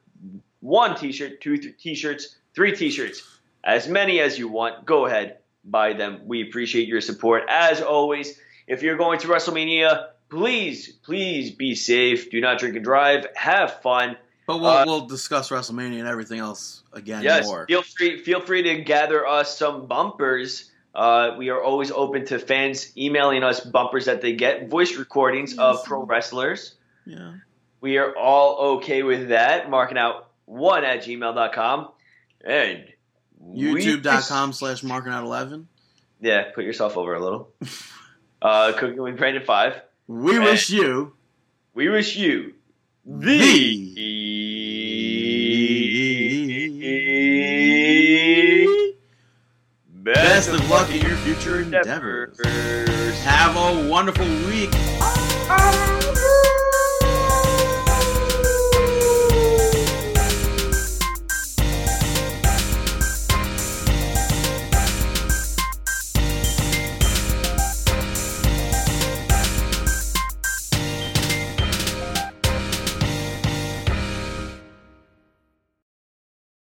C: one t-shirt, two th- t-shirts, three t-shirts, as many as you want. Go ahead, buy them. We appreciate your support. As always, if you're going to WrestleMania, please, please be safe. Do not drink and drive. Have fun.
D: But we'll,
C: Uh,
D: we'll discuss WrestleMania and everything else again
C: Yes,
D: more.
C: feel free feel free to gather us some bumpers. Uh, we are always open to fans emailing us bumpers that they get, voice recordings of pro wrestlers.
D: Yeah.
C: We are all okay with that. Marking out one at gmail.com. And
D: YouTube.com slash marking out 11.
C: Yeah, put yourself over a little. uh, Cooking with Brandon 5.
D: We
C: And-
D: wish you
C: We wish you the
D: best of luck in your future endeavors.
C: endeavors.
D: Have a wonderful week.